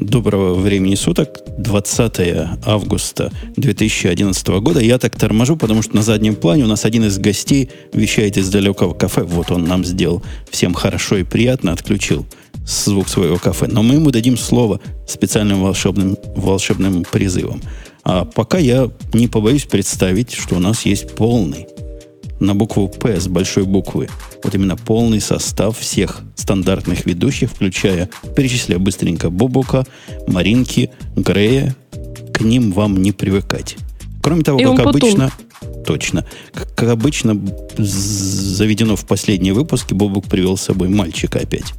Доброго времени суток, 20 августа 2011 года. Я так торможу, потому что на заднем плане у нас один из гостей вещает из далекого кафе. Вот он нам сделал всем хорошо и приятно, отключил звук своего кафе. Но мы ему дадим слово специальным волшебным, волшебным призывом. А пока я не побоюсь представить, что у нас есть полный на букву «П» с большой буквы. Вот именно полный состав всех стандартных ведущих, включая, перечисляя быстренько, Бобука, Маринки, Грея. К ним вам не привыкать. Кроме того, И как обычно, точно, как, как обычно заведено в последние выпуски, Бобук привел с собой мальчика опять.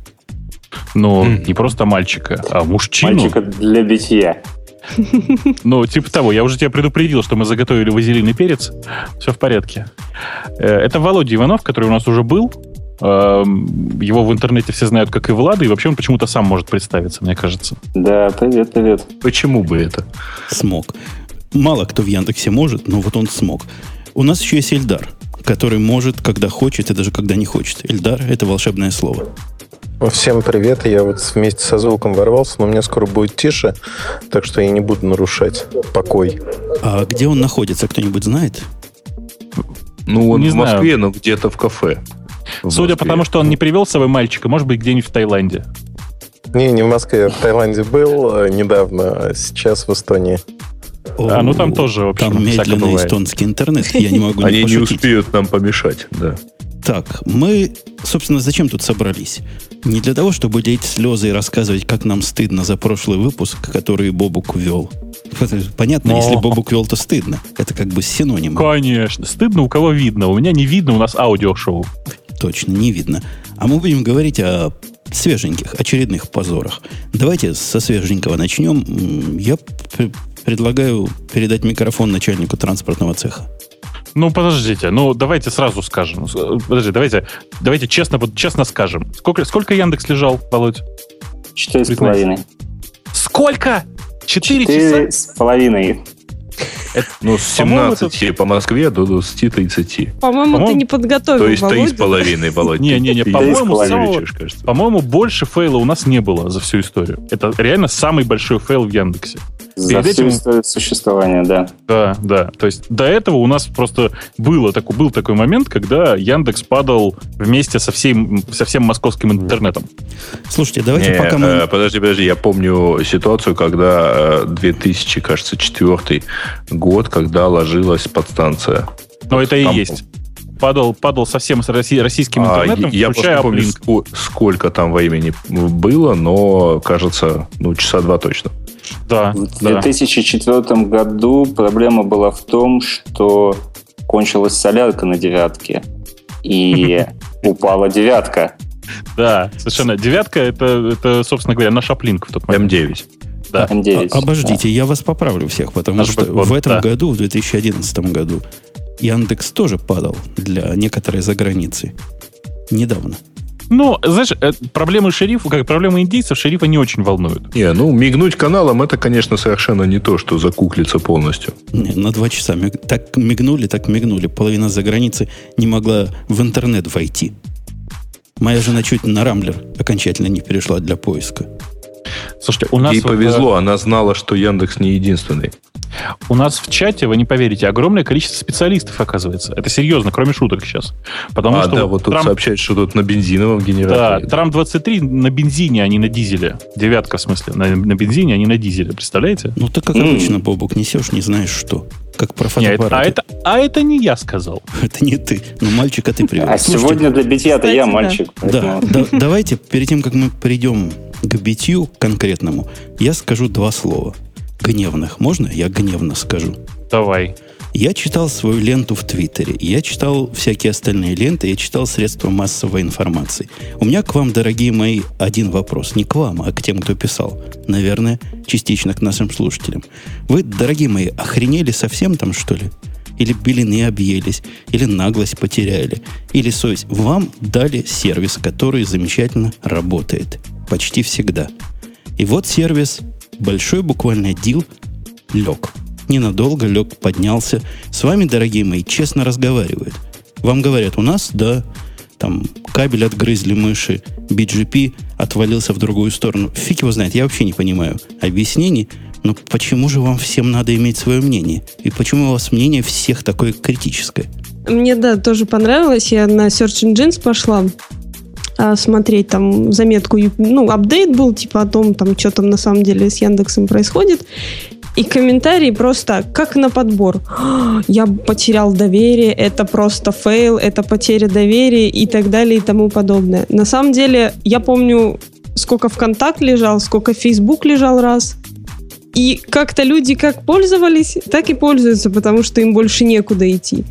Но не просто мальчика, а мужчину. Мальчика для битья. Ну, типа того, я уже тебя предупредил, что мы заготовили вазелин и перец. Все в порядке. Э, Это Володя Иванов, который у нас уже был. Эм, Его в интернете все знают как и Влада, и вообще он почему-то сам может представиться, мне кажется. Да, привет, привет. Почему бы это? Смог. Мало кто в Яндексе может, но вот он смог. У нас еще есть Эльдар, который может, когда хочет, и даже когда не хочет. Эльдар – это волшебное слово. Всем привет, я вот вместе со звуком ворвался, но мне скоро будет тише, так что я не буду нарушать покой. А где он находится, кто-нибудь знает? Ну, он Не в знаю. Москве, но где-то в кафе. В Судя Москве. по тому, что он не привел с собой мальчика, может быть, где-нибудь в Таиланде. Не, не в Москве, я в Таиланде был э, недавно, а сейчас в Эстонии. А, ну там тоже, в общем, Там медленный бывает. эстонский интернет, я не могу не Они не успеют нам помешать, да. Так, мы, собственно, зачем тут собрались? Не для того, чтобы лить слезы и рассказывать, как нам стыдно за прошлый выпуск, который Бобук вел. Понятно, Но. если Бобук вел, то стыдно. Это как бы синоним. Конечно. Стыдно, у кого видно. У меня не видно, у нас аудиошоу. Точно, не видно. А мы будем говорить о свеженьких, очередных позорах. Давайте со свеженького начнем. Я предлагаю передать микрофон начальнику транспортного цеха. Ну, подождите, ну давайте сразу скажем. Подожди, давайте, давайте честно, вот честно скажем. Сколько, сколько Яндекс лежал, Володь? Четыре с половиной. Сколько? Четыре часа? С половиной. Ну, с По-моему, 17 по Москве до 20-30. По-моему, По-моему, ты не подготовил, То есть три с Володю. половиной, Володь. Не-не-не, по-моему. По-моему, больше фейла у нас не было за всю историю. Это реально самый большой фейл в Яндексе. За Перед этим- историю существования, да. Да, да. То есть до этого у нас просто было такой, был такой момент, когда Яндекс падал вместе со, всем со всем московским интернетом. Слушайте, давайте Не, пока мы... э, подожди, подожди, я помню ситуацию, когда э, 2000, кажется, четвертый год, когда ложилась подстанция. Но это и Там- есть. Падал, падал совсем с россий- российским А, интернетом, я просто включая не помню, ско- сколько там времени было, но, кажется, ну, часа два точно. Да, В да. 2004 году проблема была в том, что кончилась солярка на девятке. И упала девятка. Да, совершенно. Девятка это, это, собственно говоря, наш аплинк в тот момент. М9. Да. М9. А- обождите, я вас поправлю всех, потому Наш что бэкбон, в этом да. году, в 2011 году, Яндекс тоже падал для некоторой заграницы. Недавно. Ну, знаешь, э, проблемы шерифа, как проблемы индейцев, шерифа не очень волнуют. Не, ну, мигнуть каналом, это, конечно, совершенно не то, что закуклиться полностью. Не, на два часа. Миг- Так мигнули, так мигнули. Половина за границы не могла в интернет войти. Моя жена чуть на Рамблер окончательно не перешла для поиска. Слушайте, у нас, Ей вот, повезло, она знала, что Яндекс не единственный. У нас в чате, вы не поверите, огромное количество специалистов, оказывается. Это серьезно, кроме шуток сейчас. Потому а, что да, вот вот тут Трамп- сообщают, что тут на бензиновом Да, генераторе. Трам-23 на бензине, а не на дизеле. Девятка, в смысле, на, на бензине, а не на дизеле. Представляете? Ну, ты как М. обычно, Бобук, несешь, не знаешь что. Как про Не, это- фотоаппарат. а, это, а это не я сказал. Это не ты. Ну, мальчика ты привел. А Слушайте, сегодня для битья-то я да. мальчик. Да, да- давайте перед тем, как мы придем к битью конкретному, я скажу два слова. Гневных. Можно? Я гневно скажу. Давай. Я читал свою ленту в Твиттере, я читал всякие остальные ленты, я читал средства массовой информации. У меня к вам, дорогие мои, один вопрос. Не к вам, а к тем, кто писал. Наверное, частично к нашим слушателям. Вы, дорогие мои, охренели совсем там, что ли? Или белины объелись, или наглость потеряли, или совесть. Вам дали сервис, который замечательно работает. Почти всегда. И вот сервис, большой буквально дил, лег. Ненадолго лег, поднялся. С вами, дорогие мои, честно разговаривают. Вам говорят, у нас, да, там кабель отгрызли мыши, BGP отвалился в другую сторону. Фиг его знает, я вообще не понимаю объяснений, но почему же вам всем надо иметь свое мнение? И почему у вас мнение всех такое критическое? Мне, да, тоже понравилось. Я на Search Engines пошла смотреть там заметку, ну, апдейт был, типа о том, там, что там на самом деле с Яндексом происходит. И комментарии просто как на подбор. Я потерял доверие, это просто фейл, это потеря доверия и так далее и тому подобное. На самом деле, я помню, сколько ВКонтакт лежал, сколько Фейсбук лежал раз. И как-то люди как пользовались, так и пользуются, потому что им больше некуда идти.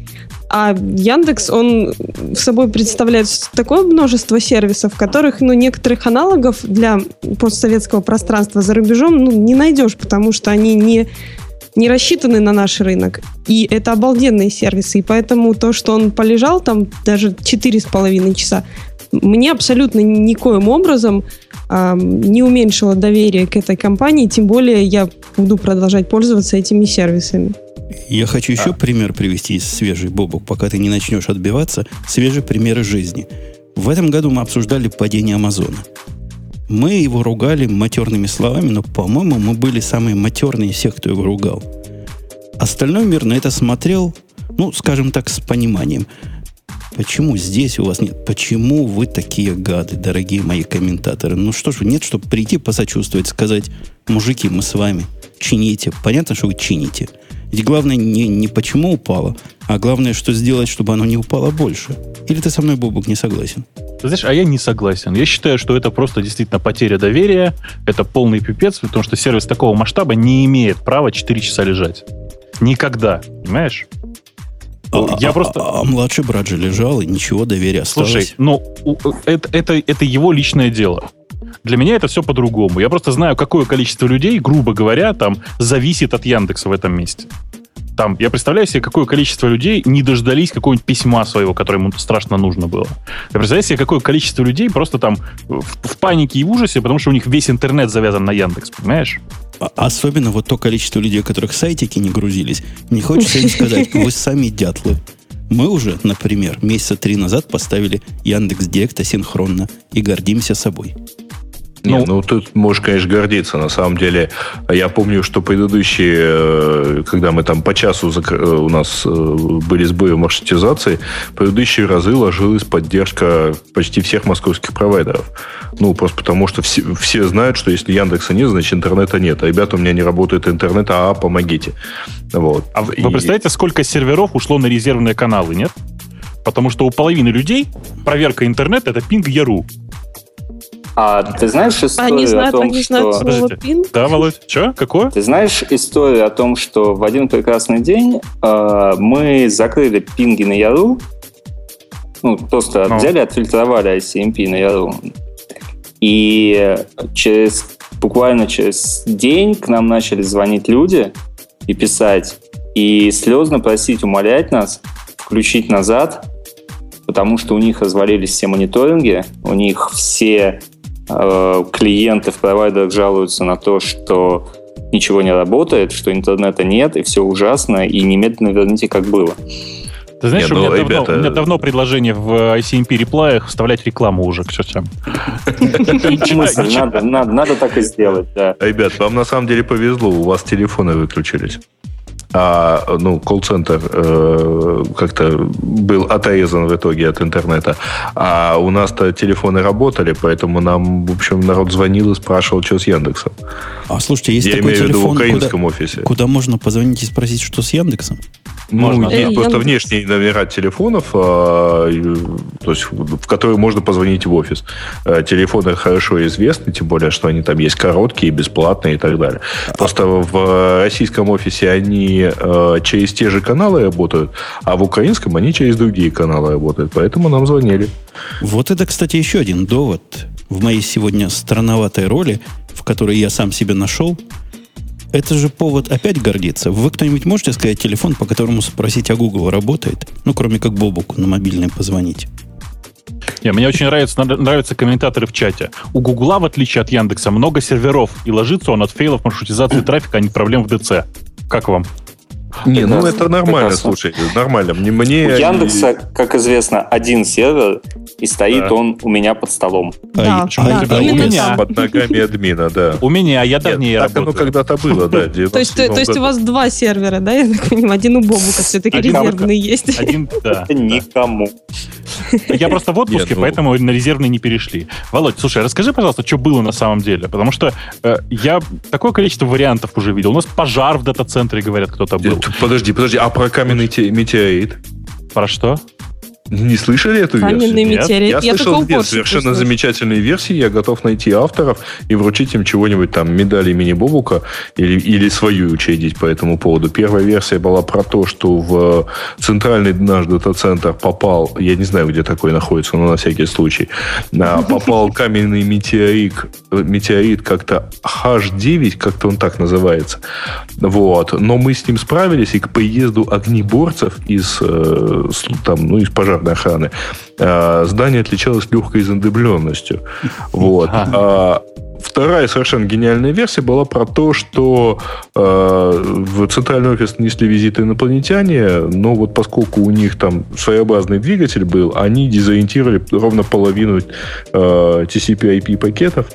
А Яндекс, он собой представляет такое множество сервисов, которых, ну, некоторых аналогов для постсоветского пространства за рубежом, ну, не найдешь, потому что они не не рассчитаны на наш рынок. И это обалденные сервисы. И поэтому то, что он полежал там даже четыре с половиной часа, мне абсолютно никоим образом э, не уменьшило доверие к этой компании, тем более я буду продолжать пользоваться этими сервисами. Я хочу еще а. пример привести из свежей бобок, пока ты не начнешь отбиваться. Свежий пример жизни. В этом году мы обсуждали падение Амазона. Мы его ругали матерными словами, но, по-моему, мы были самые матерные из всех, кто его ругал. Остальной мир на это смотрел, ну, скажем так, с пониманием. Почему здесь у вас нет? Почему вы такие гады, дорогие мои комментаторы? Ну что ж, нет, чтобы прийти посочувствовать, сказать, мужики, мы с вами, чините. Понятно, что вы чините. Ведь главное не, не почему упало, а главное, что сделать, чтобы оно не упало больше. Или ты со мной, Бобук, не согласен? Знаешь, а я не согласен. Я считаю, что это просто действительно потеря доверия, это полный пипец, потому что сервис такого масштаба не имеет права 4 часа лежать. Никогда, понимаешь? А, я а, просто... А, а младший брат же лежал, и ничего, доверия осталось. Слушай, ну, это, это, это его личное дело. Для меня это все по-другому. Я просто знаю, какое количество людей, грубо говоря, там зависит от Яндекса в этом месте. Там, я представляю себе, какое количество людей не дождались какого-нибудь письма своего, которое ему страшно нужно было. Я представляю себе, какое количество людей просто там в, в панике и в ужасе, потому что у них весь интернет завязан на Яндекс, понимаешь? Особенно вот то количество людей, у которых сайтики не грузились. Не хочется им сказать, вы сами дятлы. Мы уже, например, месяца три назад поставили Яндекс Директ асинхронно и гордимся собой. Не, ну, ну, тут можешь, конечно, гордиться. На самом деле, я помню, что предыдущие, э, когда мы там по часу. Э, у нас э, были сбои в маршрутизации, предыдущие разы ложилась поддержка почти всех московских провайдеров. Ну, просто потому, что все, все знают, что если Яндекса нет, значит интернета нет. А ребята, у меня не работает интернет, а помогите. Вот. А вы, И... представляете, сколько серверов ушло на резервные каналы, нет? Потому что у половины людей проверка интернета это пинг Яру. А ты знаешь историю они знают, о том, они что... Знают пинг? Да, Володь, что? Какое? Ты знаешь историю о том, что в один прекрасный день э, мы закрыли пинги на Яру, ну, просто ну. взяли, отфильтровали ICMP на Яру, и через буквально через день к нам начали звонить люди и писать, и слезно просить, умолять нас включить назад, потому что у них развалились все мониторинги, у них все клиенты в провайдерах жалуются на то, что ничего не работает, что интернета нет, и все ужасно, и немедленно верните, как было. Ты знаешь, Нет, у, меня ну, давно, ребята... у меня давно предложение в ICMP реплаях вставлять рекламу уже к чертям. Надо, надо, надо так и сделать, да. Ребят, вам на самом деле повезло, у вас телефоны выключились а ну, колл-центр э, как-то был отрезан в итоге от интернета. А у нас-то телефоны работали, поэтому нам, в общем, народ звонил и спрашивал, что с Яндексом. А слушайте, есть Я такой имею телефон, в виду в украинском куда, офисе. Куда можно позвонить и спросить, что с Яндексом? Ну, можно. есть просто внешние номера телефонов, а, то есть, в которые можно позвонить в офис. А, телефоны хорошо известны, тем более, что они там есть короткие, бесплатные и так далее. Просто в российском офисе они а, через те же каналы работают, а в украинском они через другие каналы работают. Поэтому нам звонили. Вот это, кстати, еще один довод в моей сегодня странноватой роли, в которой я сам себя нашел – это же повод опять гордиться. Вы кто-нибудь можете сказать телефон, по которому спросить, а Google работает? Ну, кроме как Бобуку на мобильный позвонить. Не, мне очень нравятся, нравятся комментаторы в чате. У Гугла, в отличие от Яндекса, много серверов, и ложится он от фейлов маршрутизации трафика, а не проблем в ДЦ. Как вам? Не, ну это нормально, слушай, нормально. Мне, мне у Яндекса, как известно, один сервер, и стоит Да. он у меня под столом. Да, а, да, а, у меня. под ногами админа, да. У меня, я Нет, давнее так оно работаю. когда-то было, да. То есть, то, 97 то есть у вас два сервера, да, я так понимаю? Один у Бобука все-таки резервный есть. Один, да. Никому. Я просто в отпуске, ну- поэтому на резервный не перешли. Володь, слушай, расскажи, пожалуйста, что было на самом деле. Потому что э, я такое количество вариантов уже видел. У нас пожар в дата-центре, говорят, кто-то был. Подожди, подожди, а про каменный те- метеорит? Про что? Не слышали эту Каменный версию? метеорит. Я, Я слышал две совершенно слышала. замечательные версии. Я готов найти авторов и вручить им чего-нибудь там, медали имени Бобука или, или свою учредить по этому поводу. Первая версия была про то, что в центральный наш дата-центр попал, я не знаю, где такой находится, но на всякий случай, а, попал каменный метеорит, метеорит как-то H9, как-то он так называется. Вот. Но мы с ним справились, и к приезду огнеборцев из, э, там, ну, из пожарной охраны э, здание отличалось легкой задымленностью. Вот. А Вторая совершенно гениальная версия была про то, что э, в центральный офис нанесли визиты инопланетяне, но вот поскольку у них там своеобразный двигатель был, они дезориентировали ровно половину э, TCP/IP пакетов,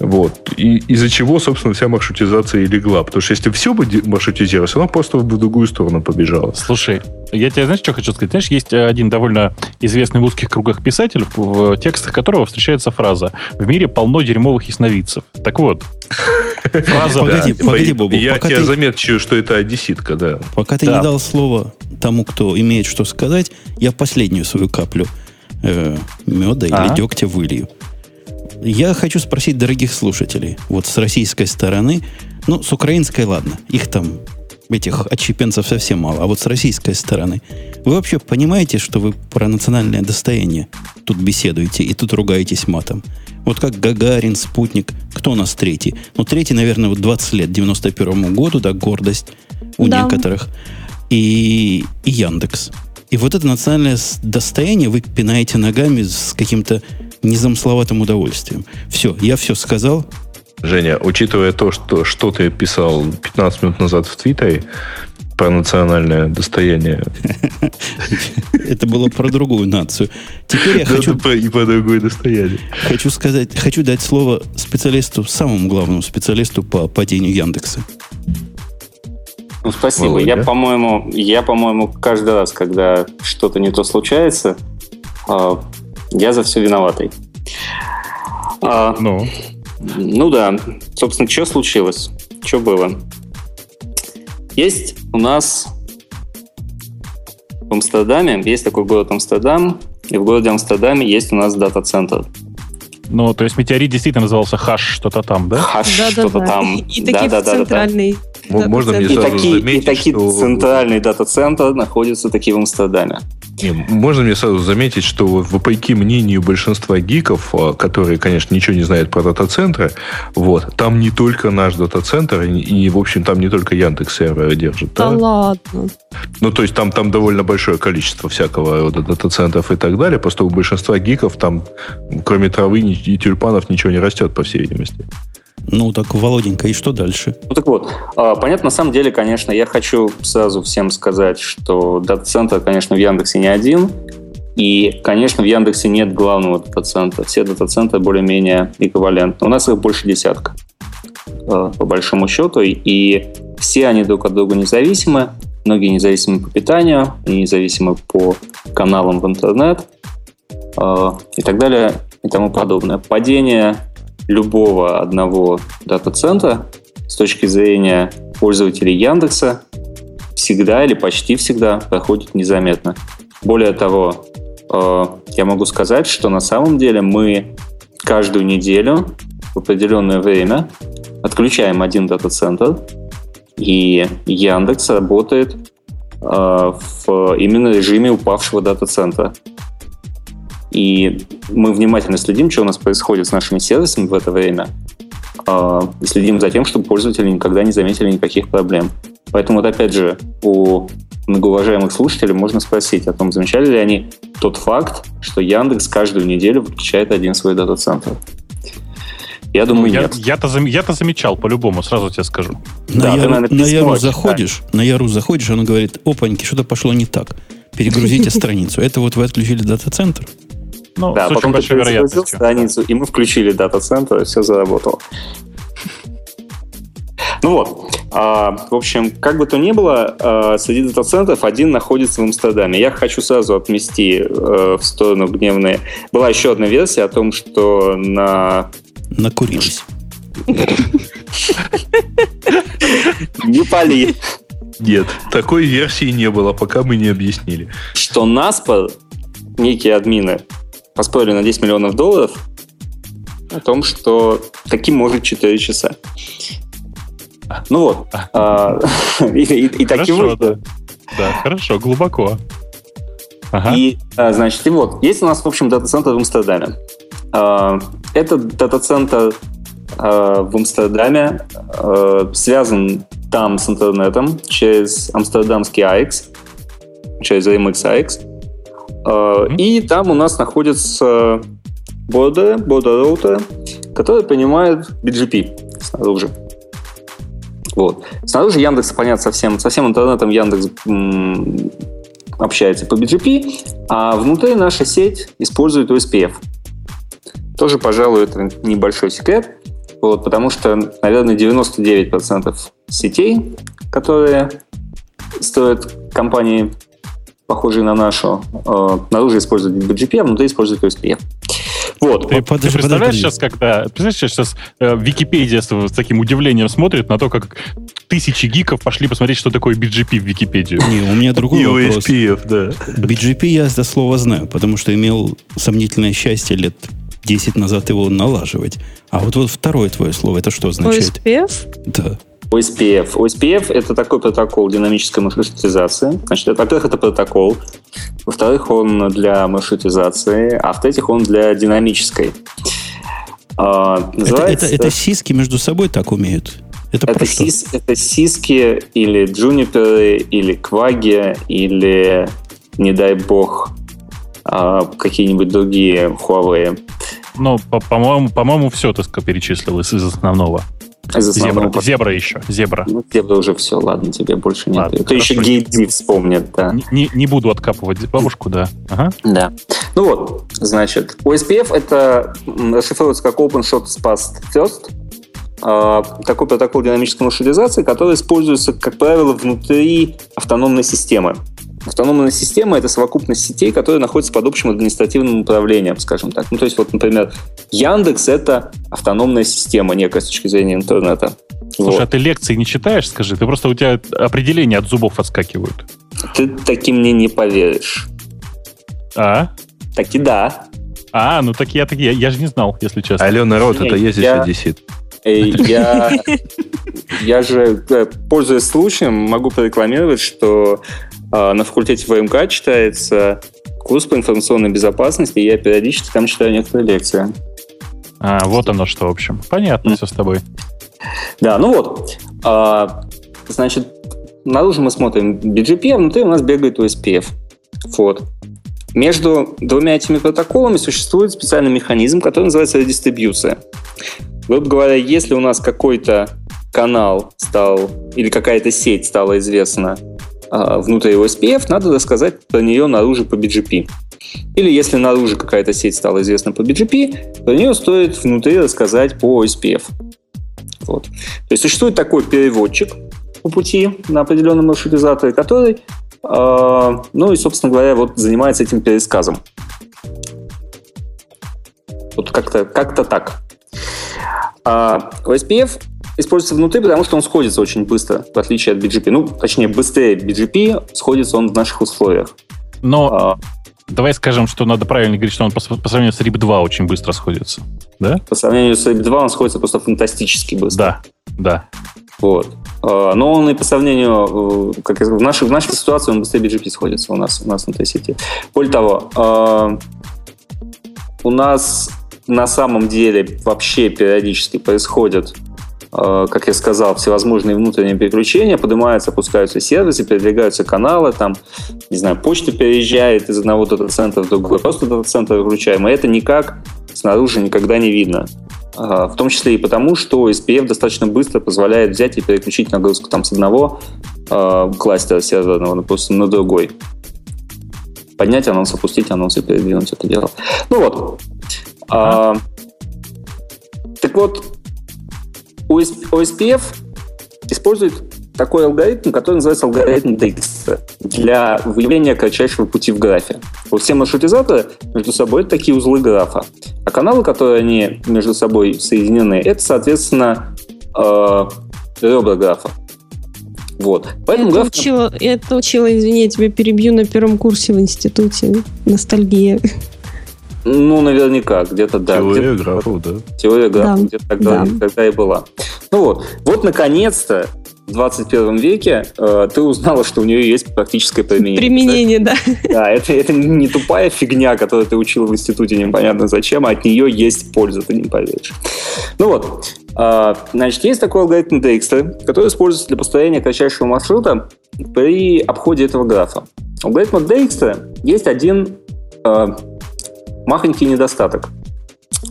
вот, и из-за чего, собственно, вся маршрутизация и легла. Потому что если все бы маршрутизировалось, оно просто в другую сторону побежало. Слушай, я тебе, знаешь, что хочу сказать? Знаешь, есть э, один довольно известный в узких кругах писатель, в текстах которого встречается фраза «В мире полно дерьмовых ясновидцев». Так вот, фраза... Погоди, погоди, Бобук, Я пока тебя ты- замечу, что это одесситка, да. Пока ты не дал слово тому, кто имеет что сказать, я последнюю свою каплю э, меда или Ага. дегтя вылью. Я хочу спросить дорогих слушателей, вот с российской стороны, ну, с украинской, ладно, их там, этих отщепенцев совсем мало, а вот с российской стороны, вы вообще понимаете, что вы про национальное достояние тут беседуете и тут ругаетесь матом? Вот как Гагарин, Спутник, кто у нас третий? Ну, третий, наверное, вот 20 лет, 91 году, да, гордость у Да. некоторых. И, и Яндекс. И вот это национальное достояние вы пинаете ногами с каким-то незамысловатым удовольствием. Все, я все сказал. Женя, учитывая то, что, что ты писал 15 минут назад в Твиттере про национальное достояние, Это было про другую нацию. Теперь я хочу, и про другое достояние. хочу сказать, хочу дать слово специалисту, самому главному специалисту по падению Яндекса. Ну, спасибо. Володя. Я, по-моему, я, по-моему, каждый раз, когда что-то не то случается, а, я за все виноватый. А, Ну, Ну да, собственно, что случилось? Что было? Есть у нас в Амстердаме, есть такой город Амстердам, и в городе Амстердаме есть у нас дата-центр. ну, то есть метеорит действительно назывался Хаш что-то там, да? Хаш что-то Да-да-да. там. И, и такие Да-да-да-да-да. центральный. М- Можно мне И сразу такие, и заметить, такие что... центральный дата-центр находятся такие в Амстердаме. Не, можно мне сразу заметить, что вот вопреки мнению большинства гиков, а, которые, конечно, ничего не знают про дата-центры, вот, там не только наш дата-центр, и, и, в общем, там не только Яндекс серверы держит. Да да? ладно. Ну, то есть там, там довольно большое количество всякого рода дата-центров и так далее, просто у большинства гиков там, кроме травы и тюльпанов, ничего не растет, по всей видимости. Ну так, Володенька, и что дальше? Ну так вот, а, понятно, на самом деле, конечно, я хочу сразу всем сказать, что дата-центр, конечно, в Яндексе не один, и, конечно, в Яндексе нет главного дата-центра. Все дата-центры более-менее эквивалентны. У нас их больше десятка, а, по большому счету, и все они друг от друга независимы, многие независимы по питанию, независимы по каналам в интернет, а, и так далее, и тому подобное. Падение любого одного дата-центра с точки зрения пользователей Яндекса всегда или почти всегда проходит незаметно. Более того, э, я могу сказать, что на самом деле мы каждую неделю в определенное время отключаем один дата-центр, и Яндекс работает э, в именно режиме упавшего дата-центра. И мы внимательно следим, что у нас происходит с нашими сервисами в это время, э, и следим за тем, чтобы пользователи никогда не заметили никаких проблем. Поэтому вот опять же у многоуважаемых слушателей можно спросить о том, замечали ли они тот факт, что Яндекс каждую неделю выключает один свой дата-центр. Я думаю, Ну, я, нет. я-то, зам- я-то замечал, по-любому, сразу тебе скажу. На, Да, ты, Яру, наверное, на Яру заходишь, на Яру заходишь, оно говорит, опаньки, что-то пошло не так. Перегрузите страницу. Это вот вы отключили дата-центр? Ну, Да, с очень большой вероятностью. страницу, и мы включили дата-центр, и все заработало. Ну вот, а, в общем, как бы то ни было, а, среди дата-центров один находится в Амстердаме. Я хочу сразу отмести э, в сторону гневные. Была еще одна версия о том, что на Накурились. не пали, Нет, такой версии не было, пока мы не объяснили. что Наспор, некие админы, поспорили на 10 миллионов долларов о том, что таким может 4 часа. Ну вот. а, И и- таким Хорошо, да. хорошо, глубоко. И, а, значит, и вот, есть у нас, в общем, дата-центр в Амстердаме. А, Этот дата-центр а, в Амстердаме а, связан там с интернетом через амстердамский AX, через AMX AX. А. И там у нас находится бордеры, бордер-роутеры, которые принимают BGP снаружи. Вот. Снаружи Яндекс, понятно, совсем, со всем интернетом Яндекс м, общается по BGP, а внутри наша сеть использует OSPF. Тоже, пожалуй, это небольшой секрет, вот, потому что, наверное, 99% сетей, которые стоят компании, похожие на нашу, э, наружу используют BGP, а внутри используют OSPF. Вот. Ты, Подожди, ты представляешь подожди. сейчас, когда... Представляешь, сейчас э, Википедия с, с таким удивлением смотрит на то, как тысячи гиков пошли посмотреть, что такое BGP в Википедию. Не, у меня другой И вопрос. OSPF, да. BGP я это слово знаю, потому что имел сомнительное счастье лет 10 назад его налаживать. А вот, вот второе твое слово, это что означает? OSPF? Да. OSPF. OSPF — это такой протокол динамической маршрутизации. Значит, это, во-первых, это протокол. Во-вторых, он для маршрутизации. А в-третьих, он для динамической. А, Это, называется- это, это сиски между собой так умеют. Это, это, сис- это сиски или джуниперы, или кваги, или, не дай бог, а, какие-нибудь другие Huawei. Но, по- по-моему, по-моему, все ты перечислил из, из основного. Из основного Зебра, зебра еще. Зебра. Ну, тебе уже все, ладно, тебе больше нет. Ладно, Ты еще гейди вспомнит, да. Не, не- не буду откапывать бабушку, да. Ага. Да. Ну вот, значит, OSPF это расшифровывается как Open Short Fast First. А, Такой протокол динамической маршрутизации, который используется, как правило, внутри автономной системы. Автономная система — это совокупность сетей, которые находятся под общим административным управлением, скажем так. Ну, то есть, вот, например, Яндекс — это автономная система некая с точки зрения интернета. Слушай, Вот. а ты лекции не читаешь, скажи? Ты просто у тебя определения от зубов отскакивают. Ты таким мне не поверишь. А? Таки да. А, ну так я, так я, я же не знал, если честно. Алло, народ, Не, это здесь я- одессит. Я, я же, э, пользуясь случаем, могу порекламировать, что на факультете ВМК читается курс по информационной безопасности, и я периодически там читаю некоторые лекции. А, вот оно что, в общем. Понятно М. все с тобой. Да, ну вот. А, значит, наружу мы смотрим BGP, а внутри у нас бегает OSPF. Вот. Между двумя этими протоколами существует специальный механизм, который называется редистрибьюция. Грубо говоря, если у нас какой-то канал стал или какая-то сеть стала известна а, внутри OSPF, надо рассказать про нее наружу по BGP. Или если наружу какая-то сеть стала известна по BGP, про нее стоит внутри рассказать по OSPF. Вот. То есть существует такой переводчик по пути на определенном маршрутизаторе, который, э, ну и, собственно говоря, вот занимается этим пересказом. Вот как-то как так. А OSPF используется внутри, потому что он сходится очень быстро, в отличие от BGP. Ну, точнее, быстрее BGP сходится он в наших условиях. Но А, давай скажем, что надо правильно говорить, что он по, по сравнению с RIP 2 очень быстро сходится. Да? по сравнению с RIP2 он сходится просто фантастически быстро. Да, да. Вот. А, Но он и по сравнению, э, как в нашей, в нашей ситуации он быстрее BGP сходится у нас, у нас внутри сети. Более того, а, у нас на самом деле вообще периодически происходят, как я сказал, всевозможные внутренние переключения, поднимаются, опускаются сервисы, передвигаются каналы, там, не знаю, почта переезжает из одного дата-центра в другой, просто дата-центр выключаем, и это никак снаружи никогда не видно. А, в том числе и потому, что SPF достаточно быстро позволяет взять и переключить нагрузку там с одного э, кластера серверного, допустим, на другой. Поднять анонс, опустить анонс и передвинуть это дело. Ну вот. А, так вот, OSPF использует такой алгоритм, который называется алгоритм Dijkstra для выявления кратчайшего пути в графе. Вот все маршрутизаторы между собой это такие узлы графа. А каналы, которые они между собой соединены, это, соответственно, э, ребра графа. Вот. Поэтому это, граф... учила, это учила, извини, я тебя перебью на первом курсе в институте. Ностальгия. Ну, наверняка, где-то да. Теория где графов, да. Теория графов да. где-то тогда, да. тогда и была. Ну вот, вот наконец-то в 21 веке э, ты узнала, что у нее есть практическое применение. Применение, да. Да, это, это не тупая фигня, которую ты учил в институте непонятно зачем, а от нее есть польза, ты не поверишь. Ну вот, э, значит, есть такой алгоритм Dijkstra, который используется для построения кратчайшего маршрута при обходе этого графа. У алгоритма Dijkstra есть один э, махонький недостаток.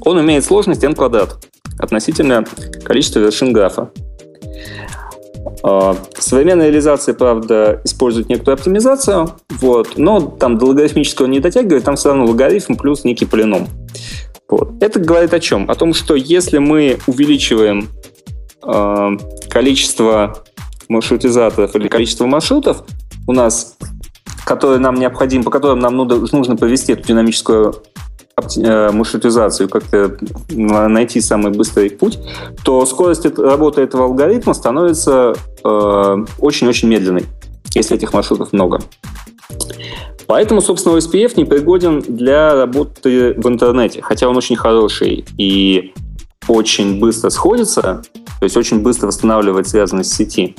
Он имеет сложность n квадрат относительно количества вершин графа. А, современная реализация, правда, использует некоторую оптимизацию, вот, но там до логарифмического не дотягивает, там все равно логарифм плюс некий полином. Вот. Это говорит о чем? О том, что если мы увеличиваем э, количество маршрутизаторов или количество маршрутов у нас, которые нам необходимы, по которым нам нужно провести эту динамическую Э, маршрутизацию, как-то найти самый быстрый путь, то скорость работы этого алгоритма становится э, очень-очень медленной, если этих маршрутов много. Поэтому, собственно, OSPF не пригоден для работы в интернете, хотя он очень хороший и очень быстро сходится, то есть очень быстро восстанавливает связанность сети.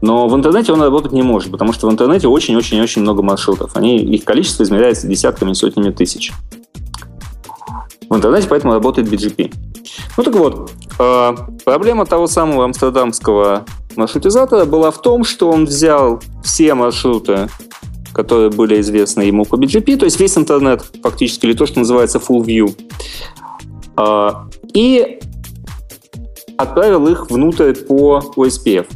Но в интернете он работать не может, потому что в интернете очень-очень-очень много маршрутов. Они, их количество измеряется десятками, сотнями тысяч в интернете, поэтому работает BGP. Ну так вот, э, проблема того самого амстердамского маршрутизатора была в том, что он взял все маршруты, которые были известны ему по BGP, то есть весь интернет фактически, или то, что называется full view, э, и отправил их внутрь по OSPF.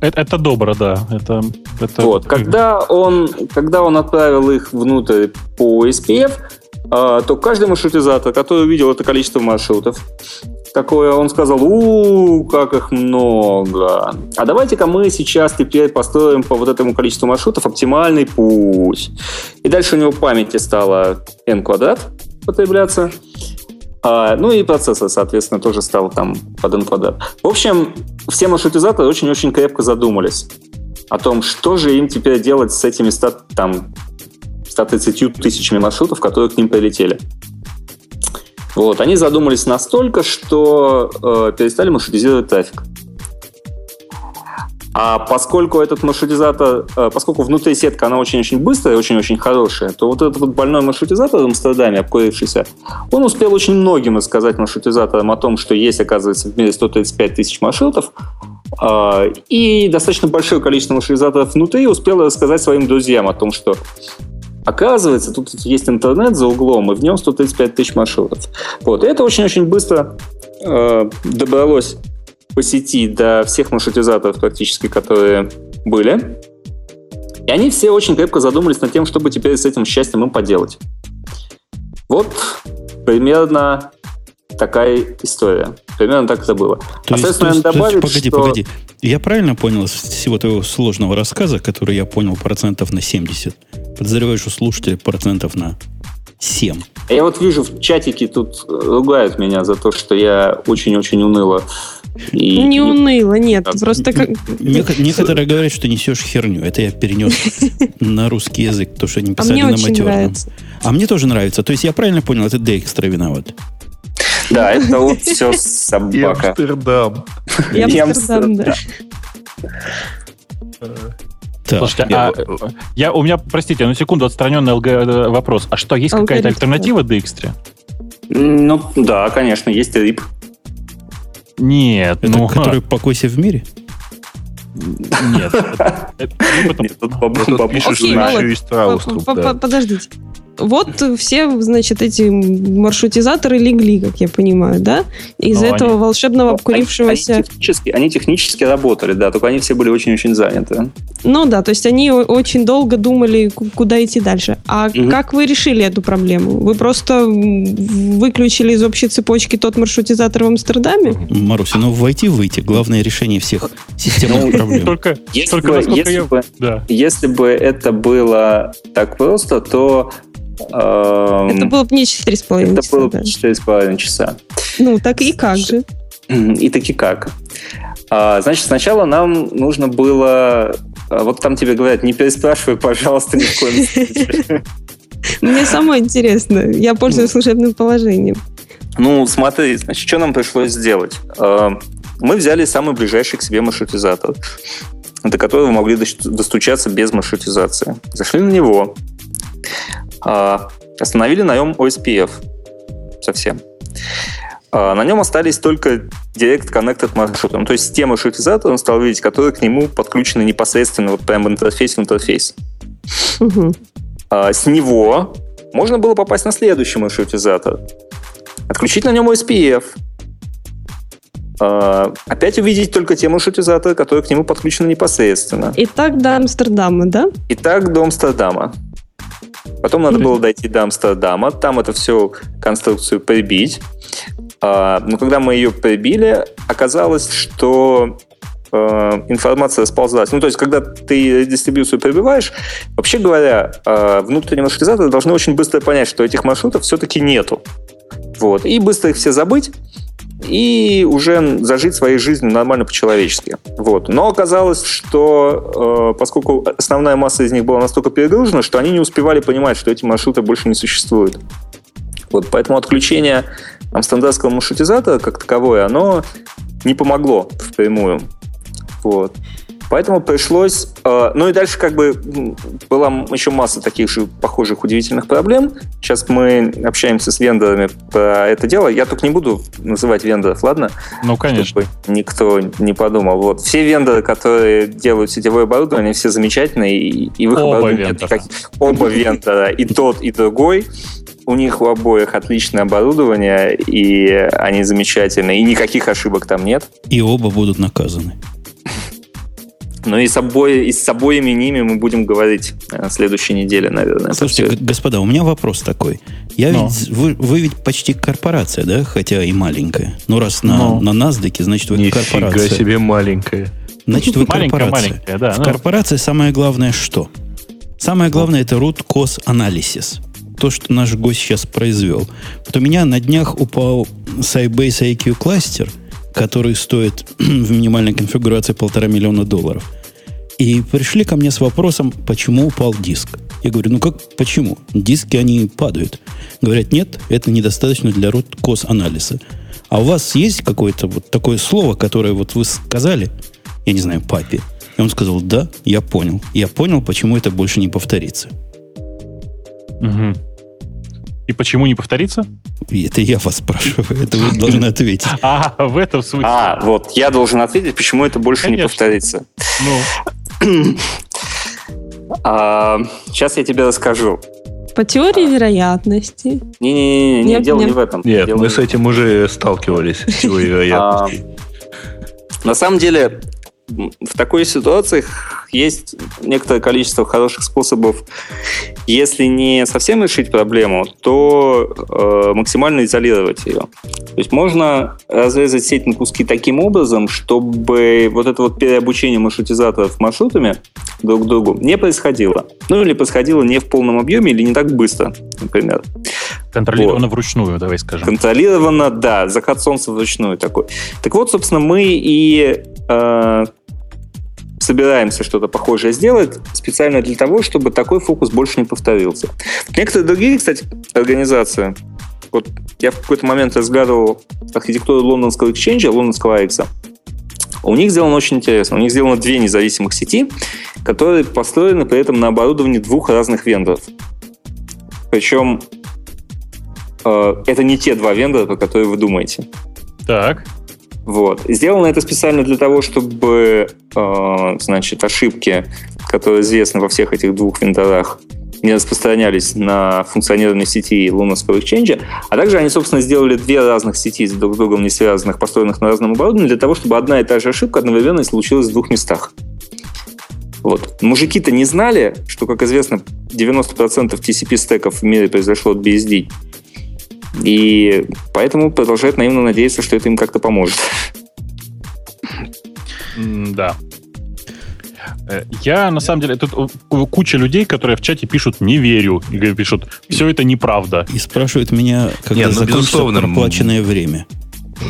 Это, это добро, да. Это, это... Вот, когда он, когда он отправил их внутрь по OSPF, а, то каждый маршрутизатор, который увидел это количество маршрутов, такое, он сказал, у, как их много. А давайте-ка мы сейчас теперь построим по вот этому количеству маршрутов оптимальный путь. И дальше у него памяти стало n квадрат потребляться. А, ну и процессор, соответственно, тоже стал там под n квадрат. В общем, все маршрутизаторы очень-очень крепко задумались о том, что же им теперь делать с этими 100, там, 130 тысячами маршрутов, которые к ним прилетели. Вот, они задумались настолько, что э, перестали маршрутизировать трафик. А поскольку этот маршрутизатор, э, поскольку внутри сетка, она очень-очень быстрая, очень-очень хорошая, то вот этот вот больной маршрутизатор в Амстердаме, обкурившийся, он успел очень многим рассказать маршрутизаторам о том, что есть, оказывается, в мире 135 тысяч маршрутов, э, и достаточно большое количество маршрутизаторов внутри успело рассказать своим друзьям о том, что Оказывается, тут есть интернет за углом, и в нем 135 тысяч маршрутов. Вот. И это очень-очень быстро э, добралось по сети до всех маршрутизаторов практически, которые были. И они все очень крепко задумались над тем, чтобы теперь с этим счастьем им поделать. Вот примерно такая история. Примерно так это было. То а, есть, то есть, добавить, погоди, что... погоди. Я правильно понял из всего твоего сложного рассказа, который я понял процентов на 70? Подозреваю, что слушатели процентов на 7. Я вот вижу в чатике тут ругают меня за то, что я очень-очень уныло и... Не уныло, нет, а, просто как... Некоторые говорят, что несешь херню. Это я перенес на русский язык, то, что они писали а на матерном. А мне тоже нравится. То есть я правильно понял, это Дейкстра виноват. Да, это вот все собака. Амстердам. Амстердам, да. Так. Слушайте, я, а, я, у меня, простите, на секунду отстраненный ЛГ э, вопрос. А что, есть какая-то альтернатива Декстре? Ну, да, конечно, есть RIP. Нет, это ну... Который покойся в мире? Нет. Тут пишешь, что еще есть Трауструп. Подождите. вот все, значит, эти маршрутизаторы легли, как я понимаю, да? Из Ну, этого волшебного Они, обкурившегося... они технически, они технически работали, да, только они все были очень-очень заняты. Ну да, то есть они очень долго думали, ку- куда идти дальше. А как вы решили эту проблему? Вы просто выключили из общей цепочки тот маршрутизатор в Амстердаме? Маруся, ну войти выйти главное решение всех системных Ну, проблем. Только, Если только бы- насколько если я... бы- Да. Если бы это было так просто, то эм, Это было бы не 4,5 это часа, было да. бы 4,5 часа. Ну, так и как же? И таки как? А, значит, сначала нам нужно было... а, Вот там тебе говорят, не переспрашивай, пожалуйста, ни в коем случае. Мне самое интересно. Я пользуюсь служебным положением. Ну, смотри, значит, что нам пришлось сделать? Мы взяли самый ближайший к себе маршрутизатор, до которого могли дос- достучаться без маршрутизации. Зашли на него, а, остановили на нем OSPF совсем. А, На нем остались только Direct Connected маршруты. Ну, то есть те маршрутизаторы он стал видеть, которые к нему подключены непосредственно вот прямо интерфейс в интерфейс. А, С него можно было попасть на следующий маршрутизатор. Отключить на нем OSPF. А, Опять увидеть только те маршрутизаторы, которые к нему подключены непосредственно. И так до Амстердама, да? И так до Амстердама. Потом надо было дойти до Амстердама, там это все конструкцию прибить. А, Но когда мы ее прибили, оказалось, что э, информация расползлась. Ну, то есть, когда ты дистрибьюцию прибиваешь, вообще говоря, э, внутренние маршрутизаторы должны очень быстро понять, что этих маршрутов все-таки нету. Вот. И быстро их все забыть, и уже зажить своей жизнью нормально по-человечески. Вот. Но оказалось, что э, поскольку основная масса из них была настолько перегружена, что они не успевали понимать, что эти маршруты больше не существуют. Вот, поэтому отключение амстердамского маршрутизатора как таковое, оно не помогло впрямую. Вот. Поэтому пришлось... э, ну и дальше как бы была еще масса таких же похожих удивительных проблем. Сейчас мы общаемся с вендорами про это дело. Я только не буду называть вендоров, ладно? Ну, конечно. Чтобы никто не подумал. Вот. Все вендоры, которые делают сетевое оборудование, они все замечательные, и, и в их Оба вендора. никаких- Оба вендора, и тот, и другой. У них у обоих отличное оборудование, и они замечательные, и никаких ошибок там нет. И оба будут наказаны. Но и с, обои, и с обоими ними мы будем говорить э, на следующей неделе, наверное. Слушайте, господа, у меня вопрос такой. Я Ну. ведь, вы, вы ведь почти корпорация, да? Хотя и маленькая. Ну, раз на, Ну. на NASDAQ, значит, вы Нифига корпорация. себе маленькая. Значит, вы Маленькая, корпорация. маленькая, да. В ну, корпорации самое главное что? Самое главное это root cause analysis. То, что наш гость сейчас произвел. Вот у меня на днях упал Sybase IQ кластер, который стоит в минимальной конфигурации полтора миллиона долларов. И пришли ко мне с вопросом, почему упал диск. Я говорю, ну как, почему? Диски, они падают. Говорят, нет, это недостаточно для root анализа. А у вас есть какое-то вот такое слово, которое вот вы сказали, я не знаю, папе, и он сказал, да, я понял. Я понял, почему это больше не повторится. мгм. И почему не повторится? И это я вас спрашиваю, это вы должны ответить. А, в этом смысле. А, вот, я должен ответить, почему это больше не Конечно. повторится. Ну, А, сейчас я тебе расскажу. По теории вероятности. Не-не-не, Нет, дело нет. не в этом. Нет, Дело мы не с этим уже сталкивались. с теорией вероятности. А, На самом деле, в такой ситуации есть некоторое количество хороших способов, если не совсем решить проблему, то э, максимально изолировать ее. То есть можно разрезать сеть на куски таким образом, чтобы вот это вот переобучение маршрутизаторов маршрутами друг к другу не происходило. Ну или происходило не в полном объеме или не так быстро, например. контролировано вручную, давай скажем. Контролированно, да, закат солнца вручную такой. Так вот, собственно, мы и э, собираемся что-то похожее сделать специально для того, чтобы такой фокус больше не повторился. Некоторые другие, кстати, организации, вот я в какой-то момент разглядывал архитектуру лондонского эксченджа, лондонского Айкса, у них сделано очень интересно. У них сделано две независимых сети, которые построены при этом на оборудовании двух разных вендоров. Причем э, это не те два вендора, про которые вы думаете. Так. Вот. Сделано это специально для того, чтобы, э, значит, ошибки, которые известны во всех этих двух вендорах, не распространялись на функционирование сети Spell Exchange. А также они, собственно, сделали две разных сети, друг с другом не связанных, построенных на разном оборудовании, для того, чтобы одна и та же ошибка одновременно случилась в двух местах. Вот. Мужики-то не знали, что, как известно, 90% TCP-стеков в мире произошло от BSD. И поэтому продолжают наивно надеяться, что это им как-то поможет. Да. Э, я, на самом деле, тут куча людей, которые в чате пишут «не верю», и пишут «все это неправда». И спрашивают меня, когда Нет, ну, закончится проплаченное время.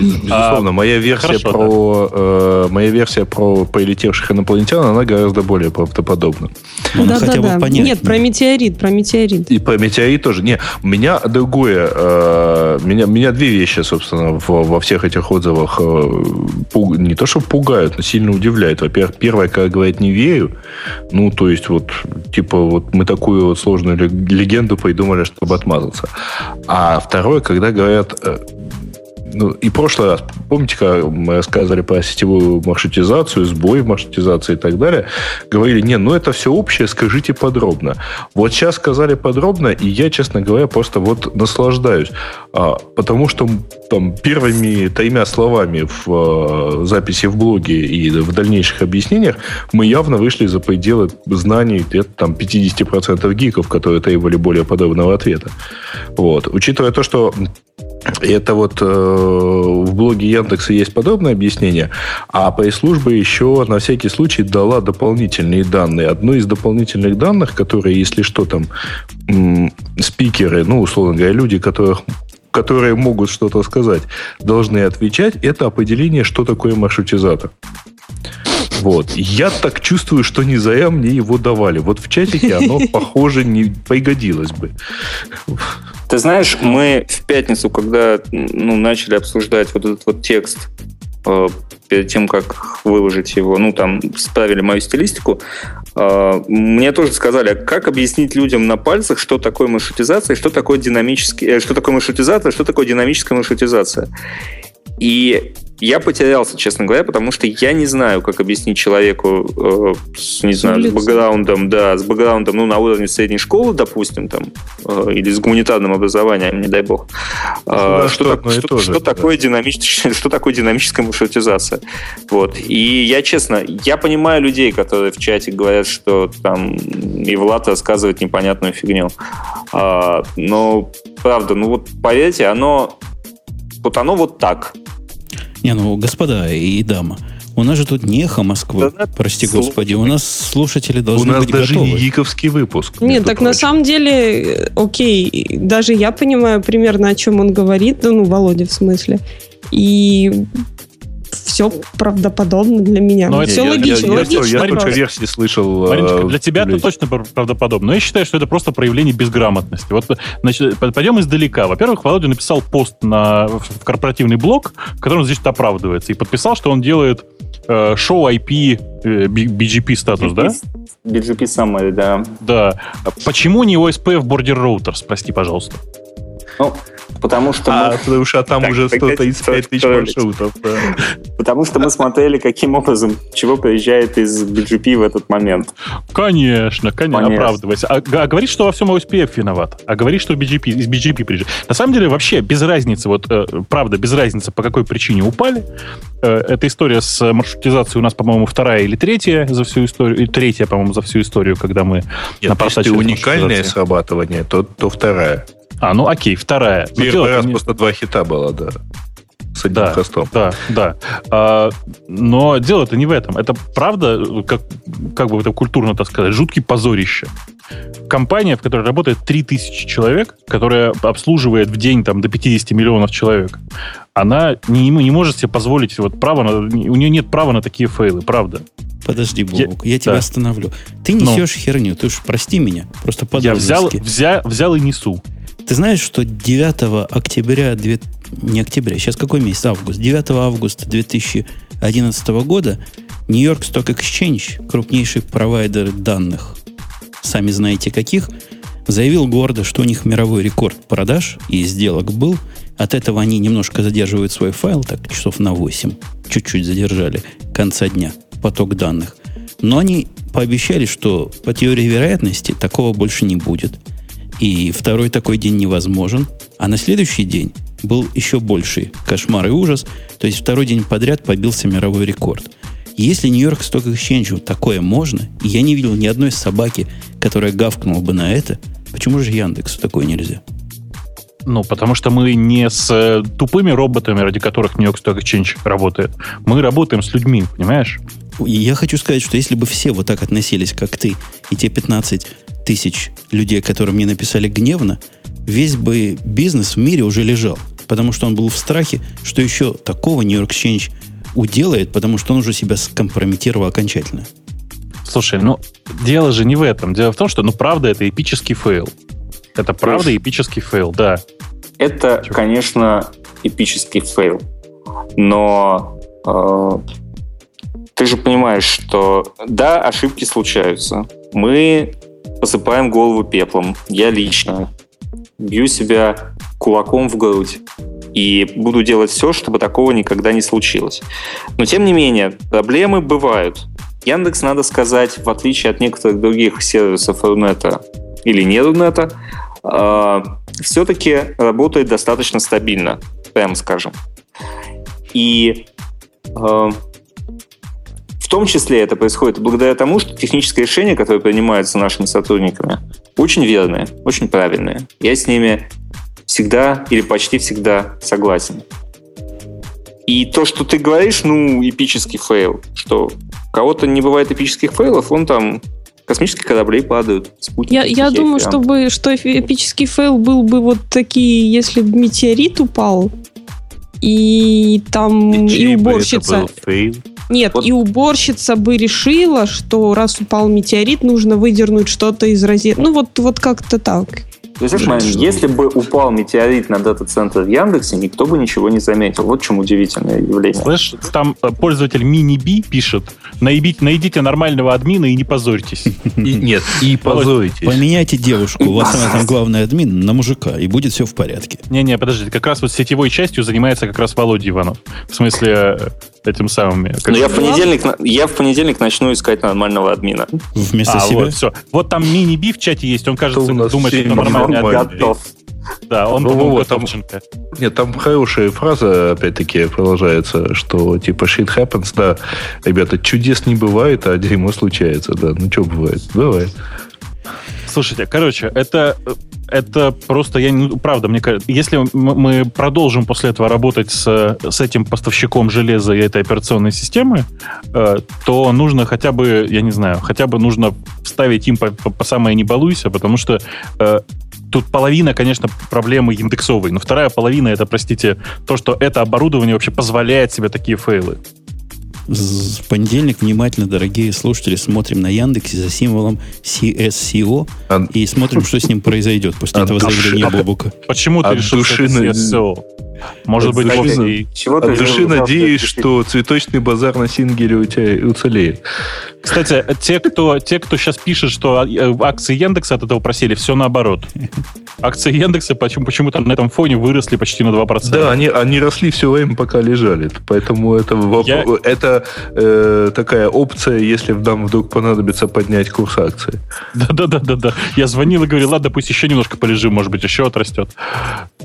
Безусловно, а, моя версия хорошо, про да. э, моя версия про прилетевших инопланетян, она гораздо более правдоподобна. Ну, да, хотя да, бы да. Нет, про метеорит, про метеорит. И про метеорит тоже. Не, у меня другое, э, меня, меня две вещи, собственно, в, во всех этих отзывах э, пуг, не то, что пугают, но сильно удивляют. Во-первых, первое, когда говорит «не верю», ну, то есть вот, типа, вот мы такую вот сложную легенду придумали, чтобы отмазаться. А второе, когда говорят э, ну, и в прошлый раз, помните, когда мы рассказывали про сетевую маршрутизацию, сбой в маршрутизации и так далее, говорили, не, ну это все общее, скажите подробно. Вот сейчас сказали подробно, и я, честно говоря, просто вот наслаждаюсь. А, потому что там первыми тремя словами в а, записи в блоге и в дальнейших объяснениях мы явно вышли за пределы знаний где-то там 50% гиков, которые требовали более подробного ответа. Вот. Учитывая то, что это вот э, в блоге Яндекса есть подобное объяснение, а пресс-служба еще на всякий случай дала дополнительные данные. Одно из дополнительных данных, которые, если что, там м- спикеры, ну, условно говоря, люди, которых которые могут что-то сказать, должны отвечать, это определение, что такое маршрутизатор. Вот. Я так чувствую, что не зря мне его давали. Вот в чатике оно, похоже, не пригодилось бы. Ты знаешь, мы в пятницу, когда ну, начали обсуждать вот этот вот текст э, перед тем, как выложить его, ну, там, справили мою стилистику, э, мне тоже сказали, а как объяснить людям на пальцах, что такое маршрутизация, что такое динамический, э, что такое маршрутизация, что такое динамическая маршрутизация. И я потерялся, честно говоря, потому что я не знаю, как объяснить человеку, э, с, не знаю, с бэкграундом, да, с бэкграундом, ну, на уровне средней школы, допустим, там, э, или с гуманитарным образованием, не дай бог, э, что, что, что, тоже, что, да. такое динамич... что такое динамическая маршрутизация. Вот. И я, честно, я понимаю людей, которые в чате говорят, что там и Влад рассказывает непонятную фигню. А, но, правда, ну вот поверьте, оно вот оно вот так. Не, ну, господа и дама, у нас же тут не эхо Москвы, да, прости слушай. господи. У нас слушатели должны быть готовы. У нас даже готовы. не гиковский выпуск. Нет, так прочим. на самом деле, окей, даже я понимаю примерно, о чем он говорит, ну, Володя в смысле. И все правдоподобно для меня. Но все я, логично. Я, я, логично я, я только версии слышал. Мариночка, для тебя это точно правдоподобно. Но я считаю, что это просто проявление безграмотности. Вот, значит, пойдем издалека. Во-первых, Володя написал пост на, в корпоративный блог, в котором здесь оправдывается, и подписал, что он делает э, шоу IP э, BGP статус, BGP, да? BGP Summary, да. Да. Почему не OSPF Border Routers, прости, пожалуйста? Ну, Потому что а, мы... потому что там так, уже 135 тысяч маршрутов. Да. Потому что мы смотрели, каким образом, чего приезжает из BGP в этот момент. Конечно, конечно, оправдывайся. А, а говорит, что во всем OSPF виноват. А говорит, что BGP, из BGP приезжает. На самом деле, вообще, без разницы, вот, э, правда, без разницы, по какой причине упали. Э, эта история с маршрутизацией у нас, по-моему, вторая или третья за всю историю. И третья, по-моему, за всю историю, когда мы Нет, если уникальное срабатывание, то, то вторая. А, ну окей, вторая. Ну, Первый раз не... просто два хита было, да. С одним да, хостом. Да, да. А, но дело-то не в этом. Это правда, как, как бы это культурно так сказать, жуткий позорище. Компания, в которой работает 3000 человек, которая обслуживает в день там, до 50 миллионов человек, она не, не может себе позволить вот право на, у нее нет права на такие фейлы, правда. Подожди, Бобук, я, я тебя да. остановлю. Ты несешь Но. херню, ты уж прости меня, просто по Я взял, взял, взял и несу. Ты знаешь, что 9 октября, не октября, сейчас какой месяц? Август. 9 августа 2011 года Нью-Йорк Stock Exchange, крупнейший провайдер данных, сами знаете каких, заявил гордо, что у них мировой рекорд продаж и сделок был. От этого они немножко задерживают свой файл, так часов на 8. Чуть-чуть задержали конца дня поток данных. Но они пообещали, что по теории вероятности такого больше не будет. И второй такой день невозможен. А на следующий день был еще больший кошмар и ужас. То есть второй день подряд побился мировой рекорд. Если Нью-Йорк Stock Exchange такое можно, и я не видел ни одной собаки, которая гавкнула бы на это, почему же Яндексу такое нельзя? Ну, потому что мы не с э, тупыми роботами, ради которых York Stock Exchange работает. Мы работаем с людьми, понимаешь? Я хочу сказать, что если бы все вот так относились, как ты, и те 15 тысяч людей, которые мне написали гневно, весь бы бизнес в мире уже лежал. Потому что он был в страхе, что еще такого New York Exchange уделает, потому что он уже себя скомпрометировал окончательно. Слушай, ну, дело же не в этом. Дело в том, что, ну, правда, это эпический фейл. Это правда Слушай, эпический фейл, да. Это, Чего? конечно, эпический фейл. Но э, ты же понимаешь, что да, ошибки случаются. Мы посыпаем голову пеплом. Я лично бью себя кулаком в грудь. И буду делать все, чтобы такого никогда не случилось. Но, тем не менее, проблемы бывают. Яндекс, надо сказать, в отличие от некоторых других сервисов Рунета или не Рунета, э, все-таки работает достаточно стабильно, прямо скажем. И э, том числе это происходит благодаря тому, что технические решения, которые принимаются нашими сотрудниками, очень верные, очень правильные. Я с ними всегда или почти всегда согласен. И то, что ты говоришь, ну, эпический фейл, что у кого-то не бывает эпических фейлов, он там космические корабли падают, спутники. Я, я думаю, чтобы, что эпический фейл был бы вот такие, если бы метеорит упал, и там и, и уборщица... Нет, вот. и уборщица бы решила, что раз упал метеорит, нужно выдернуть что-то из розетки. Ну, вот, вот как-то так. То есть, момент, если бы упал метеорит на дата-центр в Яндексе, никто бы ничего не заметил. Вот чем удивительное явление. Слышь, там э, пользователь мини-би пишет, найдите, найдите нормального админа и не позорьтесь. Нет, и позоритесь. Поменяйте девушку, у вас она там главный админ, на мужика, и будет все в порядке. Не-не, подождите, как раз вот сетевой частью занимается как раз Володя Иванов. В смысле, э, этим самым. Ну, я в, понедельник, я в понедельник начну искать нормального админа. Вместо а, себя? Вот, все. Вот там мини-би в чате есть, он, кажется, думает, что нормальный админ. Готов. Да, он, ну, вот, там, Нет, там хорошая фраза, опять-таки, продолжается, что типа shit happens, да, ребята, чудес не бывает, а дерьмо случается, да. Ну, что бывает? Бывает. Слушайте, короче, это это просто, я не, правда, мне кажется, если мы продолжим после этого работать с, с этим поставщиком железа и этой операционной системы, э, то нужно хотя бы, я не знаю, хотя бы нужно вставить им по, по, по самое не балуйся, потому что э, тут половина, конечно, проблемы индексовой, но вторая половина это, простите, то, что это оборудование вообще позволяет себе такие фейлы. В понедельник внимательно, дорогие слушатели, смотрим на Яндексе за символом CSCO а... и смотрим, что с ним произойдет после а этого души... заявления Бобука. Почему ты решил, что это CSCO? Может быть, души, чего от души надеюсь, что цветочный базар на Сингере у тебя уцелеет. Кстати, те, кто, те, кто сейчас пишет, что э, акции Яндекса от этого просели, все наоборот. Акции Яндекса почему, почему-то на этом фоне выросли почти на 2%. Да, они, они росли все время, пока лежали. Поэтому это, Я... это э, такая опция, если нам вдруг понадобится поднять курс акции. Да-да-да. да. Я звонил и говорил, ладно, пусть еще немножко полежим, может быть, еще отрастет.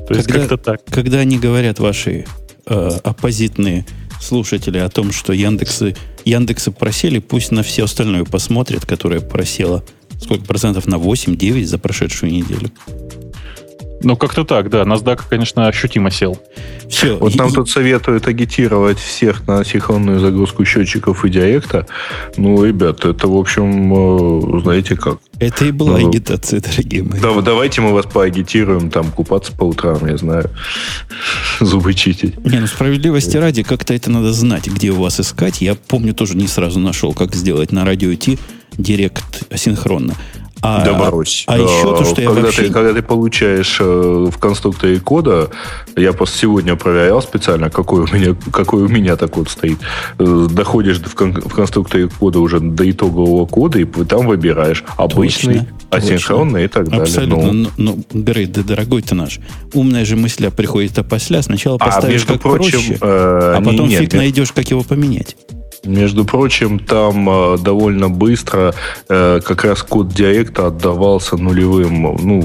То есть как-то так. Когда они говорят ваши э, оппозитные слушатели о том, что Яндексы, Яндексы просели, пусть на все остальное посмотрят, которое просело сколько процентов на 8-9 за прошедшую неделю. Ну, как-то так, да. NASDAQ, конечно, ощутимо сел. Все. Вот нам тут советуют агитировать всех на синхронную загрузку счетчиков и директа. Ну, ребят, это, в общем, э, знаете как. Это и была ну, агитация, дорогие мои. Да, давайте мы вас поагитируем, там, купаться по утрам, я знаю, зубы чистить. Не, ну, справедливости ради, как-то это надо знать, где у вас искать. Я помню, тоже не сразу нашел, как сделать на радио Ти директ асинхронно. А, да, Марусь. А, а еще то, что когда я вообще... Ты, когда ты получаешь э, в конструкторе кода, я просто сегодня проверял специально, какой у меня, какой у меня так вот стоит. Э, доходишь в, кон, в конструкторе кода уже до итогового кода, и там выбираешь обычный, точно, асинхронный и так далее. Абсолютно. Ну, ну, Грей, да дорогой ты наш. Умная же мысль приходит опосля. Сначала а, поставишь а, как прочим, проще, э, а потом не, фиг нет, найдешь, как его поменять. Между прочим, там э, довольно быстро э, как раз код Директа отдавался нулевым. Ну,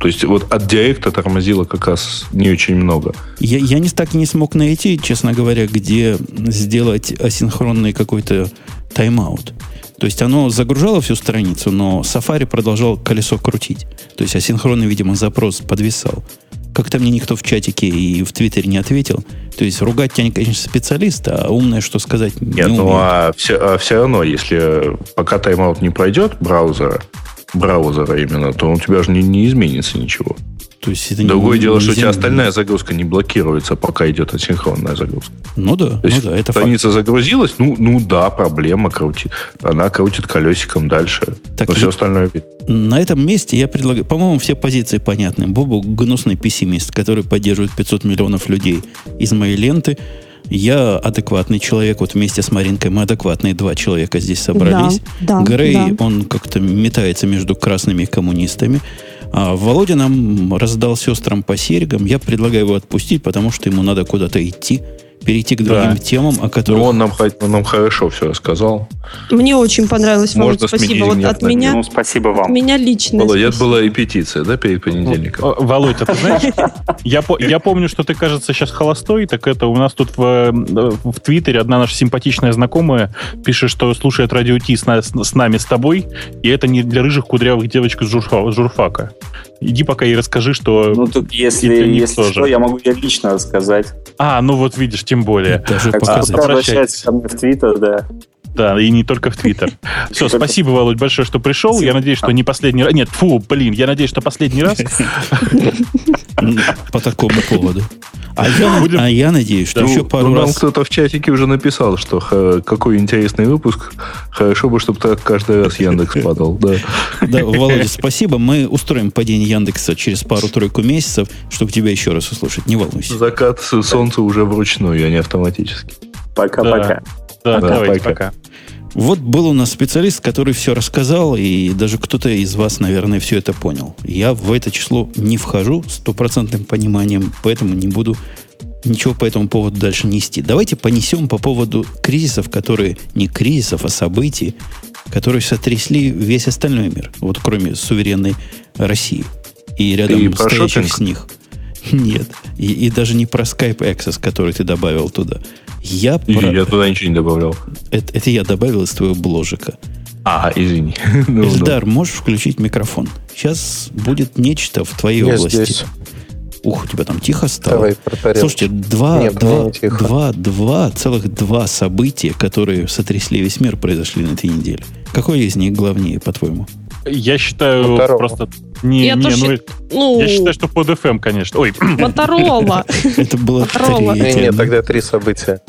то есть вот от Директа тормозило как раз не очень много. Я, я не так не смог найти, честно говоря, где сделать асинхронный какой-то тайм-аут. То есть оно загружало всю страницу, но Safari продолжал колесо крутить. То есть асинхронный, видимо, запрос подвисал. Как-то мне никто в чатике и в Твиттере не ответил. То есть ругать тебя, конечно, специалист, а умное что сказать не Нет, умеет. ну а все, а все равно, если пока тайм-аут не пройдет браузера, браузера именно, то у тебя же не, не изменится ничего. То есть это не- Другое дело, что у тебя нельзя- остальная загрузка не блокируется, пока идет асинхронная загрузка. Ну да, То ну да, это факт. страница загрузилась, ну, ну да, проблема крутит. Она крутит колесиком дальше. Так но все остальное видно. На этом месте я предлагаю, по-моему, все позиции понятны. Бобу гнусный пессимист, который поддерживает 500 миллионов людей из моей ленты. Я адекватный человек, вот вместе с Маринкой мы адекватные два человека здесь собрались. Да, да, Грей, да. он как-то метается между красными коммунистами. А Володя нам раздал сестрам по серьгам. Я предлагаю его отпустить, потому что ему надо куда-то идти, перейти к другим Да. темам, о которых... Ну, он нам, он нам хорошо все рассказал. Мне очень понравилось, Володь, Можно спасибо. сменить Вот от на меня, Ну, спасибо от вам. меня лично. Володя, это спасибо. была репетиция, да, перед понедельником? Володь, а ты знаешь, я, я помню, что ты, кажется, сейчас холостой, так это у нас тут в, в Твиттере одна наша симпатичная знакомая пишет, что слушает радио Ти с, на- с- с нами, с тобой, и это не для рыжих кудрявых девочек с журфа- с журфака. Иди пока и расскажи, что... Ну, тут, если, если что, я могу ее лично рассказать. А, ну вот видишь, тем более. Даже показать. Обращайтесь ко мне в Твиттер, да. Да, и не только в Твиттер. Все, спасибо, Володь, большое, что пришел. Я надеюсь, что не последний раз... Нет, фу, блин, я надеюсь, что последний раз. По такому поводу. А я, Будем- а я надеюсь, что Ну, еще пару ну, нам раз... кто-то в чатике уже написал, что ха- какой интересный выпуск. Хорошо бы, чтобы так каждый раз Яндекс падал. Да. Да, Володя, спасибо. Мы устроим падение Яндекса через пару-тройку месяцев, чтобы тебя еще раз услышать. Не волнуйся. Закат солнца уже вручную, а не автоматически. Пока-пока. Да, Да, давайте, пока. пока. Вот был у нас специалист, который все рассказал, и даже кто-то из вас, наверное, все это понял. Я в это число не вхожу стопроцентным пониманием, поэтому не буду ничего по этому поводу дальше нести. Давайте понесем по поводу кризисов, которые не кризисов, а событий, которые сотрясли весь остальной мир, вот кроме суверенной России. И рядом про стоящих шопинг? с них. Нет. И, и даже не про Skype Access, который ты добавил туда. Я И про... Я туда ничего не добавлял. Это, это я добавил из твоего бложика. А, извини. Ну, ну. Эльдар, можешь включить микрофон? Сейчас будет нечто в твоей Я области. здесь. Ух, у тебя там тихо стало. Давай. Слушайте, два, Нет, два, два, два, целых два события, которые сотрясли весь мир, произошли на этой неделе. Какое из них главнее, по-твоему? Я считаю Motorola. просто... Не, Я не, тоже ну, счит- Ну, я считаю, что под FM, конечно. Ой, Моторола. Это было третье. нет, тогда три события.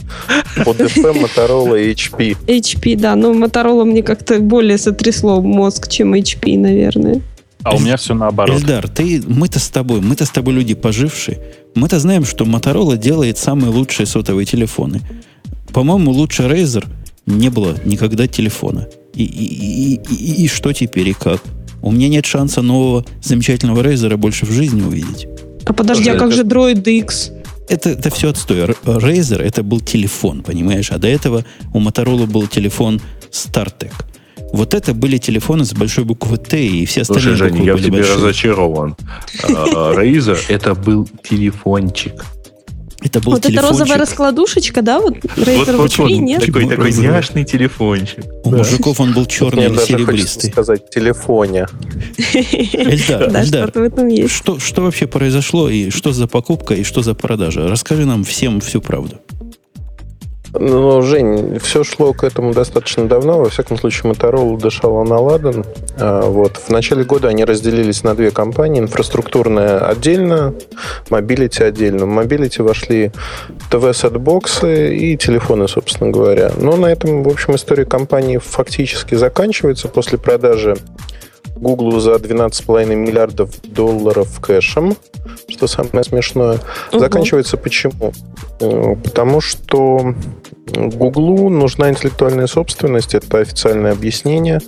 Под FM, Motorola и HP. HP, да. Но Моторола мне как-то более сотрясло мозг, чем HP, наверное. а у меня все наоборот. Эльдар, ты, мы-то с тобой, мы-то с тобой люди пожившие. Мы-то знаем, что Motorola делает самые лучшие сотовые телефоны. По-моему, лучше Razer не было никогда телефона. И, и, и, и- и что теперь и как? У меня нет шанса нового замечательного Razer больше в жизни увидеть. А подожди, а как это- же Droid X? Это, это все отстой. Razer это был телефон, понимаешь? А до этого у Motorola был телефон StarTech. Вот это были телефоны с большой буквы Т, и все остальные Слушай, Женя, буквы я в были тебе большие. разочарован. А, Razer это был телефончик. Это был Вот это телефончик. розовая раскладушка, да? Вот Razer Вот, HP, вот, нет? такой, такой розовый. няшный телефончик. У мужиков он был черный или серебристый. сказать телефоне. Эльдар, Да, что, что вообще произошло, и что за покупка, и что за продажа? Расскажи нам всем всю правду. Ну, Жень, все шло к этому достаточно давно. Во всяком случае, Motorola дышала на ладан. А, Вот. В начале года они разделились на две компании. Инфраструктурная отдельно, Mobility отдельно. В Mobility вошли ТВ-сетбоксы и телефоны, собственно говоря. Но на этом, в общем, история компании фактически заканчивается после продажи Google за 12,5 миллиардов долларов кэшем, что самое смешное. Ого. Заканчивается почему? Э, Потому что Гуглу нужна интеллектуальная собственность, это официальное объяснение.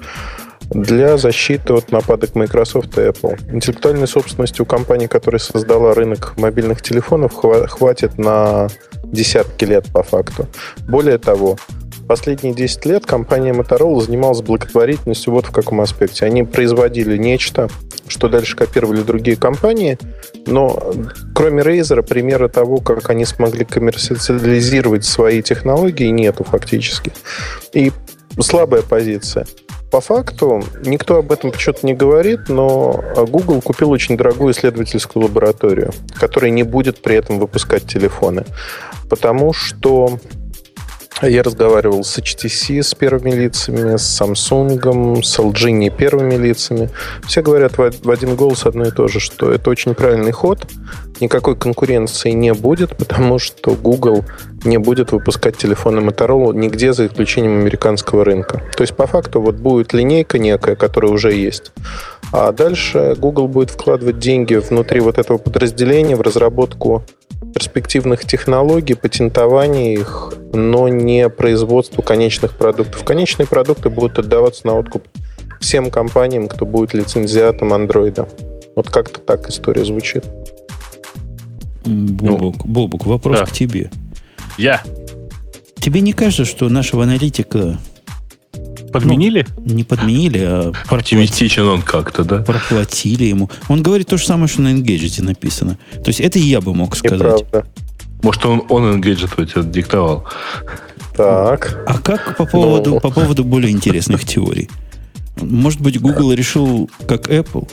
для защиты от нападок Microsoft и Apple. Интеллектуальной собственности у компании, которая создала рынок мобильных телефонов, хватит на десятки лет по факту. Более того, последние 10 лет компания Motorola занималась благотворительностью вот в каком аспекте. Они производили нечто, что дальше копировали другие компании, но кроме Razer примера того, как они смогли коммерциализировать свои технологии, нету фактически. И слабая позиция. По факту никто об этом почему-то не говорит, но Google купил очень дорогую исследовательскую лабораторию, которая не будет при этом выпускать телефоны. Потому что я разговаривал с HTC, с первыми лицами, с Samsung, с LG не первыми лицами. Все говорят в один голос одно и то же, что это очень правильный ход, никакой конкуренции не будет, потому что Google не будет выпускать телефоны Motorola нигде, за исключением американского рынка. То есть, по факту, вот будет линейка некая, которая уже есть. А дальше Google будет вкладывать деньги внутри вот этого подразделения в разработку перспективных технологий, патентование их, но не производству конечных продуктов. Конечные продукты будут отдаваться на откуп всем компаниям, кто будет лицензиатом андроида. Вот как-то так история звучит. Бобук, ну, Бобук вопрос да. к тебе. Я. Тебе не кажется, что нашего аналитика Подменили? Ну, не подменили, а... Оптимистичен он как-то, да? Проплатили ему. Он говорит то же самое, что на Engadget написано. То есть это я бы мог сказать. Неправда. Может, он, он Engadget тебе диктовал. Так. А как по поводу, ну. по поводу более интересных теорий? Может быть, Google решил, как Apple,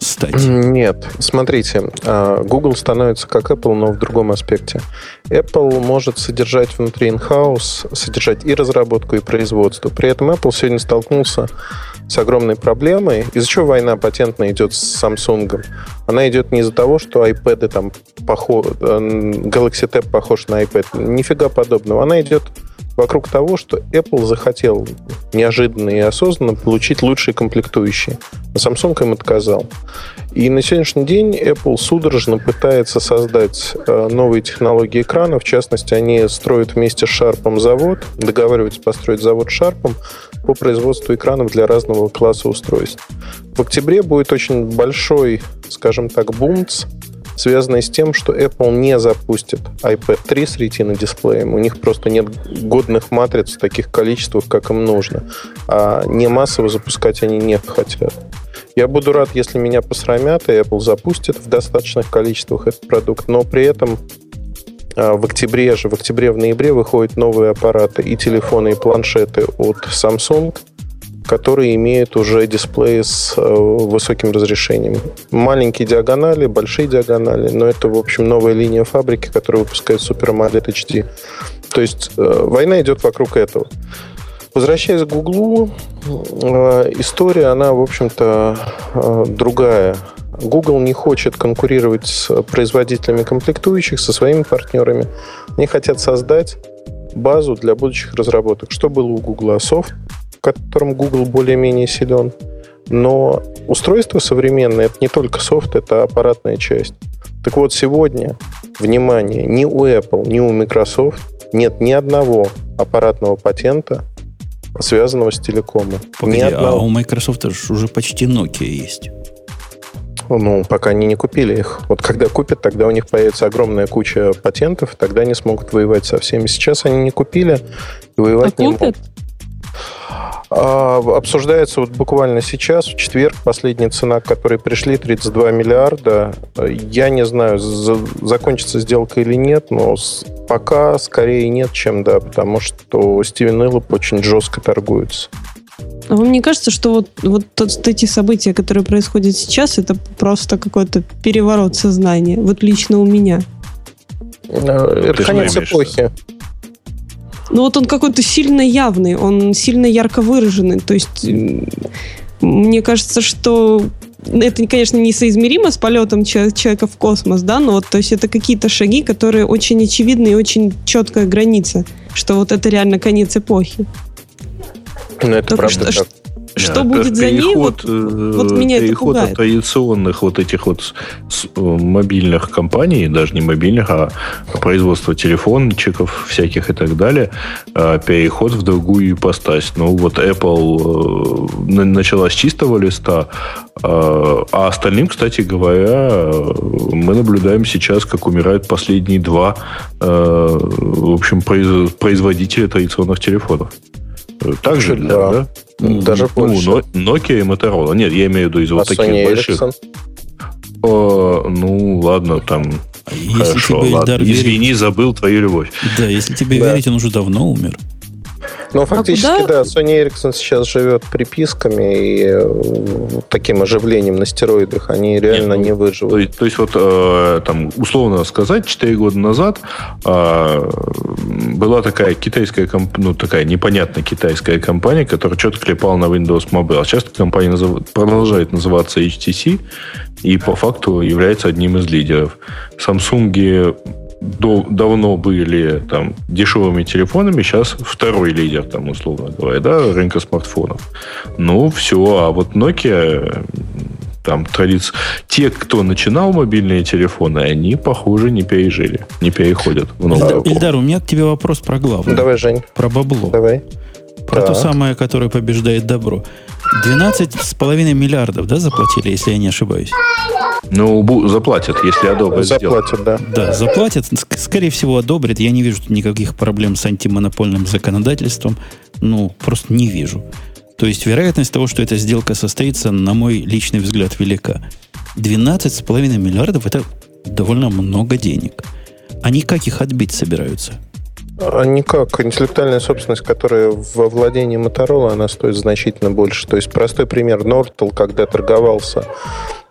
стать? Нет, смотрите, а, Google становится как Apple, но в другом аспекте. Apple может содержать внутри in-house, содержать и разработку, и производство. При этом Apple сегодня столкнулся с огромной проблемой. Из-за чего война патентная идет с Samsung? Она идет не из-за того, что iPad там похож, э, Galaxy Tab похож на iPad. Нифига подобного. Она идет вокруг того, что Apple захотел неожиданно и осознанно получить лучшие комплектующие. А Samsung им отказал. И на сегодняшний день Apple судорожно пытается создать э, новые технологии экрана. В частности, они строят вместе с Sharp завод, договариваются построить завод Sharp по производству экранов для разного класса устройств. В октябре будет очень большой, скажем так, бумц связанные с тем, что Apple не запустит iPad 3 с Retina дисплеем. У них просто нет годных матриц в таких количествах, как им нужно. А не массово запускать они не хотят. Я буду рад, если меня посрамят, и Apple запустит в достаточных количествах этот продукт, но при этом а, в октябре же, в октябре, в ноябре выходят новые аппараты и телефоны, и планшеты от Samsung – которые имеют уже дисплеи с э, высоким разрешением. Маленькие диагонали, большие диагонали, но это, в общем, новая линия фабрики, которая выпускает AMOLED HD. То есть э, война идет вокруг этого. Возвращаясь к Гуглу, э, история, она, в общем-то, другая. Google не хочет конкурировать с производителями комплектующих, со своими партнерами. Они хотят создать базу для будущих разработок. Что было у Google? Софт, в котором Google более-менее силен. Но устройство современное это не только софт, это аппаратная часть. Так вот, сегодня, внимание, ни у Apple, ни у Microsoft нет ни одного аппаратного патента, связанного с телекомом. Погоди, а у Microsoft уже почти Nokia есть. Ну, пока они не купили их. Вот когда купят, тогда у них появится огромная куча патентов, тогда они смогут воевать со всеми. Сейчас они не купили и воевать а не купят? могут. А, обсуждается вот буквально сейчас, в четверг, последняя цена, к которой пришли, 32 миллиарда. Я не знаю, закончится сделка или нет, но пока скорее нет, чем да, потому что Стивен Иллоп очень жестко торгуется. А вам не кажется, что вот, вот тот, эти события, которые происходят сейчас, это просто какой-то переворот сознания? Вот лично у меня. Э, это конец эпохи. Ну вот он какой-то сильно явный, он сильно ярко выраженный. То есть мне кажется, что это, конечно, несоизмеримо с полетом человека в космос, да, но вот, то есть это какие-то шаги, которые очень очевидны и очень четкая граница, что вот это реально конец эпохи. Ну, это Только правда что, так. Что будет за ней, вот, вот меня это пугает. от традиционных вот этих вот мобильных компаний, даже не мобильных, а производства телефончиков всяких и так далее, переход в другую ипостась. Ну, вот Apple начала с чистого листа, а остальным, кстати говоря, мы наблюдаем сейчас, как умирают последние два, в общем, производителя традиционных телефонов. Так же, да. да? Даже ну, больше. Nokia и Motorola. Нет, я имею в виду из а вот таких Sony больших. О, ну, ладно, там... Если Хорошо, тебе, ладно. Извини, забыл твою любовь. Да, если тебе да. верить, он уже давно умер. Ну, фактически, а да, Sony Ericsson сейчас живет приписками и э, таким оживлением на стероидах. Они реально Нет, ну, не выживут. То есть, то есть вот э, там, условно сказать, 4 года назад э, была такая китайская, ну, такая непонятная китайская компания, которая что-то клепала на Windows Mobile. Сейчас эта компания назыв... продолжает называться HTC и по факту является одним из лидеров. Samsung до, давно были там дешевыми телефонами, сейчас второй лидер, там, условно говоря, да, рынка смартфонов. Ну, все, а вот Nokia там традиция. Те, кто начинал мобильные телефоны, они, похоже, не пережили, не переходят в новую Ильдар, Ильдар, у меня к тебе вопрос про главное. Давай, Жень. Про бабло. Давай. Про так. то самое, которое побеждает добро. 12,5 миллиардов, да, заплатили, если я не ошибаюсь? Ну, заплатят, если одобрят Заплатят, да. Да, заплатят. Скорее всего, одобрят. Я не вижу никаких проблем с антимонопольным законодательством. Ну, просто не вижу. То есть вероятность того, что эта сделка состоится, на мой личный взгляд, велика. 12,5 миллиардов – это довольно много денег. Они как их отбить собираются? А никак. Интеллектуальная собственность, которая во владении Motorola, она стоит значительно больше. То есть простой пример. Nortel, когда торговался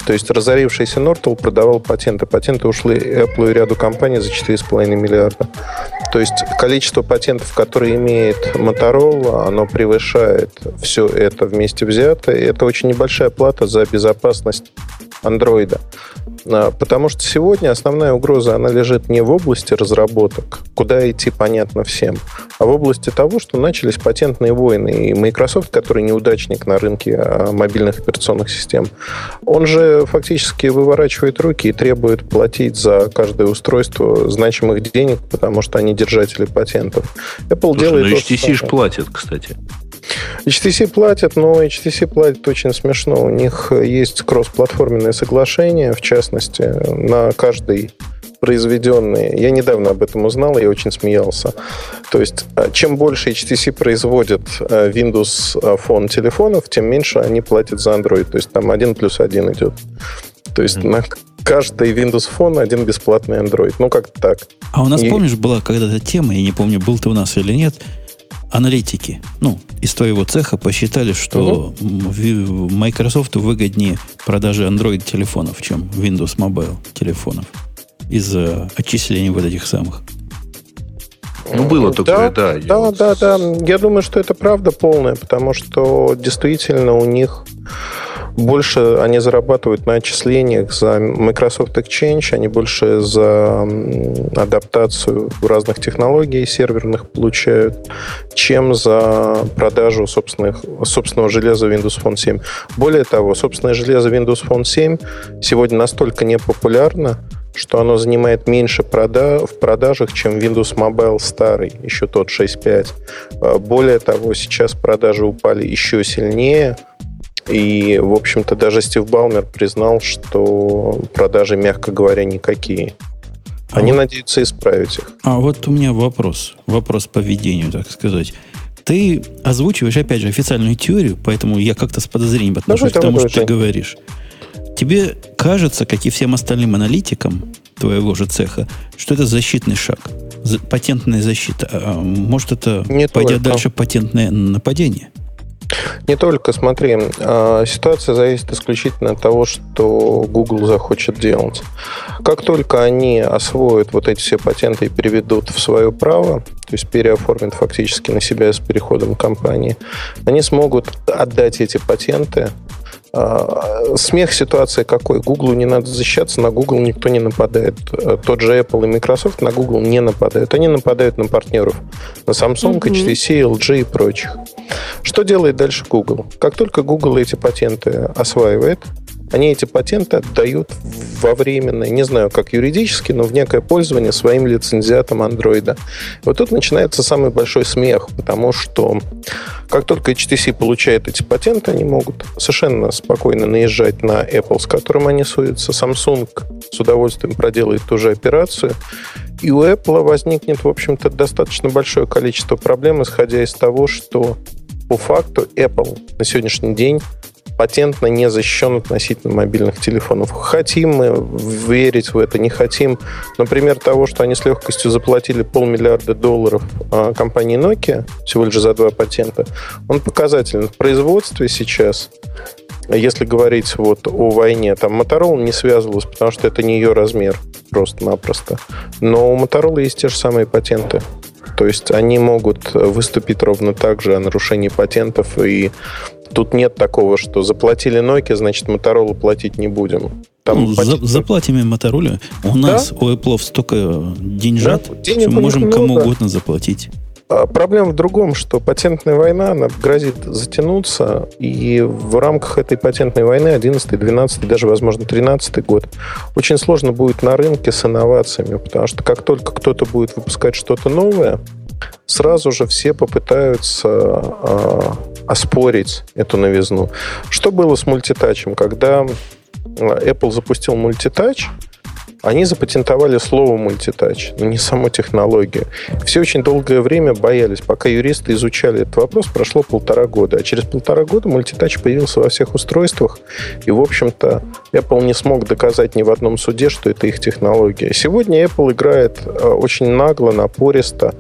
то есть разорившийся Nortel продавал патенты. Патенты ушли Apple и ряду компаний за 4,5 миллиарда. То есть количество патентов, которые имеет Motorola, оно превышает все это вместе взятое. Это очень небольшая плата за безопасность андроида. А, потому что сегодня основная угроза, она лежит не в области разработок, куда идти понятно всем, а в области того, что начались патентные войны. И Microsoft, который неудачник на рынке а, мобильных операционных систем, он же фактически выворачивает руки и требует платить за каждое устройство значимых денег, потому что они держатели патентов. Apple Слушай, делает... Ну, HTC ж платит, кстати. HTC платят, но HTC платит очень смешно. У них есть кроссплатформенное соглашение, в частности, на каждый произведенные. Я недавно об этом узнал, я очень смеялся. То есть, а, чем больше HTC производит а, Windows Phone телефонов, тем меньше они платят за Android. То есть, там один плюс один идет. То есть, mm-hmm. на каждый Windows Phone один бесплатный Android. Ну, как так. А у нас, И... помнишь, была когда-то тема, я не помню, был ты у нас или нет, аналитики, ну, из твоего цеха посчитали, что угу. Microsoft выгоднее продажи Android телефонов, чем Windows Mobile телефонов из-за отчислений вот этих самых. Ну, было такое, да. Да, да, да, да. Я думаю, что это правда полная, потому что действительно у них больше они зарабатывают на отчислениях за Microsoft Exchange, они больше за адаптацию разных технологий серверных получают, чем за продажу собственных, собственного железа Windows Phone 7. Более того, собственное железо Windows Phone 7 сегодня настолько непопулярно, что оно занимает меньше прода в продажах, чем Windows Mobile старый, еще тот 6.5. А более того, сейчас продажи упали еще сильнее, и, в общем-то, даже Стив Балмер признал, что продажи, мягко говоря, никакие. А Они вот, надеются исправить их. А вот у меня вопрос. Вопрос по ведению, так сказать. Ты озвучиваешь, опять же, официальную теорию, поэтому я как-то с подозрением отношусь давай, к тому, давай, что давай. ты говоришь. Тебе кажется, как и всем остальным аналитикам твоего же цеха, что это защитный шаг, патентная защита. А, может, это, Не пойдя только. дальше, патентное нападение? Не только, смотри, а, ситуация зависит исключительно от того, что Google захочет делать. Как только они освоят вот эти все патенты и переведут в свое право, то есть переоформят фактически на себя с переходом компании, они смогут отдать эти патенты смех ситуации какой? Google не надо защищаться, на Google никто не нападает. Э, тот же Apple и Microsoft на Google не нападают. Они нападают на партнеров, на Samsung, mm-hmm. HTC, LG и прочих. Что делает дальше Google? Как только Google эти патенты осваивает, они эти патенты отдают во временное, не знаю, как юридически, но в некое пользование своим лицензиатам андроида. Вот тут начинается самый большой смех, потому что как только HTC получает эти патенты, они могут совершенно спокойно наезжать на Apple, с которым они суются. Samsung с удовольствием проделает ту же операцию. И у Apple возникнет, в общем-то, достаточно большое количество проблем, исходя из того, что по факту Apple на сегодняшний день патентно не защищен относительно мобильных телефонов. Хотим мы верить в это, не хотим. Например, того, что они с легкостью заплатили полмиллиарда долларов а, компании Nokia всего лишь за два патента, он показательный. В производстве сейчас если говорить вот о войне, там Motorola не связывалась, потому что это не ее размер просто-напросто. Но у Motorola есть те же самые патенты. То есть они могут выступить ровно так же о нарушении патентов и Тут нет такого, что заплатили Nokia, значит, Motorola платить не будем. Там ну, за, заплатим им Motorola. У нас, у Apple столько деньжат, да, что мы можем кому много. угодно заплатить. А проблема в другом, что патентная война она грозит затянуться, и в рамках этой патентной войны 11, 12, даже, возможно, 13 год очень сложно будет на рынке с инновациями, потому что как только кто-то будет выпускать что-то новое, сразу же все попытаются э, оспорить эту новизну. Что было с мультитачем? Когда Apple запустил мультитач, они запатентовали слово мультитач, но не саму технологию. Все очень долгое время боялись. Пока юристы изучали этот вопрос, прошло полтора года. А через полтора года мультитач появился во всех устройствах. И, в общем-то, Apple не смог доказать ни в одном суде, что это их технология. Сегодня Apple играет э, очень нагло, напористо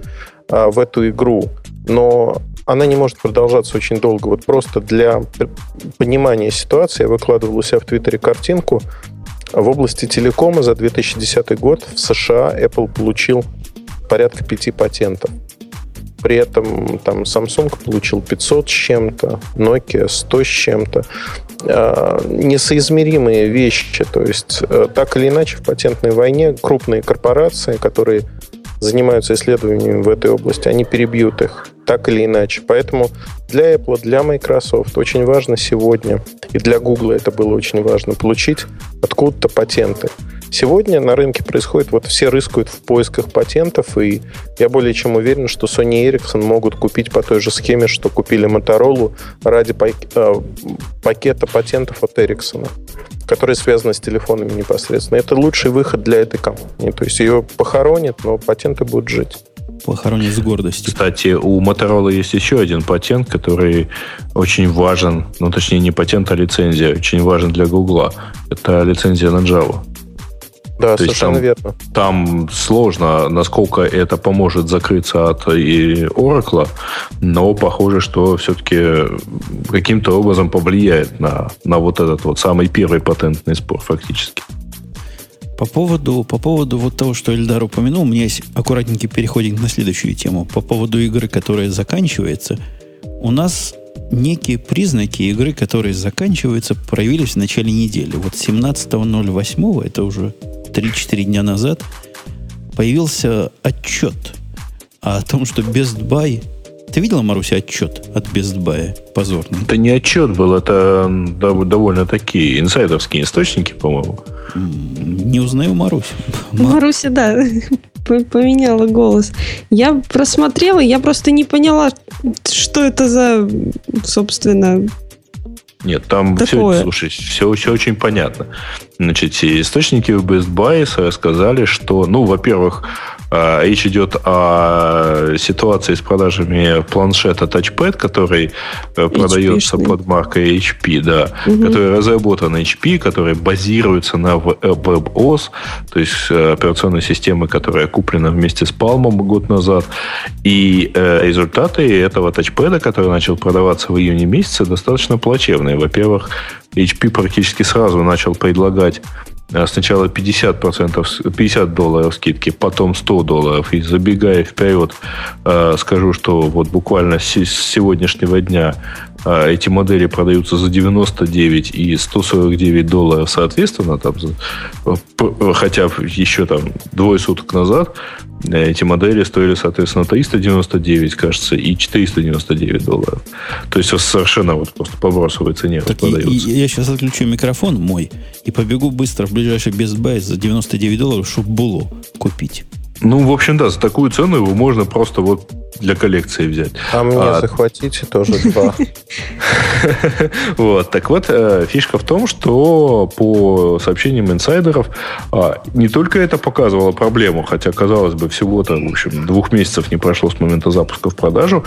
а, в эту игру. Но она не может продолжаться очень долго. Вот просто для понимания ситуации я выкладывал у себя в Твиттере картинку. В области телекома за 2010 год в США Apple получил порядка пяти патентов. При этом там Samsung получил 500 с чем-то, Nokia 100 с чем-то. А, несоизмеримые вещи. То есть, э, так или иначе, в патентной войне крупные корпорации, которые занимаются исследованиями в этой области, они перебьют их так или иначе. Поэтому для Apple, для Microsoft очень важно сегодня, и для Google это было очень важно, получить откуда-то патенты. Сегодня на рынке происходит, вот все рыскают в поисках патентов, и я более чем уверен, что Sony и Ericsson могут купить по той же схеме, что купили Motorola ради э, пакета патентов от Ericsson которые связаны с телефонами непосредственно. Это лучший выход для этой компании. То есть ее похоронят, но патенты будут жить. Похоронят с гордостью. Кстати, у Motorola есть еще один патент, который очень важен, ну точнее не патент, а лицензия, очень важен для Гугла. Это лицензия на Java. Да, То совершенно там, верно. Там сложно, насколько это поможет закрыться от и Oracle, но похоже, что все-таки каким-то образом повлияет на, на вот этот вот самый первый патентный спор фактически. По поводу, по поводу вот того, что Эльдар упомянул, у меня есть аккуратненький переходик на следующую тему. По поводу игры, которая заканчивается, у нас некие признаки игры, которые заканчиваются, проявились в начале недели. Вот 17.08, это уже 3-4 дня назад появился отчет о том, что Best Buy... Ты видела, Маруся, отчет от Best Buy? Позорный. Это не отчет был, это довольно такие инсайдерские источники, по-моему. Не узнаю Маруся. Маруся, да, поменяла голос. Я просмотрела, я просто не поняла, что это за, собственно, нет, там Такое. все, слушай, все, все очень понятно. Значит, источники в Best Buy рассказали, что, ну, во-первых, речь идет о ситуации с продажами планшета Touchpad, который HP э, продается под маркой HP, да, угу. который разработан HP, который базируется на WebOS, то есть э, операционной системы, которая куплена вместе с Palm год назад. И э, результаты этого тачпэда, который начал продаваться в июне месяце, достаточно плачевные. Во-первых, HP практически сразу начал предлагать Э, сначала 50%, 50 долларов скидки, потом 100 долларов. И забегая вперед, э, скажу, что вот буквально с сегодняшнего дня а эти модели продаются за 99 и 149 долларов соответственно, там, хотя еще там двое суток назад эти модели стоили, соответственно, 399, кажется, и 499 долларов. То есть совершенно вот просто по бросовой цене так продается. Я, я сейчас отключу микрофон мой и побегу быстро в ближайший Best Buy за 99 долларов, чтобы було купить. Ну, в общем, да, за такую цену его можно просто вот для коллекции взять. А мне а... захватите тоже два. Вот, так вот, э, фишка в том, что по сообщениям инсайдеров а, не только это показывало проблему, хотя, казалось бы, всего-то, в общем, двух месяцев не прошло с момента запуска в продажу,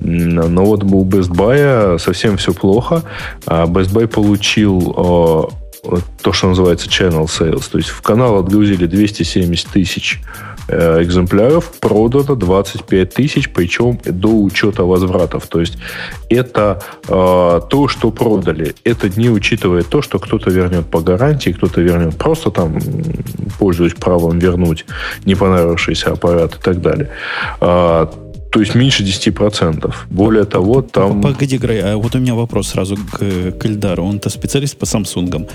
но вот у Best Buy совсем все плохо. А Best Buy получил а, то, что называется channel sales. То есть в канал отгрузили 270 тысяч экземпляров продано 25 тысяч, причем до учета возвратов. То есть это э, то, что продали. Это не учитывая то, что кто-то вернет по гарантии, кто-то вернет просто там, пользуясь правом вернуть не понравившийся аппарат и так далее. А, то есть меньше 10%. Более того, там... Погоди, Грей, а вот у меня вопрос сразу к, к Эльдару. Он-то специалист по Самсунгам.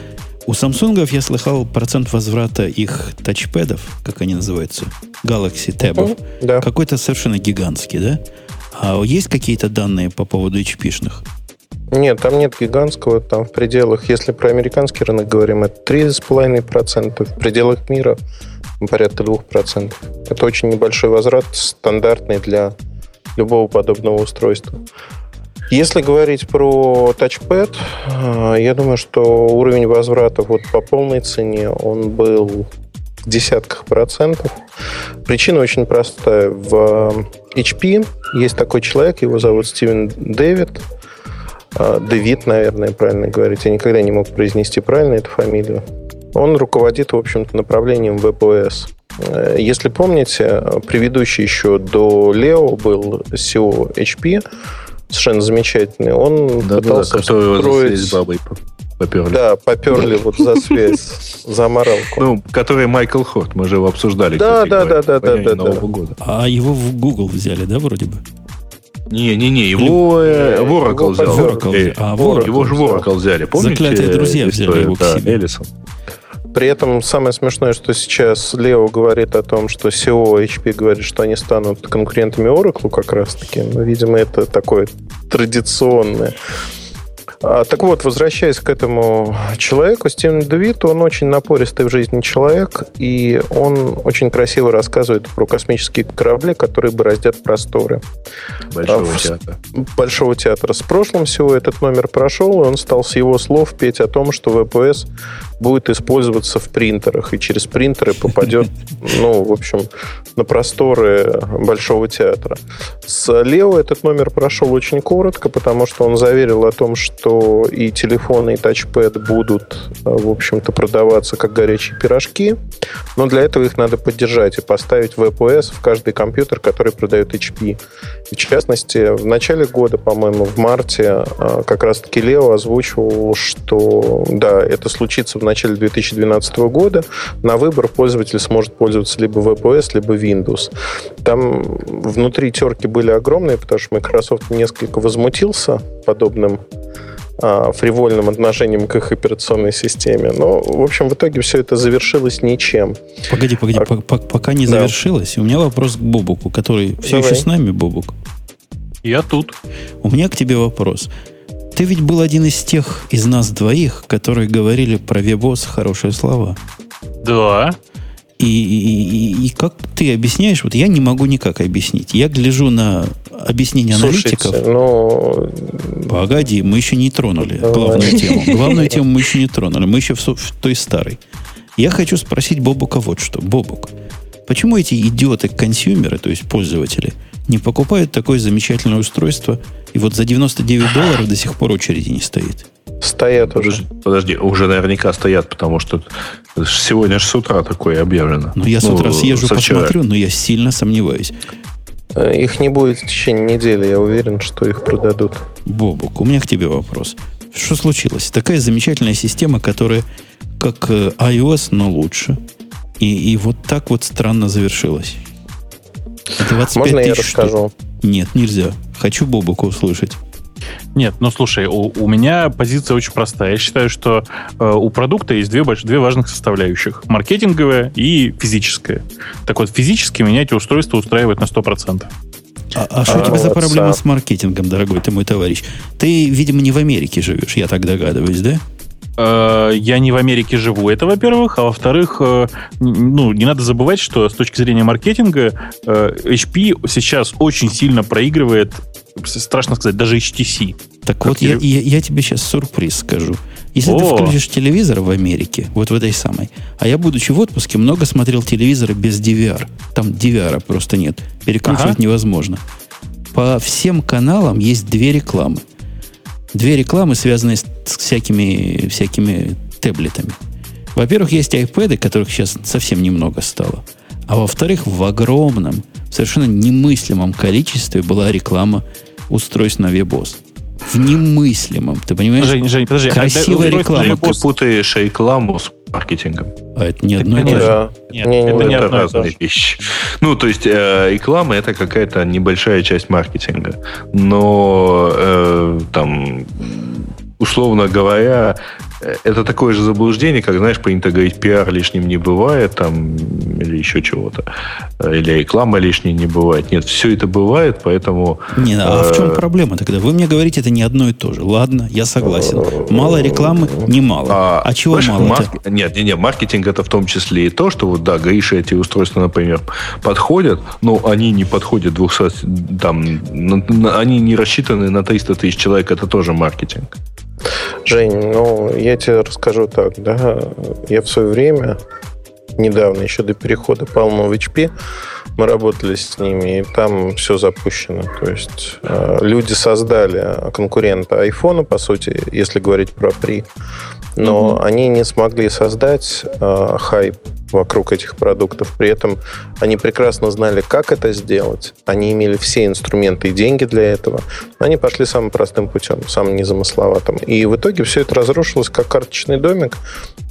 У Самсунгов я слыхал процент возврата их тачпэдов, как они называются, Galaxy Tab, да. какой-то совершенно гигантский, да? А есть какие-то данные по поводу HP-шных? Нет, там нет гигантского, там в пределах, если про американский рынок говорим, это 3,5%, в пределах мира порядка 2%. Это очень небольшой возврат, стандартный для любого подобного устройства. Если говорить про тачпэд, э, я думаю, что уровень возврата вот по полной цене, он был в десятках процентов. Причина очень простая. В HP есть такой человек, его зовут Стивен Дэвид. Э, Дэвид, наверное, правильно говорить. Я никогда не мог произнести правильно эту фамилию. Он руководит, в общем-то, направлением WebOS. Э, если помните, предыдущий еще до Leo был SEO HP, совершенно замечательный. Он да, пытался да, строить... с бабой поперли. Да, поперли вот за связь, за моралку. Ну, который Майкл Хорт, мы же его обсуждали. Да, да, да, да, да, да, да. А его в Google взяли, да, вроде бы? Не-не-не, его э, в Oracle взял. Oracle. А, Его же в Oracle взяли, помните? Заклятые друзья взяли его к себе. Эллисон. При этом самое смешное, что сейчас Лео говорит о том, что SEO HP говорит, что они станут конкурентами Oracle как раз-таки. Но, видимо, это такое традиционное а, так вот, возвращаясь к этому человеку, Стивен Девит, он очень напористый в жизни человек, и он очень красиво рассказывает про космические корабли, которые бороздят просторы. Большого а, театра. Большого театра. С прошлым всего этот номер прошел, и он стал с его слов петь о том, что ВПС будет использоваться в принтерах, и через принтеры попадет, ну, в общем, на просторы Большого театра. С Лео этот номер прошел очень коротко, потому что он заверил о том, что и телефоны, и тачпэд будут, в общем-то, продаваться как горячие пирожки, но для этого их надо поддержать и поставить VPS в каждый компьютер, который продает HP. И в частности, в начале года, по-моему, в марте, а, как раз-таки Лео озвучивал, что да, это случится в начале 2012 года. На выбор пользователь сможет пользоваться либо VPS, либо Windows. Там внутри терки были огромные, потому что Microsoft несколько возмутился подобным а, фривольным отношением к их операционной системе. Но, в общем, в итоге все это завершилось ничем. Погоди, погоди, а, пока не да. завершилось, у меня вопрос к Бобуку, который все Давай. еще с нами, Бобук. Я тут. У меня к тебе вопрос. Ты ведь был один из тех из нас двоих, которые говорили про Вебос хорошие слова. Да. И, и, и, и как ты объясняешь? Вот я не могу никак объяснить. Я гляжу на объяснение Слушайте, аналитиков. Но... Погоди, мы еще не тронули Давай. главную тему. Главную тему мы еще не тронули. Мы еще в, в той старой. Я хочу спросить Бобука вот что. Бобук, почему эти идиоты-консюмеры, то есть пользователи, не покупают такое замечательное устройство, и вот за 99 долларов до сих пор очереди не стоит? Стоят уже. Подожди, уже наверняка стоят, потому что сегодня же с утра такое объявлено. Ну, я с утра ну, съезжу, посмотрю, но я сильно сомневаюсь. Э, их не будет в течение недели, я уверен, что их продадут. Бобук, у меня к тебе вопрос. Что случилось? Такая замечательная система, которая как э, iOS, но лучше. И, и вот так вот странно завершилась. 25 Можно я расскажу? Штук. Нет, нельзя. Хочу Бобука услышать. Нет, ну слушай, у, у меня позиция очень простая. Я считаю, что э, у продукта есть две, больш... две важных составляющих. Маркетинговая и физическая. Так вот, физически меня эти устройства устраивают на 100%. А, а что у тебя за проблема с маркетингом, дорогой ты мой товарищ? Ты, видимо, не в Америке живешь, я так догадываюсь, да? Э, я не в Америке живу, это во-первых, а во-вторых, э, ну, не надо забывать, что с точки зрения маркетинга э, HP сейчас очень сильно проигрывает, страшно сказать, даже HTC. Так вот, я, я, я тебе сейчас сюрприз скажу. Если О. ты включишь телевизор в Америке, вот в этой самой, а я, будучи в отпуске, много смотрел телевизоры без DVR. Там DVR просто нет. Перекручивать ага. невозможно. По всем каналам есть две рекламы. Две рекламы, связанные с всякими, всякими таблетами. Во-первых, есть iPad, которых сейчас совсем немного стало. А во-вторых, в огромном, совершенно немыслимом количестве была реклама устройств на WebOS. В немыслимом, ты понимаешь? Жень, Жень, подожди. Красивая реклама. Ты путаешь рекламу с маркетингом. А это не одно и то же. Нет, не, это не это разные вещи. Ну, то есть э, реклама это какая-то небольшая часть маркетинга. Но э, там условно говоря, это такое же заблуждение, как, знаешь, принято говорить, пиар лишним не бывает, там, или еще чего-то. Или реклама лишней не бывает. Нет, все это бывает, поэтому... Не, а в чем э, проблема тогда? Вы мне говорите, это не одно и то же. Ладно, я согласен. Мало рекламы, не мало. А, а чего мало? Марк... Нет, нет, нет, маркетинг это в том числе и то, что вот, да, Гриша эти устройства, например, подходят, но они не подходят 200, там, они не рассчитаны на 300 тысяч человек, это тоже маркетинг. Жень, ну, я тебе расскажу так, да, я в свое время, недавно, еще до перехода Palma в HP, мы работали с ними, и там все запущено. То есть э, люди создали конкурента iPhone, по сути, если говорить про при, но mm-hmm. они не смогли создать э, хайп вокруг этих продуктов. При этом они прекрасно знали, как это сделать. Они имели все инструменты и деньги для этого. Они пошли самым простым путем, самым незамысловатым. И в итоге все это разрушилось как карточный домик.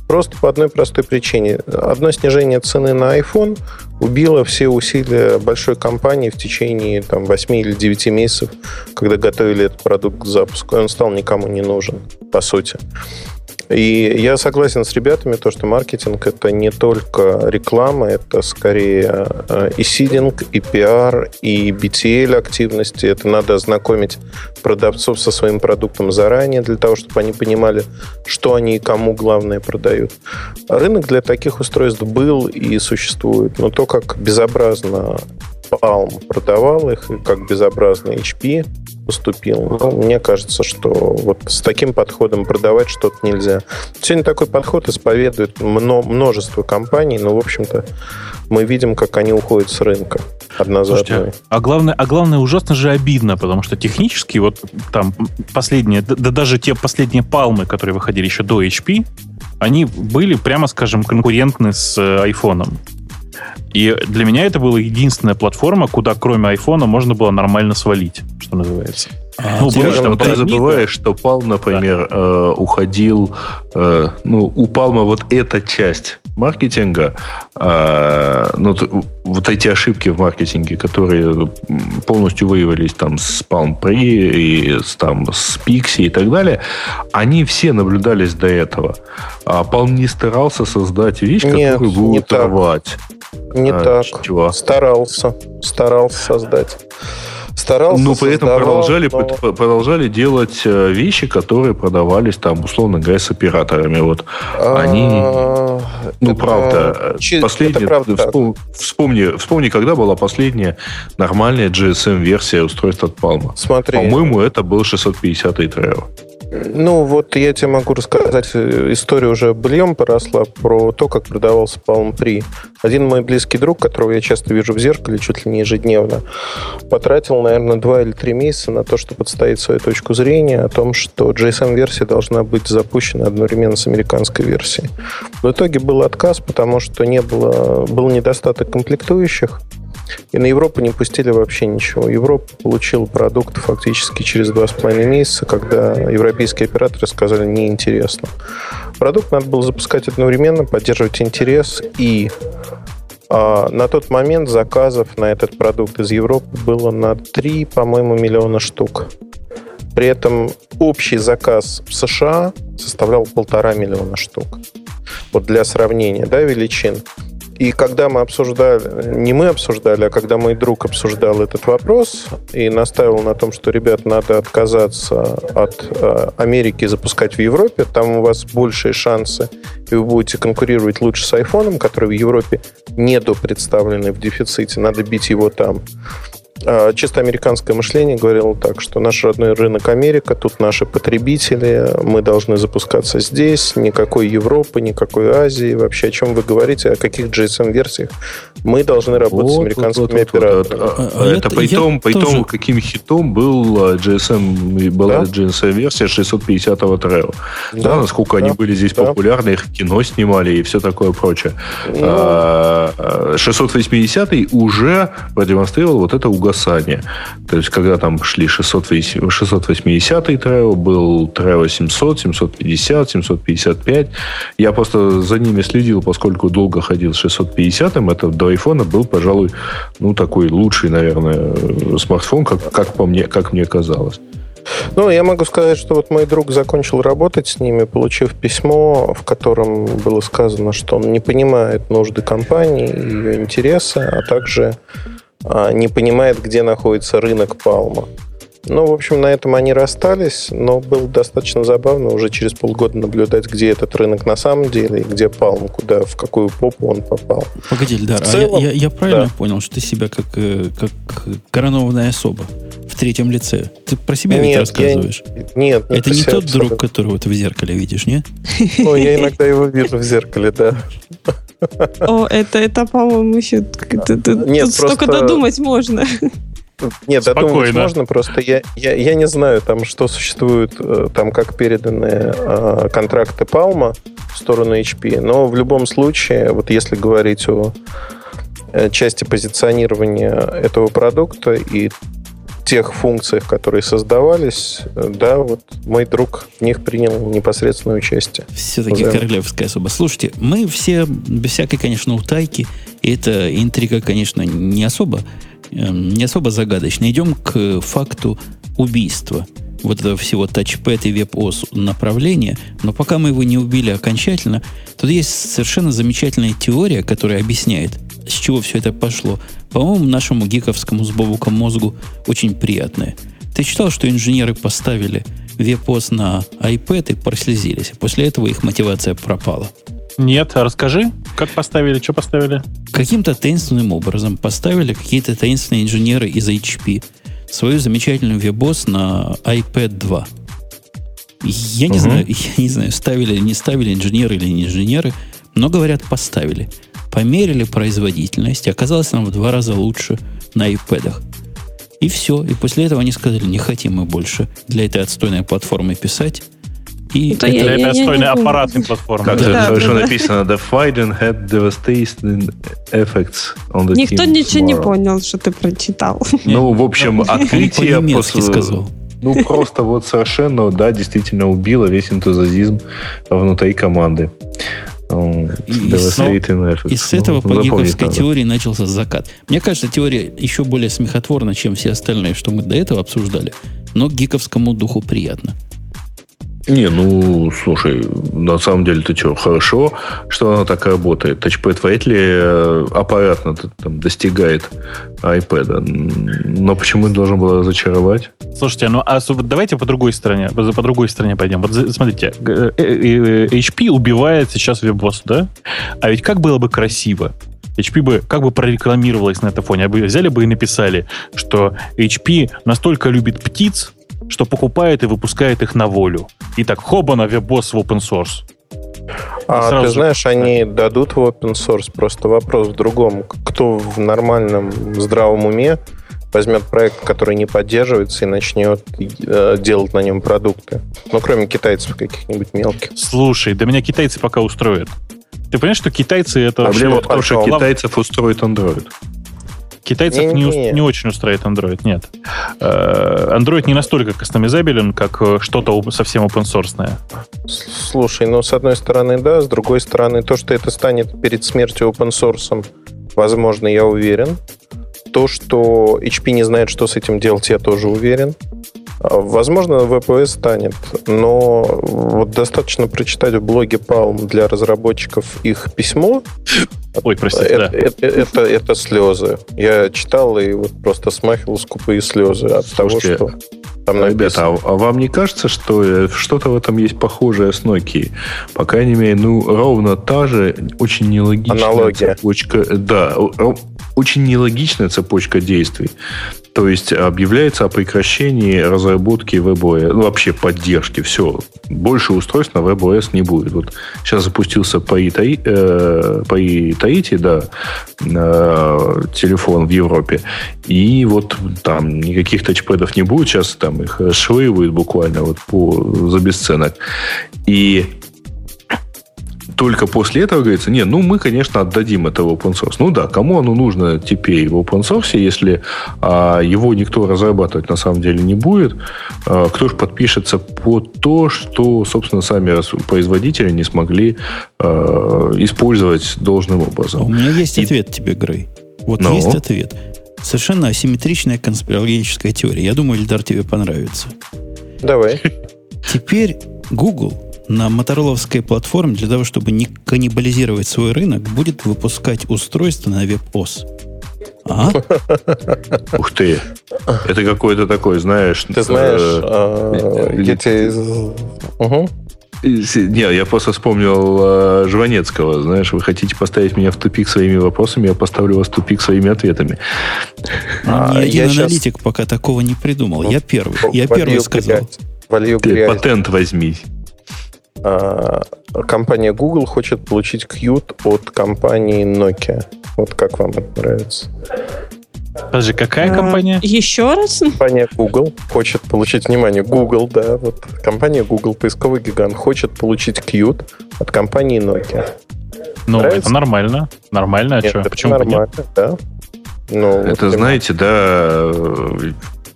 Просто по одной простой причине. Одно снижение цены на iPhone убило все усилия большой компании в течение там, 8 или 9 месяцев, когда готовили этот продукт к запуску. Он стал никому не нужен, по сути. И я согласен с ребятами, то, что маркетинг это не только реклама, это скорее э, и сидинг, и пиар, и BTL активности. Это надо ознакомить продавцов со своим продуктом заранее, для того, чтобы они понимали, что они и кому главное продают. Рынок для таких устройств был и существует, но то, как безобразно Palm продавал их, как безобразно HP поступил. Ну, мне кажется, что вот с таким подходом продавать что-то нельзя. Сегодня такой подход исповедует множество компаний, но, в общем-то, мы видим, как они уходят с рынка одна за Слушайте, одной. А главное, а главное, ужасно же обидно, потому что технически вот там последние, да, даже те последние палмы, которые выходили еще до HP, они были, прямо скажем, конкурентны с э, айфоном. И для меня это была единственная платформа, куда кроме айфона можно было нормально свалить, что называется. А, ну, ты, там, ты забываешь, что Palm, например, да. э, уходил, э, ну, у Palm вот эта часть маркетинга, э, ну, вот эти ошибки в маркетинге, которые полностью выявились там с Palm Pre и с, там, с Pixie и так далее, они все наблюдались до этого. А Palm не старался создать вещь, Нет, которую будет рвать. Не а, так. Чего? Старался. Старался создать. Старался, Но при этом продолжали, но... продолжали делать э, вещи, которые продавались там, условно говоря, с операторами. Вот а... они... Ну, правда. Ч... Последняя... правда вспом... вспомни, вспомни, когда была последняя нормальная GSM-версия устройства от Palma. Смотри. По-моему, это был 650 Treo. Ну, вот я тебе могу рассказать, история уже быльем поросла про то, как продавался Palm Pre. Один мой близкий друг, которого я часто вижу в зеркале, чуть ли не ежедневно, потратил, наверное, два или три месяца на то, чтобы отстоять свою точку зрения о том, что JSON-версия должна быть запущена одновременно с американской версией. В итоге был отказ, потому что не было, был недостаток комплектующих, и на Европу не пустили вообще ничего. Европа получила продукт фактически через два с половиной месяца, когда европейские операторы сказали неинтересно. Продукт надо было запускать одновременно, поддерживать интерес и а на тот момент заказов на этот продукт из Европы было на 3, по-моему, миллиона штук. При этом общий заказ в США составлял полтора миллиона штук. Вот для сравнения, да, величин. И когда мы обсуждали, не мы обсуждали, а когда мой друг обсуждал этот вопрос и настаивал на том, что, ребят, надо отказаться от э, Америки и запускать в Европе, там у вас большие шансы, и вы будете конкурировать лучше с айфоном, который в Европе недопредставленный в дефиците, надо бить его там. А, чисто американское мышление говорило так, что наш родной рынок Америка, тут наши потребители, мы должны запускаться здесь, никакой Европы, никакой Азии. Вообще, о чем вы говорите, о каких GSM-версиях? Мы должны работать вот, с американскими вот, вот, операторами. Вот, вот. А, а, это по итогу, по итогу каким хитом был GSM, была да? GSM-версия 650-го Treo. Да, да, насколько да, они были здесь да. популярны, их кино снимали и все такое прочее. Ну, 680-й уже продемонстрировал вот это угол угасания. То есть, когда там шли 680, 680 Трео, был Трео 700, 750, 755. Я просто за ними следил, поскольку долго ходил с 650-м. Это до айфона был, пожалуй, ну, такой лучший, наверное, смартфон, как, как, по мне, как мне казалось. Ну, я могу сказать, что вот мой друг закончил работать с ними, получив письмо, в котором было сказано, что он не понимает нужды компании, ее интересы, а также не понимает, где находится рынок Палма. Ну, в общем, на этом они расстались, но было достаточно забавно уже через полгода наблюдать, где этот рынок на самом деле, и где Палм, куда, в какую попу он попал. Погоди, Эльдар, целом, а я, я, я правильно да. понял, что ты себя как, э, как коронованная особа в третьем лице? Ты про себя нет, ведь рассказываешь? Я, нет, нет. Это не тот друг, которого ты в зеркале видишь, нет? Ну, я иногда его вижу в зеркале, да. О, это, это по-моему, еще... Нет, Тут столько додумать можно. Нет, Спокойно. додумать можно, просто я, я, я не знаю, там, что существует, э, там, как переданы э, контракты Palma в сторону HP, но в любом случае, вот если говорить о э, части позиционирования этого продукта и тех функциях, которые создавались, да, вот мой друг в них принял непосредственное участие. Все-таки да. королевская особа. Слушайте, мы все, без всякой, конечно, утайки, и эта интрига, конечно, не особо, не особо загадочна. Идем к факту убийства вот этого всего тачпэд и веб-ос направления, но пока мы его не убили окончательно, тут есть совершенно замечательная теория, которая объясняет, с чего все это пошло. По-моему, нашему гиковскому с Бобуком мозгу очень приятное. Ты читал, что инженеры поставили веб-ос на iPad и прослезились. После этого их мотивация пропала. Нет, а расскажи, как поставили, что поставили? Каким-то таинственным образом поставили какие-то таинственные инженеры из HP свою замечательную веб-ос на iPad 2. Я не, угу. знаю, я не знаю, ставили или не ставили инженеры или не инженеры, но, говорят, поставили. Померили производительность, оказалось нам в два раза лучше на iPad. И все. И после этого они сказали, не хотим мы больше для этой отстойной платформы писать. И это, это я, для этой отстойной аппаратной платформы. Как да, хорошо да, написано, the fighting had devastating effects on the Никто ничего не понял, что ты прочитал. Ну, в общем, открытие... После... сказал. Ну, просто вот совершенно, да, действительно убило весь энтузиазм внутри команды. И, и с этого по гиковской теории начался закат. Мне кажется, теория еще более смехотворна, чем все остальные, что мы до этого обсуждали. Но гиковскому духу приятно. Не, ну, слушай, на самом деле, ты что, хорошо, что она так работает. Тачпэд вряд ли э, аппаратно там, достигает iPad. Но почему должен был разочаровать? Слушайте, ну а давайте по другой стороне, по, по другой стороне пойдем. Вот смотрите, э, э, HP убивает сейчас WebOS, да? А ведь как было бы красиво, HP бы как бы прорекламировалась на этом фоне, а бы взяли бы и написали, что HP настолько любит птиц, что покупает и выпускает их на волю. И так, хоба на веб-босс в open source. А Сразу ты знаешь, же... они дадут в open source. Просто вопрос в другом. Кто в нормальном здравом уме возьмет проект, который не поддерживается, и начнет э, делать на нем продукты. Ну, кроме китайцев каких-нибудь мелких. Слушай, да меня китайцы пока устроят. Ты понимаешь, что китайцы это... Проблема в том, что китайцев устроит Android. Китайцев не, не, не очень устраивает Android, нет. Э, Android не настолько кастомизабелен, как э, что-то совсем open source. Слушай, ну, с одной стороны, да, с другой стороны, то, что это станет перед смертью open source, возможно, я уверен. То, что HP не знает, что с этим делать, я тоже уверен. Возможно, WebOS станет, но вот достаточно прочитать в блоге Palm для разработчиков их письмо. Ой, простите, это, да. это, это, это слезы. Я читал и вот просто смахивал скупые слезы от Слушайте, того, что там Ребята, а, а вам не кажется, что э, что-то в этом есть похожее с Nokia? По крайней мере, ну, ровно та же очень нелогичная Аналогия. цепочка. Да, очень нелогичная цепочка действий. То есть объявляется о прекращении разработки WebOS, ну, вообще поддержки, все. Больше устройств на WebOS не будет. Вот сейчас запустился по Таити, э, по да, э, телефон в Европе, и вот там никаких тачпэдов не будет, сейчас там их швыривают буквально вот по, за бесценок. И только после этого говорится, не, ну мы, конечно, отдадим это в open source. Ну да, кому оно нужно теперь в open source, если а, его никто разрабатывать на самом деле не будет, а, кто же подпишется по то, что, собственно, сами производители не смогли а, использовать должным образом. У меня есть И... ответ тебе, Грей. Вот Но... Ну? есть ответ. Совершенно асимметричная конспирологическая теория. Я думаю, Эльдар тебе понравится. Давай. Теперь Google на мотороловской платформе для того, чтобы не каннибализировать свой рынок, будет выпускать устройство на WebOS. А? Ух ты. Это какой-то такой, знаешь... Ты знаешь, э, а, эти... Угу. Не, я просто вспомнил э, Жванецкого. Знаешь, вы хотите поставить меня в тупик своими вопросами, я поставлю вас в тупик своими ответами. А, Ни один аналитик сейчас... пока такого не придумал. Я первый. Я первый сказал. Ты патент возьми. А, компания Google хочет получить Qt от компании Nokia. Вот как вам это нравится? Подожди, какая а, компания? Еще раз? Компания Google хочет получить, внимание, Google, да, вот компания Google, поисковый гигант, хочет получить Qt от компании Nokia. Ну, Нравится? это нормально. Нормально, а нет, что? Это Почему нормально, нет? да. Ну, это, вот знаете, да,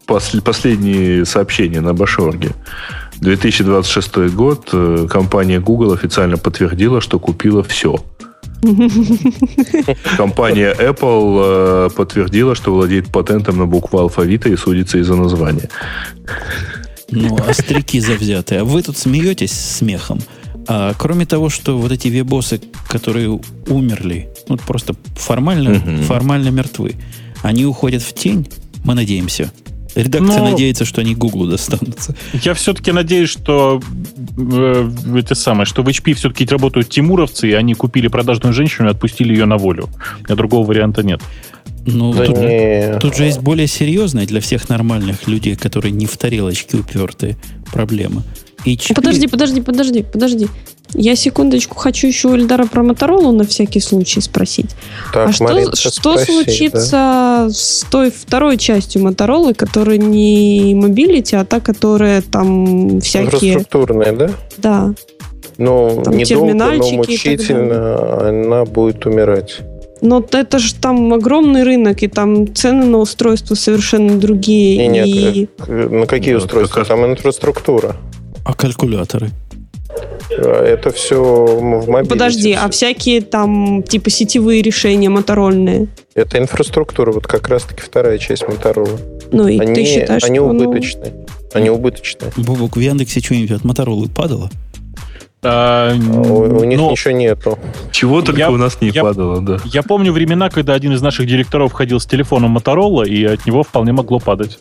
последние сообщения на Башорге. 2026 год э, компания Google официально подтвердила, что купила все. Компания Apple э, подтвердила, что владеет патентом на букву алфавита и судится из-за названия. Ну, остряки завзятые. А вы тут смеетесь смехом. А, кроме того, что вот эти вебосы, которые умерли, ну, просто формально, угу. формально мертвы, они уходят в тень, мы надеемся, Редакция Но... надеется, что они Google достанутся. Я все-таки надеюсь, что э, это самое, что в HP все-таки работают тимуровцы, и они купили продажную женщину и отпустили ее на волю. Меня другого варианта нет. Ну, да тут, не... тут же есть более серьезная для всех нормальных людей, которые не в тарелочке упертые, проблема. HP... Подожди, подожди, подожди, подожди. Я секундочку хочу еще у Эльдара про Моторолу на всякий случай спросить. Так, а что, что спроси, случится да? с той второй частью Моторолы, которая не Mobility, а та, которая там всякие... Инфраструктурная, да? Да. Ну, там недолго, но мучительно она будет умирать. Но это же там огромный рынок, и там цены на устройства совершенно другие. И нет, и... Э, на какие устройства? Там инфраструктура. А калькуляторы? Это все в мобиле. Подожди, а всякие там типа сетевые решения моторольные? Это инфраструктура, вот как раз-таки вторая часть Моторола. Ну и они, ты считаешь, они что убыточные. Они убыточные. Бубок, в Яндексе что-нибудь от Моторолы падало? А, у, у них но... ничего нету. Чего только я, у нас не я, падало, да. Я помню времена, когда один из наших директоров ходил с телефоном Моторола, и от него вполне могло падать.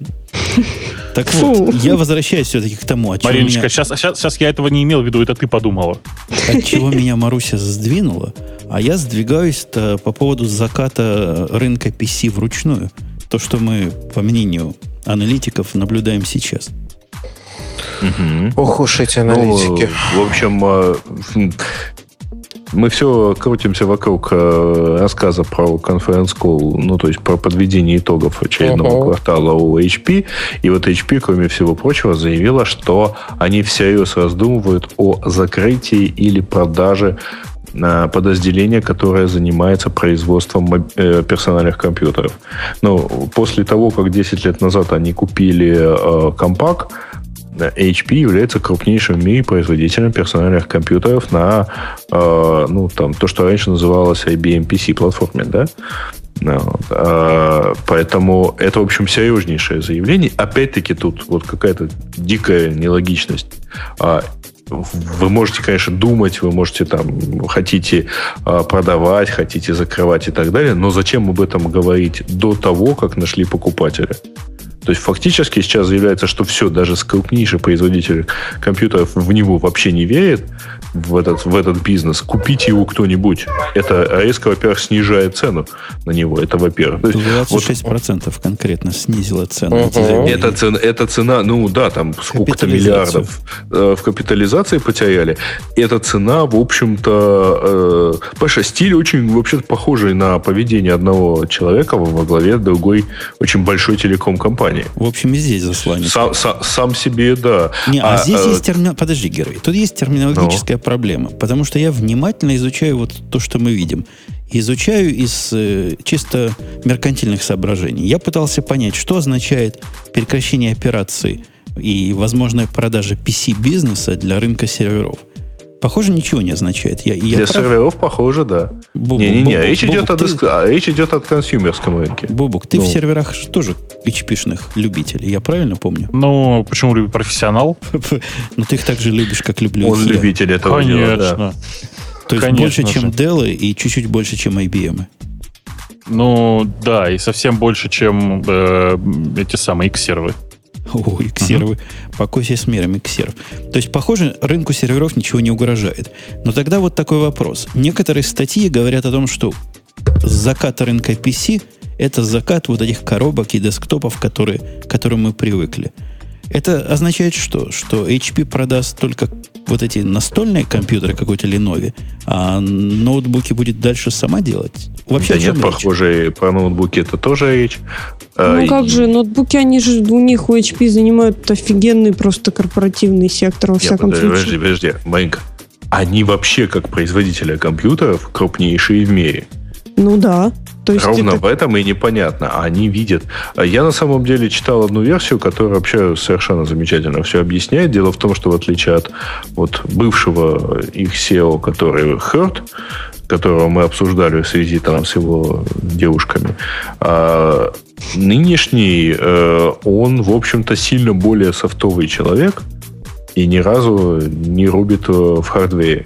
Так вот, я возвращаюсь все-таки к тому, от Мариночка, меня... сейчас, сейчас, сейчас я этого не имел в виду, это ты подумала. От чего меня Маруся сдвинула, а я сдвигаюсь по поводу заката рынка PC вручную. То, что мы, по мнению аналитиков, наблюдаем сейчас. Угу. Ох уж эти аналитики. Ну, в общем, э, мы все крутимся вокруг э, рассказа про Conference Call, ну, то есть про подведение итогов очередного uh-huh. квартала у HP. И вот HP, кроме всего прочего, заявила, что они всерьез раздумывают о закрытии или продаже э, подразделения, которое занимается производством персональных компьютеров. Но после того, как 10 лет назад они купили э, HP является крупнейшим в мире производителем персональных компьютеров на э, ну, там, то, что раньше называлось IBM PC платформе, да? Ну, вот. а, поэтому это, в общем, серьезнейшее заявление. Опять-таки тут вот какая-то дикая нелогичность. А, вы можете, конечно, думать, вы можете там, хотите а, продавать, хотите закрывать и так далее, но зачем об этом говорить до того, как нашли покупателя? То есть фактически сейчас заявляется, что все, даже крупнейший производитель компьютеров в него вообще не верит, в этот, в этот бизнес, купить его кто-нибудь. Это резко, во-первых, снижает цену на него. Это во-первых. 26% вот, конкретно снизила цену. Угу. Это, цена, это цена, ну да, там сколько-то миллиардов э, в капитализации потеряли. Эта цена, в общем-то, э, Паша, стиль очень, вообще-то, похожий на поведение одного человека во главе другой очень большой телеком-компании. В общем, и здесь засланец. Сам, сам, сам себе, да. Не, а, а здесь а, есть термин... Подожди, Герой. Тут есть терминологическая проблема, потому что я внимательно изучаю вот то, что мы видим. Изучаю из э, чисто меркантильных соображений. Я пытался понять, что означает прекращение операций и возможная продажа PC-бизнеса для рынка серверов. Похоже, ничего не означает. Я, я Для прав? серверов похоже, да. Не-не-не, речь, идет ты... от, а, речь идет о консюмерском рынке. Бубук, ты ну. в серверах тоже HP-шных любителей, я правильно помню? Ну, почему любишь профессионал? Ну, ты их так же любишь, как люблю Он любитель этого Конечно. дела, да. То есть Конечно больше, же. чем Dell и чуть-чуть больше, чем IBM. Ну, да, и совсем больше, чем э, эти самые X-сервы. О, X-сервы. Uh-huh. Покойся с миром X-серв. То есть, похоже, рынку серверов ничего не угрожает. Но тогда вот такой вопрос. Некоторые статьи говорят о том, что закат рынка PC – это закат вот этих коробок и десктопов, которые, к которым мы привыкли. Это означает что? Что HP продаст только вот эти настольные компьютеры какой-то Lenovo, а ноутбуки будет дальше сама делать? Вообще, да нет, речь? похоже, про ноутбуки это тоже речь. Ну а, как же, ноутбуки, они же у них у HP занимают офигенный просто корпоративный сектор, во нет, всяком подожди, случае. Подожди, подожди, маленько. Они вообще, как производители компьютеров, крупнейшие в мире. Ну да. То есть Ровно это... в этом и непонятно. Они видят. Я на самом деле читал одну версию, которая вообще совершенно замечательно все объясняет. Дело в том, что в отличие от вот, бывшего их SEO, который Hurt, которого мы обсуждали в связи там, с его девушками, а нынешний, э, он, в общем-то, сильно более софтовый человек и ни разу не рубит в хардвере.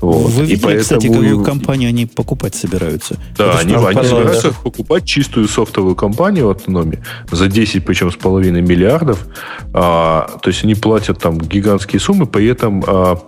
Вот. Вы видели, и поэтому... кстати, какую компанию они покупать собираются? Да, они, они собираются покупать чистую софтовую компанию автономии за 10, причем с половиной миллиардов. А, то есть они платят там гигантские суммы, при этом а,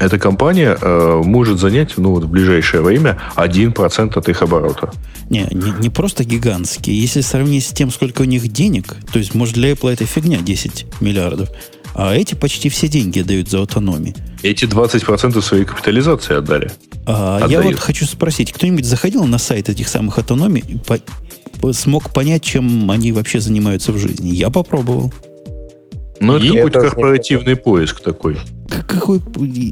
эта компания э, может занять ну, вот в ближайшее время 1% от их оборота. Не, не, не просто гигантские. Если сравнить с тем, сколько у них денег, то есть, может, для Apple это фигня 10 миллиардов. А эти почти все деньги дают за автономию. Эти 20% своей капитализации отдали. А, я вот хочу спросить, кто-нибудь заходил на сайт этих самых автономий, по, смог понять, чем они вообще занимаются в жизни? Я попробовал. Ну, это какой-то корпоративный поиск такой. Какой?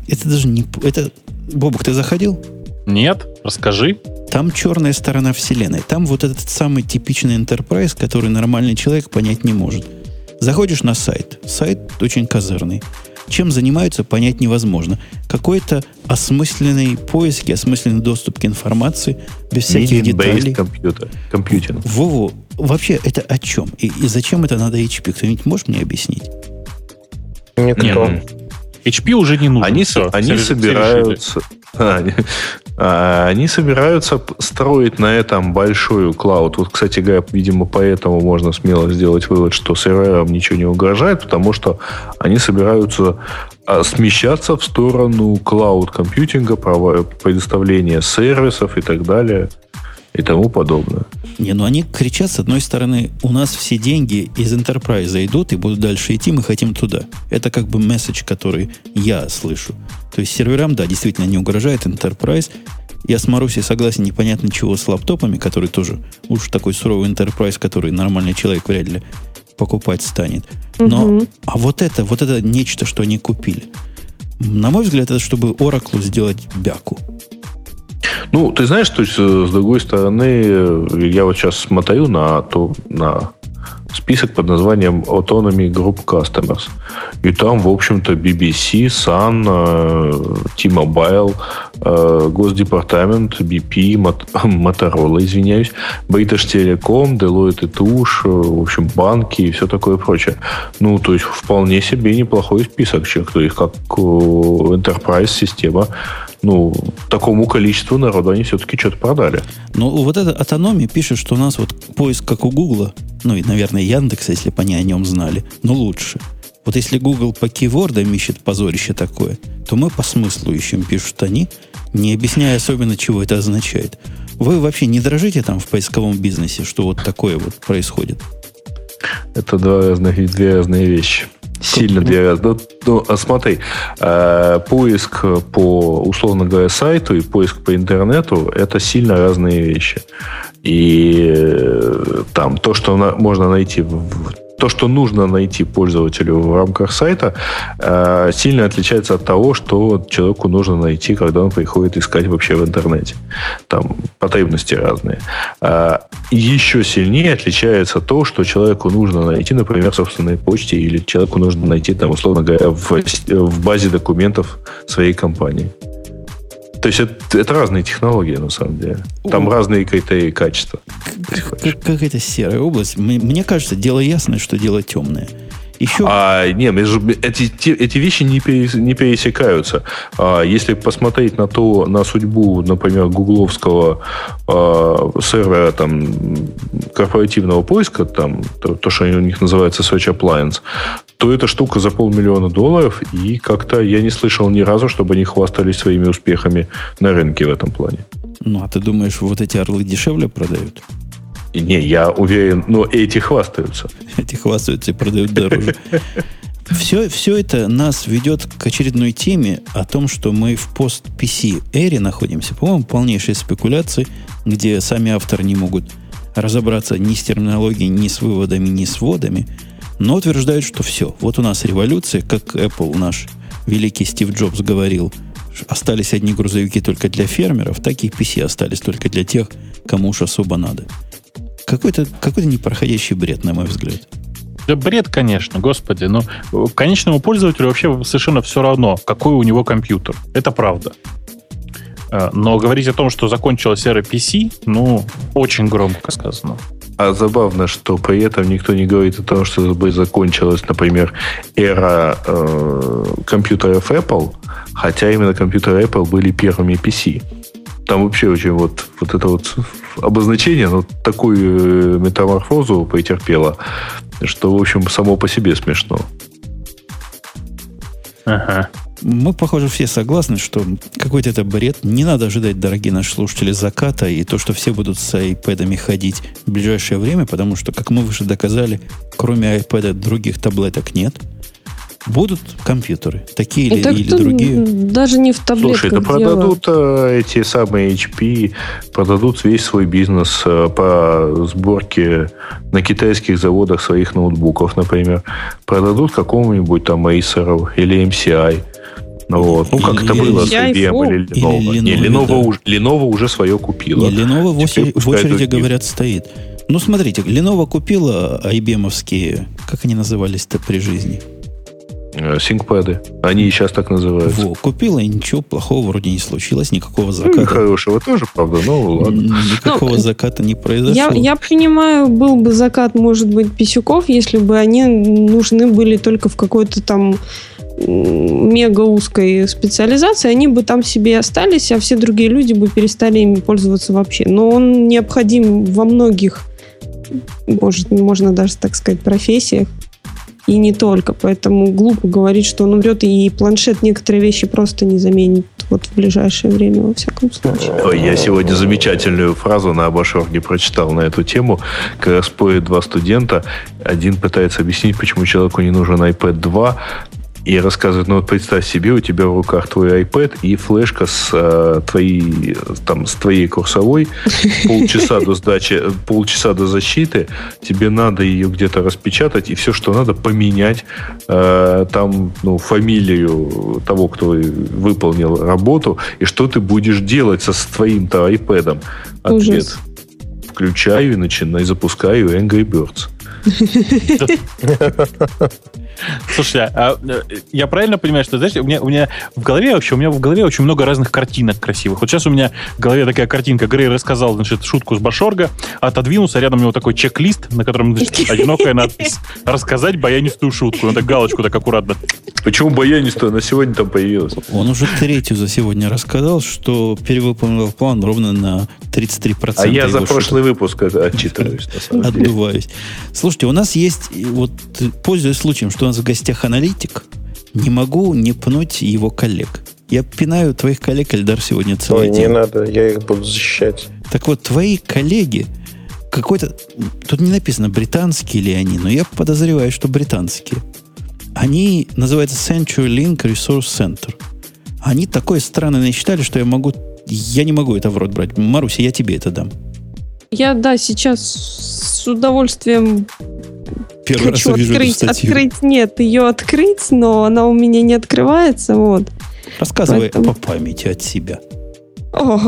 Это даже не... Это... Бобук, ты заходил? Нет, расскажи. Там черная сторона вселенной. Там вот этот самый типичный enterprise, который нормальный человек понять не может. Заходишь на сайт. Сайт очень козырный. Чем занимаются, понять невозможно. Какой-то осмысленный поиск, осмысленный доступ к информации, без всяких деталей. компьютер, компьютинг. Вову, вообще это о чем? И, и зачем это надо HP? Кто-нибудь может мне объяснить? Никто. Нет. HP уже не нужно. Они, Все, они собираются... Они, а, они собираются строить на этом большую клауд. Вот, кстати говоря, видимо, поэтому можно смело сделать вывод, что серверам ничего не угрожает, потому что они собираются а, смещаться в сторону клауд-компьютинга, предоставления сервисов и так далее и тому подобное. Не, ну они кричат, с одной стороны, у нас все деньги из Enterprise идут и будут дальше идти, мы хотим туда. Это как бы месседж, который я слышу. То есть серверам, да, действительно не угрожает Enterprise. Я с Марусей согласен, непонятно чего с лаптопами, который тоже уж такой суровый Enterprise, который нормальный человек вряд ли покупать станет. Но, угу. а вот это, вот это нечто, что они купили. На мой взгляд, это чтобы Oracle сделать бяку. Ну, ты знаешь, то есть, э, с другой стороны, э, я вот сейчас смотрю на, то, на список под названием Autonomy Group Customers. И там, в общем-то, BBC, Sun, э, T-Mobile, э, Госдепартамент, BP, Motorola, извиняюсь, British Telecom, Deloitte и Туш, в общем, банки и все такое прочее. Ну, то есть вполне себе неплохой список, то есть как enterprise система ну, такому количеству народу они все-таки что-то продали. Ну, вот это автономия пишет, что у нас вот поиск как у Гугла, ну и, наверное, Яндекс, если бы они о нем знали, но лучше. Вот если Google по кейвордам ищет позорище такое, то мы по смыслу ищем, пишут они, не объясняя особенно, чего это означает. Вы вообще не дрожите там в поисковом бизнесе, что вот такое вот происходит? Это два разных, две разные вещи. Сильно две разные. Ну, ну а смотри, э, поиск по, условно говоря, сайту и поиск по интернету – это сильно разные вещи. И э, там то, что на, можно найти в то, что нужно найти пользователю в рамках сайта, э, сильно отличается от того, что человеку нужно найти, когда он приходит искать вообще в интернете. Там потребности разные. Э, еще сильнее отличается то, что человеку нужно найти, например, в собственной почте, или человеку нужно найти, там, условно говоря, в, в базе документов своей компании. То есть это, это разные технологии, на самом деле. Там О. разные критерии качества. Как, какая-то серая область. Мне кажется, дело ясное, что дело темное. Еще... А, не, эти, эти вещи не, перес, не пересекаются. А, если посмотреть на то, на судьбу, например, гугловского а, сервера там, корпоративного поиска, там, то, то, что у них называется Search Appliance, то эта штука за полмиллиона долларов, и как-то я не слышал ни разу, чтобы они хвастались своими успехами на рынке в этом плане. Ну, а ты думаешь, вот эти орлы дешевле продают? Не, я уверен, но эти хвастаются. Эти хвастаются и продают дороже. Все, все это нас ведет к очередной теме о том, что мы в пост-PC эре находимся. По-моему, полнейшие спекуляции, где сами авторы не могут разобраться ни с терминологией, ни с выводами, ни с вводами, но утверждают, что все. Вот у нас революция, как Apple, наш великий Стив Джобс говорил, остались одни грузовики только для фермеров, так и PC остались только для тех, кому уж особо надо. Какой-то какой непроходящий бред, на мой взгляд. Да бред, конечно, господи. Но конечному пользователю вообще совершенно все равно, какой у него компьютер. Это правда. А, но говорить о том, что закончилась эра PC, ну, очень громко сказано. А забавно, что при этом никто не говорит о том, что бы закончилась, например, эра э, компьютеров Apple, хотя именно компьютеры Apple были первыми PC. Там вообще очень вот, вот это вот обозначение, ну, такую э, метаморфозу претерпело, что, в общем, само по себе смешно. Ага. Мы, похоже, все согласны, что какой-то это бред. Не надо ожидать, дорогие наши слушатели, заката и то, что все будут с iPad ходить в ближайшее время, потому что, как мы выше доказали, кроме iPad других таблеток нет – Будут компьютеры, такие или, так или другие? Даже не в таблетках Слушай, да продадут э, эти самые HP, продадут весь свой бизнес э, по сборке на китайских заводах своих ноутбуков, например. Продадут какому-нибудь там Acer или MCI. Ну, вот. ну как это было с IBM или Lenovo. Или Lenovo, не, Lenovo, да. уже, Lenovo уже свое купила. Не, Lenovo в очереди, в очереди говорят, стоит. Ну, смотрите, Lenovo купила IBM-овские, как они назывались-то при жизни? Синкпады. Они и сейчас так называются. Во, купила, и ничего плохого вроде не случилось, никакого ну, заката. Ну, хорошего тоже, правда, но ладно. Никакого ну, заката не произошло. Я, я понимаю, был бы закат, может быть, писюков, если бы они нужны были только в какой-то там мега узкой специализации, они бы там себе остались, а все другие люди бы перестали ими пользоваться вообще. Но он необходим во многих, может, можно даже так сказать, профессиях и не только. Поэтому глупо говорить, что он умрет, и планшет некоторые вещи просто не заменит вот в ближайшее время, во всяком случае. Ой, я сегодня замечательную фразу на не прочитал на эту тему. Когда спорят два студента, один пытается объяснить, почему человеку не нужен iPad 2, и рассказывает, ну вот представь себе, у тебя в руках твой iPad и флешка с, э, твоей, там, с твоей курсовой, полчаса до сдачи, полчаса до защиты, тебе надо ее где-то распечатать и все, что надо, поменять э, там, ну, фамилию того, кто выполнил работу, и что ты будешь делать со с твоим-то iPad. Ответ. Ужас. Включаю и начинаю, запускаю Angry Birds. Слушай, а, а, я правильно понимаю, что, знаешь, у меня, у меня в голове вообще, у меня в голове очень много разных картинок красивых. Вот сейчас у меня в голове такая картинка. Грей рассказал, значит, шутку с Башорга, отодвинулся, рядом у него такой чек-лист, на котором, значит, одинокая надпись «Рассказать баянистую шутку». Надо галочку так аккуратно. Почему баянистую? Она сегодня там появилась. Он уже третью за сегодня рассказал, что перевыполнил план ровно на 33%. А я за прошлый шуток. выпуск отчитываюсь. на самом деле. Отдуваюсь. Слушайте, у нас есть, вот пользуясь случаем, что у нас в гостях аналитик, не могу не пнуть его коллег. Я пинаю твоих коллег, Эльдар, сегодня целый Ой, не день. надо, я их буду защищать. Так вот, твои коллеги, какой-то... Тут не написано, британские ли они, но я подозреваю, что британские. Они называются Century Link Resource Center. Они такое странное насчитали, что я могу... Я не могу это в рот брать. Маруся, я тебе это дам. Я, да, сейчас с удовольствием Первый раз хочу увижу эту открыть, открыть, нет, ее открыть, но она у меня не открывается, вот. Рассказывай Поэтому- по памяти от себя. О,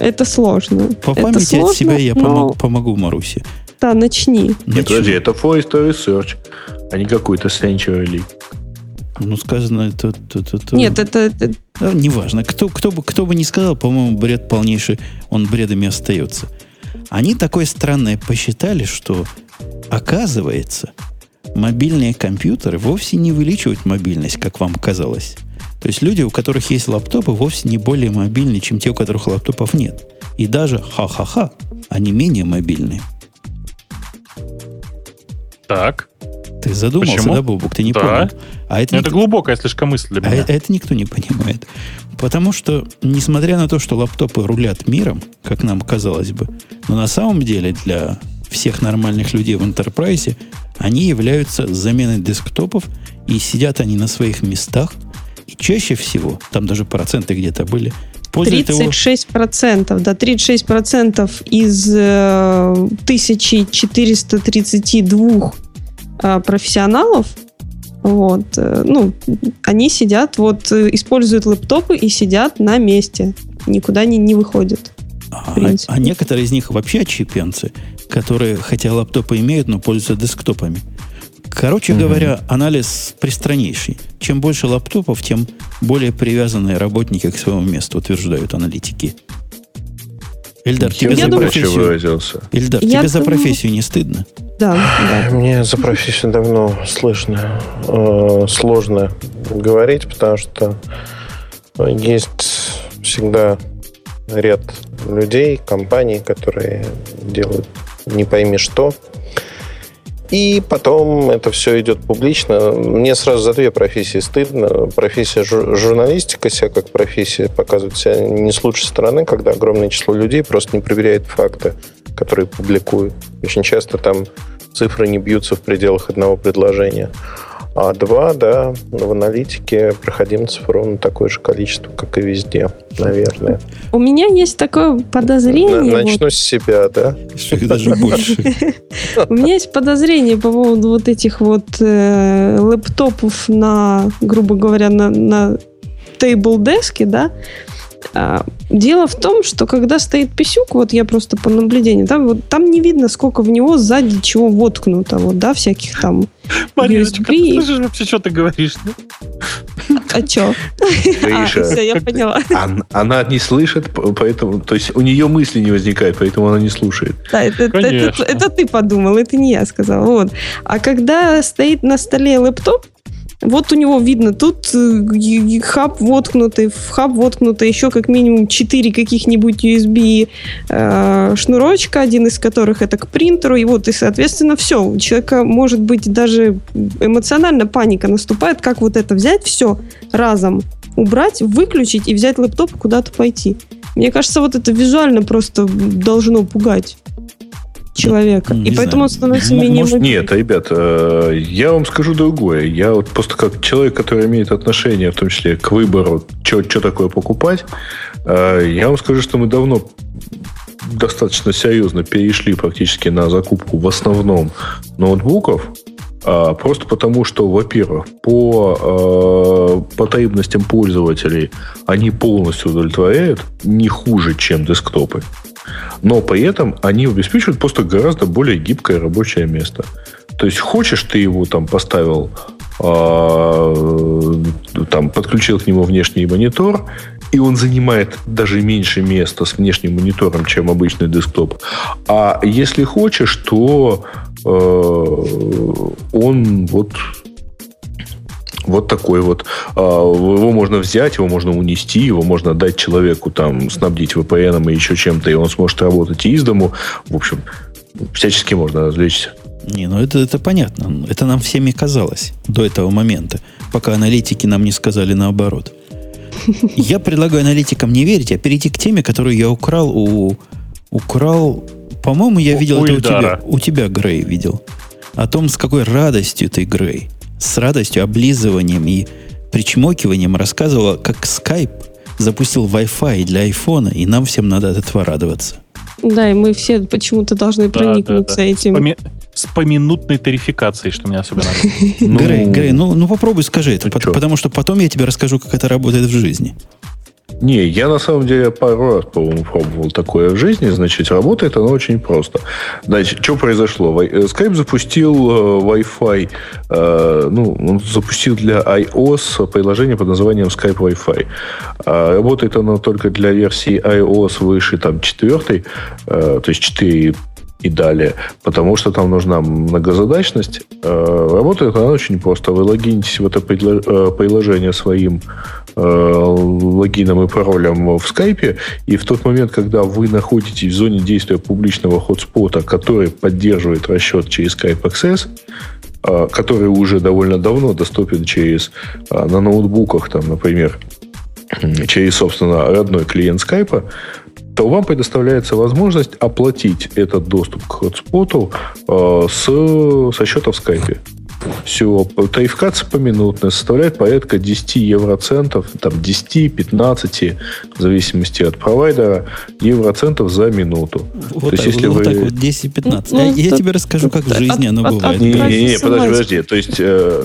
это сложно. По это памяти сложно, от себя я но- помогу, помогу Марусе. Да, начни. Нет, Начну. подожди, это Forest Research, а не какой-то Century League. Ну, сказано это... это, это- Нет, это, это- А, неважно. Кто, кто, бы, кто бы ни сказал, по-моему, бред полнейший, он бредами остается. Они такое странное посчитали, что, оказывается, мобильные компьютеры вовсе не увеличивают мобильность, как вам казалось. То есть люди, у которых есть лаптопы, вовсе не более мобильны, чем те, у которых лаптопов нет. И даже, ха-ха-ха, они менее мобильные. Так. Ты задумался, Почему? да, Бобук? Ты не Да. понял. А это, Ну, это глубокая слишком мысль для а меня. э- это никто не понимает. Потому что, несмотря на то, что лаптопы рулят миром, как нам казалось бы, но на самом деле для всех нормальных людей в интерпрайзе они являются заменой десктопов, и сидят они на своих местах, и чаще всего, там даже проценты где-то были, пользуют его... 36%, да, 36% из э, 1432 э, профессионалов, вот, э, ну, они сидят, вот, э, используют лэптопы и сидят на месте, никуда не, не выходят. А, а некоторые из них вообще отщепенцы, которые, хотя лаптопы имеют, но пользуются десктопами. Короче говоря, анализ пристраннейший. Чем больше лаптопов, тем более привязанные работники к своему месту, утверждают аналитики. Эльдар, тебе Я за профессию, выразился. Эльдар, Я тебе за думаю- профессию не стыдно? Да, да. Мне за профессию давно слышно, э, сложно говорить, потому что есть всегда ряд людей, компаний, которые делают не пойми что. И потом это все идет публично. Мне сразу за две профессии стыдно. Профессия жур- журналистика себя как профессия показывает себя не с лучшей стороны, когда огромное число людей просто не проверяет факты, которые публикуют. Очень часто там цифры не бьются в пределах одного предложения. А два, да, в аналитике проходимцев ровно такое же количество, как и везде, наверное. У меня есть такое подозрение. На- вот, начну с себя, да? Даже больше. У меня есть подозрение по поводу вот этих вот э, лэптопов на, грубо говоря, на, на тейбл-деске, да. А, дело в том, что когда стоит писюк, вот я просто по наблюдению, там, вот, там не видно, сколько в него сзади чего воткнуто, вот, да, всяких там Мариночка, ты слышишь вообще, что ты говоришь? да? А чё? А, Гриша, все, я поняла. ан- она не слышит, поэтому, то есть у нее мысли не возникает, поэтому она не слушает. Да, это, это- это- Конечно. это ты подумал, это не я сказала. Вот. А когда стоит на столе лэптоп, вот у него видно, тут э, хаб воткнутый, в хаб воткнуто еще как минимум 4 каких-нибудь USB э, шнурочка, один из которых это к принтеру, и вот, и, соответственно, все. У человека может быть даже эмоционально паника наступает, как вот это взять все разом, убрать, выключить и взять лэптоп и куда-то пойти. Мне кажется, вот это визуально просто должно пугать человека. Не и поэтому он знаю. становится менее может. Нет, ребят, э, я вам скажу другое. Я вот просто как человек, который имеет отношение, в том числе к выбору, что такое покупать, э, я вам скажу, что мы давно достаточно серьезно перешли практически на закупку в основном ноутбуков, просто потому, что, во-первых, по э, потребностям пользователей они полностью удовлетворяют не хуже, чем десктопы. Но при этом они обеспечивают просто гораздо более гибкое рабочее место. То есть хочешь ты его там поставил, э, там подключил к нему внешний монитор, и он занимает даже меньше места с внешним монитором, чем обычный десктоп. А если хочешь, то э, он вот вот такой вот. А, его можно взять, его можно унести, его можно дать человеку, там, снабдить VPN и еще чем-то, и он сможет работать из дому. В общем, всячески можно развлечься. Не, ну это, это понятно. Это нам всеми казалось до этого момента, пока аналитики нам не сказали наоборот. Я предлагаю аналитикам не верить, а перейти к теме, которую я украл у... Украл... По-моему, я видел у это у тебя. У тебя, Грей, видел. О том, с какой радостью ты, Грей, с радостью, облизыванием и причмокиванием рассказывала, как Skype запустил Wi-Fi для айфона, и нам всем надо от этого радоваться. Да, и мы все почему-то должны проникнуться да, да, да. этим. Поми с поминутной тарификацией, что мне особенно. Грей, Грей, ну, ну попробуй скажи это, потому что потом я тебе расскажу, как это работает в жизни. Не, я на самом деле пару раз, по-моему, пробовал такое в жизни. Значит, работает оно очень просто. Значит, что произошло? Э, Skype запустил э, Wi-Fi, э, ну, он запустил для iOS приложение под названием Skype Wi-Fi. А работает оно только для версии iOS выше там четвертой, то есть 4 и далее, потому что там нужна многозадачность. Э, работает она очень просто. Вы логинитесь в это э, приложение своим э, логином и паролем в скайпе, и в тот момент, когда вы находитесь в зоне действия публичного хотспота, который поддерживает расчет через Skype Access, который уже довольно давно доступен через на ноутбуках, там, например, через, собственно, родной клиент скайпа, то вам предоставляется возможность оплатить этот доступ к хотспоту э, с, со счета в скайпе. Все, тарификация поминутная составляет порядка 10 евроцентов, там 10-15, в зависимости от провайдера, евроцентов за минуту. Вот, То так, есть, если вот вы... так вот 10-15. Ну, я, я тебе расскажу, как в жизни от, оно от, бывает. Не-не-не, подожди, подожди. То есть, э,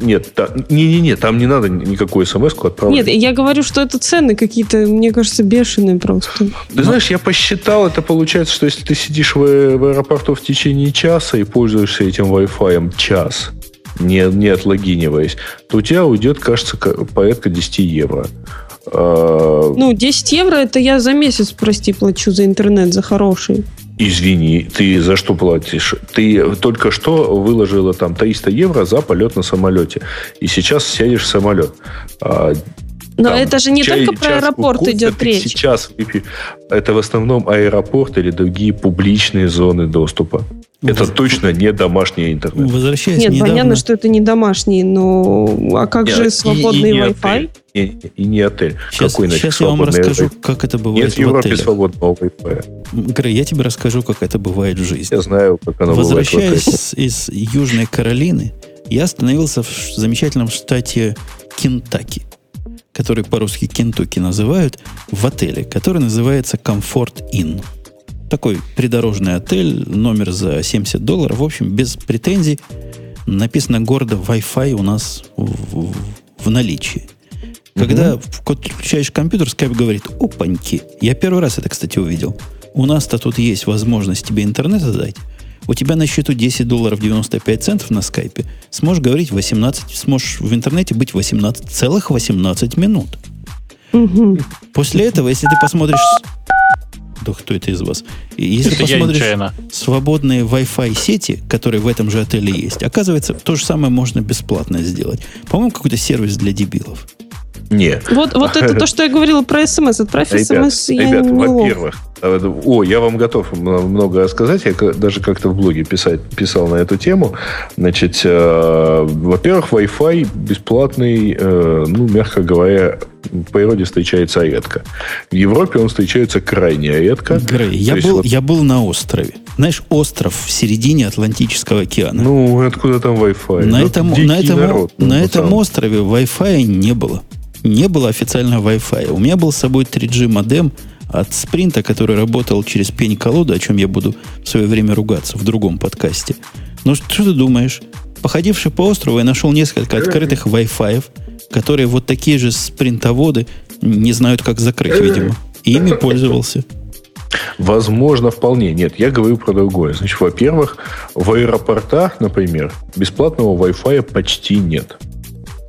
нет, не-не-не, там не надо никакую смс-ку отправлять. Нет, я говорю, что это цены какие-то, мне кажется, бешеные просто. Ты знаешь, я посчитал, это получается, что если ты сидишь в, в аэропорту в течение часа и пользуешься этим Wi-Fi час, не, не отлогиниваясь, то у тебя уйдет, кажется, порядка 10 евро. А, ну, 10 евро это я за месяц, прости, плачу за интернет, за хороший. Извини, ты за что платишь? Ты только что выложила там 300 евро за полет на самолете. И сейчас сядешь в самолет. Но там, это же не чай, только про аэропорт идет речь. Сейчас это в основном аэропорт или другие публичные зоны доступа. Это Воз... точно не домашний интернет. Возвращаясь Нет, недавно... понятно, что это не домашний, но а как Нет, же свободный и, и Wi-Fi? И, и не отель. Сейчас, Какой сейчас я вам расскажу, Wi-Fi? как это бывает Нет в, в Европе отелях. свободного Wi-Fi. Грей, я тебе расскажу, как это бывает в жизни. Я знаю, как оно Возвращаясь бывает из Южной Каролины, я остановился в замечательном штате Кентаки который по-русски Кентуки называют, в отеле, который называется Comfort Inn. Такой придорожный отель, номер за 70 долларов. В общем, без претензий. Написано города Wi-Fi у нас в, в, в наличии. Когда угу. включаешь компьютер, Skype говорит, опаньки. Я первый раз это, кстати, увидел. У нас-то тут есть возможность тебе интернет отдать. У тебя на счету 10 долларов 95 центов на скайпе. Сможешь говорить 18, сможешь в интернете быть 18, целых 18 минут. Угу. После этого, если ты посмотришь да кто это из вас? Если это посмотришь свободные Wi-Fi сети, которые в этом же отеле есть, оказывается, то же самое можно бесплатно сделать. По-моему, какой-то сервис для дебилов. Нет. Вот, вот это то, что я говорила про смс. Отправь смс, я ребят, не во-первых, о, я вам готов много рассказать. Я даже как-то в блоге писать, писал на эту тему. Значит, э, во-первых, Wi-Fi бесплатный, э, ну, мягко говоря, в природе встречается редко. В Европе он встречается крайне редко. Грей, я был, вот... я был на острове. Знаешь, остров в середине Атлантического океана. Ну, откуда там Wi-Fi? На, ну, этом, на, этом, народ, на ну, этом острове Wi-Fi не было не было официального Wi-Fi. У меня был с собой 3G модем от Спринта, который работал через пень-колоду, о чем я буду в свое время ругаться в другом подкасте. Но что ты думаешь? Походивший по острову, я нашел несколько открытых Wi-Fi, которые вот такие же спринтоводы не знают, как закрыть, видимо. И ими пользовался. Возможно, вполне. Нет, я говорю про другое. Значит, во-первых, в аэропортах, например, бесплатного Wi-Fi почти нет.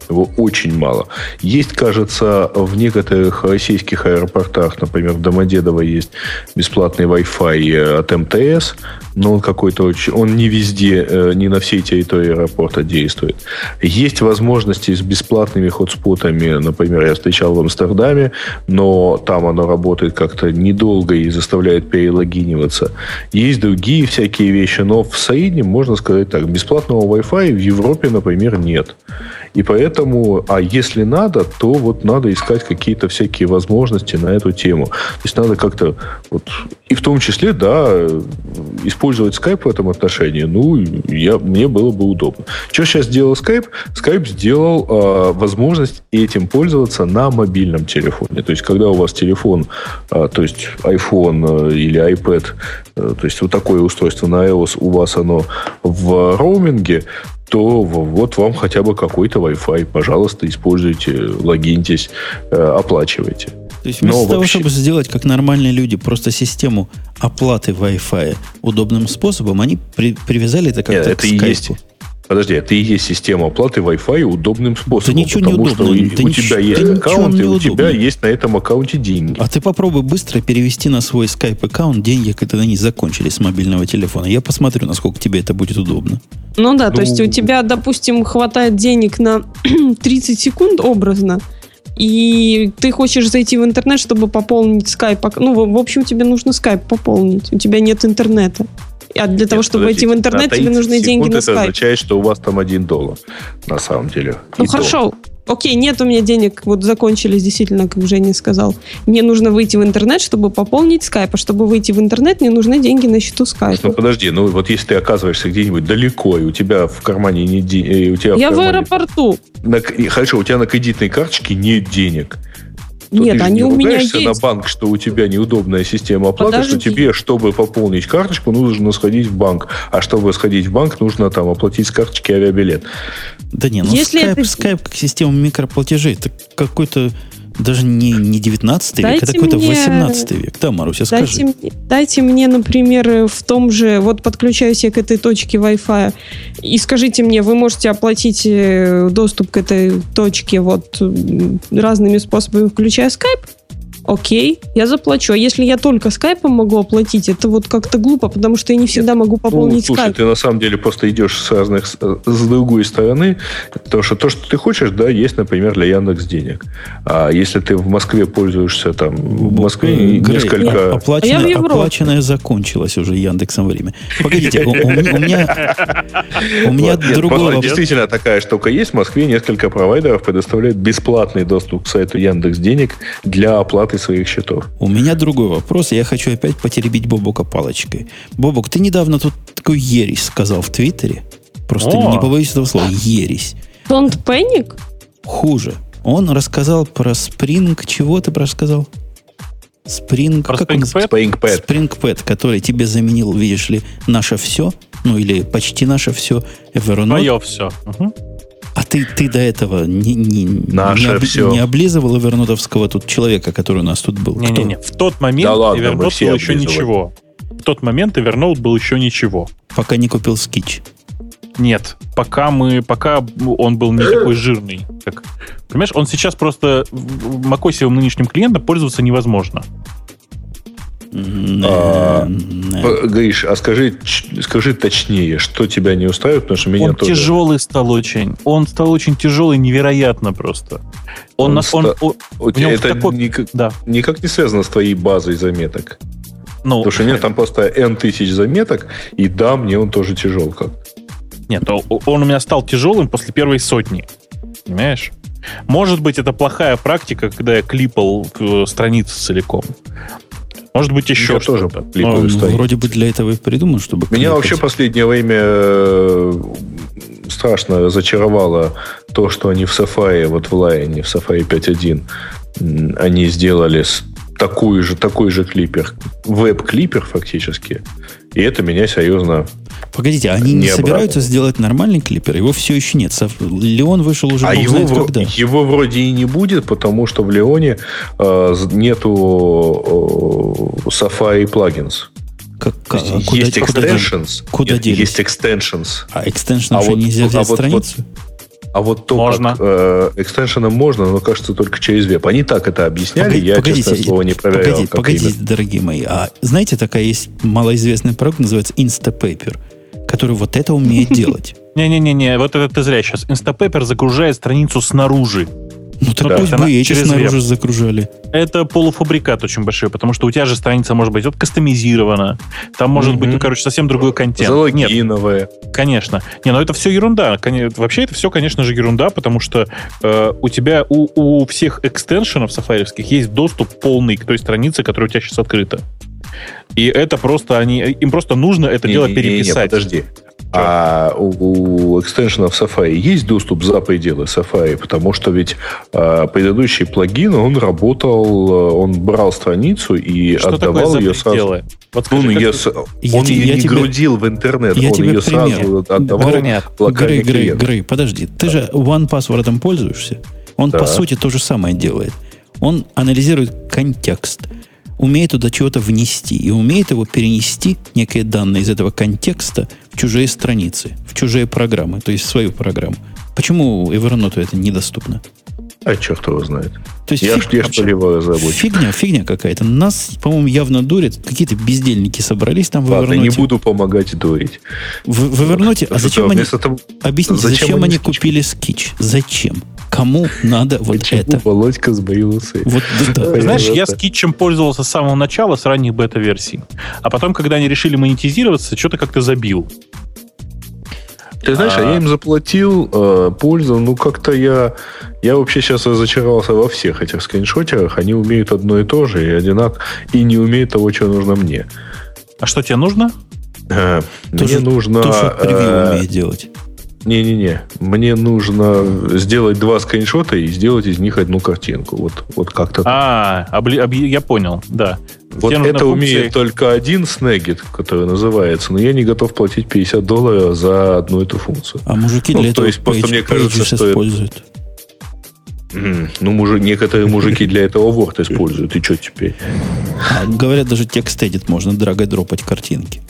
Его очень мало. Есть, кажется, в некоторых российских аэропортах, например, в Домодедово есть бесплатный Wi-Fi от МТС, но он какой-то очень... Он не везде, э, не на всей территории аэропорта действует. Есть возможности с бесплатными хотспотами. Например, я встречал в Амстердаме, но там оно работает как-то недолго и заставляет перелогиниваться. Есть другие всякие вещи, но в среднем, можно сказать так, бесплатного Wi-Fi в Европе, например, нет. И поэтому, а если надо, то вот надо искать какие-то всякие возможности на эту тему. То есть надо как-то вот и в том числе, да, использовать Skype в этом отношении, ну, я, мне было бы удобно. Что сейчас сделал Skype? Skype сделал э, возможность этим пользоваться на мобильном телефоне. То есть, когда у вас телефон, э, то есть iPhone э, или iPad, э, то есть вот такое устройство на iOS, у вас оно в роуминге, то вот вам хотя бы какой-то Wi-Fi. Пожалуйста, используйте, логиньтесь, э, оплачивайте. То есть вместо Но того, вообще... чтобы сделать как нормальные люди просто систему оплаты Wi-Fi удобным способом, они при, привязали это как-то Нет, это к и есть Подожди, это и есть система оплаты Wi-Fi удобным способом. Да ничего потому не что да у ничего, тебя есть аккаунт, и у тебя есть на этом аккаунте деньги. А ты попробуй быстро перевести на свой Skype аккаунт деньги, когда они закончились с мобильного телефона. Я посмотрю, насколько тебе это будет удобно. Ну да, ну, то есть у тебя, допустим, хватает денег на 30 секунд образно, и ты хочешь зайти в интернет, чтобы пополнить скайп. Ну, в общем, тебе нужно скайп пополнить. У тебя нет интернета. А для Нет, того, чтобы войти в интернет, тебе нужны деньги на скайп. Это означает, что у вас там один доллар, на самом деле. Ну, хорошо. Окей, нет у меня денег, вот закончились действительно, как Женя сказал. Мне нужно выйти в интернет, чтобы пополнить скайп. А чтобы выйти в интернет, мне нужны деньги на счету скайпа. Ну, подожди, ну вот если ты оказываешься где-нибудь далеко, и у тебя в кармане не денег... У тебя Я в, кармане... в аэропорту. На... Хорошо, у тебя на кредитной карточке нет денег то Нет, ты они не у меня есть. на банк, что у тебя неудобная система оплаты, Подожди. что тебе, чтобы пополнить карточку, нужно сходить в банк. А чтобы сходить в банк, нужно там оплатить с карточки авиабилет. Да не, ну Если Skype, это... Skype как система микроплатежей, это какой-то даже не, не 19 век, это какой-то мне... 18 век. Да, Маруся, дайте скажи. Мне, дайте мне, например, в том же, вот подключаюсь я к этой точке Wi-Fi, и скажите мне, вы можете оплатить э, доступ к этой точке вот разными способами, включая Skype? Окей, я заплачу. А если я только скайпом могу оплатить, это вот как-то глупо, потому что я не всегда могу пополнить ну, слушай, скайп. ты на самом деле просто идешь с разных, с другой стороны, потому что то, что ты хочешь, да, есть, например, для Яндекс денег. А если ты в Москве пользуешься там, в Москве Грей, несколько... Оплаченное, а оплаченное закончилось уже Яндексом время. Погодите, у, меня, у меня другой Действительно такая штука есть. В Москве несколько провайдеров предоставляют бесплатный доступ к сайту Яндекс денег для оплаты своих счетов. У меня другой вопрос. Я хочу опять потеребить Бобука палочкой. Бобук, ты недавно тут такую ересь сказал в Твиттере. Просто О! не побоюсь этого слова. Ересь. Don't panic? Хуже. Он рассказал про Spring. Чего ты рассказал? Spring, про как Spring, он? Spring Pad. Spring Pad, который тебе заменил, видишь ли, наше все, ну или почти наше все, Evernote. Мое все. Угу. А ты, ты до этого не, не, Наше не, об, все. не облизывал Эвернотовского тут человека, который у нас тут был? Не-не-не, в тот момент да ладно, Evernote был еще ничего. В тот момент Evernote был еще ничего. Пока не купил скич. Нет, пока мы, пока он был не такой жирный. Как, понимаешь, он сейчас просто macOS нынешним клиентом пользоваться невозможно. А, Гриш, а скажи, скажи точнее, что тебя не устраивает, потому что меня он тоже... тяжелый стал очень. Он стал очень тяжелый, невероятно просто. Он, он, нас, он, он, у тебя это такой... никак, да. никак не связано с твоей базой заметок. Ну, Потому что меня там просто N тысяч заметок, и да, мне он тоже тяжел как. Нет, он у меня стал тяжелым после первой сотни. Понимаешь? Может быть, это плохая практика, когда я клипал э, страницу целиком. Может быть, еще Я тоже ну, Вроде бы для этого и придуман, чтобы... Меня вообще последнее время э, страшно разочаровало то, что они в Safari, вот в Lion, в Safari 5.1, они сделали такой же, такой же клипер, веб-клипер фактически, И это меня серьезно Погодите, они не, не собираются сделать нормальный клипер? Его все еще нет. Леон вышел уже а его, знает, когда. его вроде и не будет, потому что в Леоне э, нету э, Safari плагинс. Как, как, есть куда, extensions. Куда, куда Есть extensions. А extension а вот, нельзя взять а вот, страницу? Вот, а вот то, можно. как э, экстеншеном можно, но кажется только через веб. Они так это объясняли, погодите, я, погодите, честное слово, не проверял. Погодите, погодите дорогие мои. А знаете, такая есть малоизвестный продукт, называется Instapaper, который вот это умеет делать. Не-не-не, вот это ты зря сейчас. Instapaper загружает страницу снаружи. Ну, так да. пусть бы эти снаружи веб. загружали. Это полуфабрикат очень большой, потому что у тебя же страница может быть вот кастомизирована, там может mm-hmm. быть, ну, короче, совсем другой контент. Залогиновая. Нет, конечно. Не, ну это все ерунда. Вообще это все, конечно же, ерунда, потому что э, у тебя, у, у всех экстеншенов сафаревских есть доступ полный к той странице, которая у тебя сейчас открыта. И это просто они, им просто нужно это не, дело не, переписать. Не, не, подожди. А у, у экстеншенов Safari есть доступ за пределы Safari, потому что ведь а, предыдущий плагин, он работал, он брал страницу и что отдавал ее сразу. Вот скажи, он ее, он я, ее я не тебе, грудил в интернет, я он тебе ее пример. сразу отдавал Грей, Грей, Грей, подожди, ты да. же OnePassword пользуешься? Он, да. по сути, то же самое делает. Он анализирует контекст, умеет туда чего-то внести и умеет его перенести, некие данные из этого контекста, чужие страницы, в чужие программы, то есть в свою программу. Почему Evernote это недоступно? А черт его знает. То есть я, фиг, я что-либо забочу. Фигня, фигня какая-то. Нас, по-моему, явно дурят. Какие-то бездельники собрались там Ладно, в Evernote. не буду помогать дурить. В, в Evernote, а зачем они... Того... Объясните, зачем, зачем они, они купили скич? Зачем? Кому надо вот Почему это? Володька сбоил усы. Вот, да. Знаешь, я скетчем пользовался с самого начала, с ранних бета-версий. А потом, когда они решили монетизироваться, что-то как-то забил. Ты знаешь, а... я им заплатил э, пользу, ну как-то я, я вообще сейчас разочаровался во всех этих скриншотерах. Они умеют одно и то же, и одинак, и не умеют того, что нужно мне. А что тебе нужно? Э, мне нужно... То, что превью э, умеет делать. Не-не-не. Мне нужно сделать два скриншота и сделать из них одну картинку. Вот, вот как-то. А, обли, об, я понял, да. Вот Тебе это умеет только один снегит, который называется, но я не готов платить 50 долларов за одну эту функцию. А мужики ну, для этого то есть, просто мне кажется, что используют. Это... Ну, мужик, некоторые мужики для этого Word используют. И что теперь? А, говорят, даже текст edit можно драгой дропать картинки.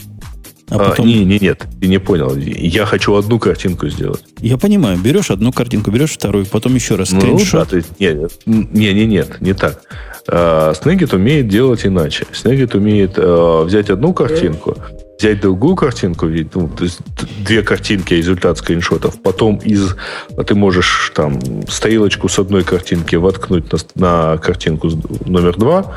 А, а потом... не, не, нет, ты не понял. Я хочу одну картинку сделать. Я понимаю, берешь одну картинку, берешь вторую, потом еще раз ну, скриншот. Да, ты, не, не, не, нет, не так. А, Snagit умеет делать иначе. Snagit умеет а, взять одну картинку, взять другую картинку, ну, то есть две картинки, результат скриншотов, потом из ты можешь там стрелочку с одной картинки воткнуть на, на картинку номер два,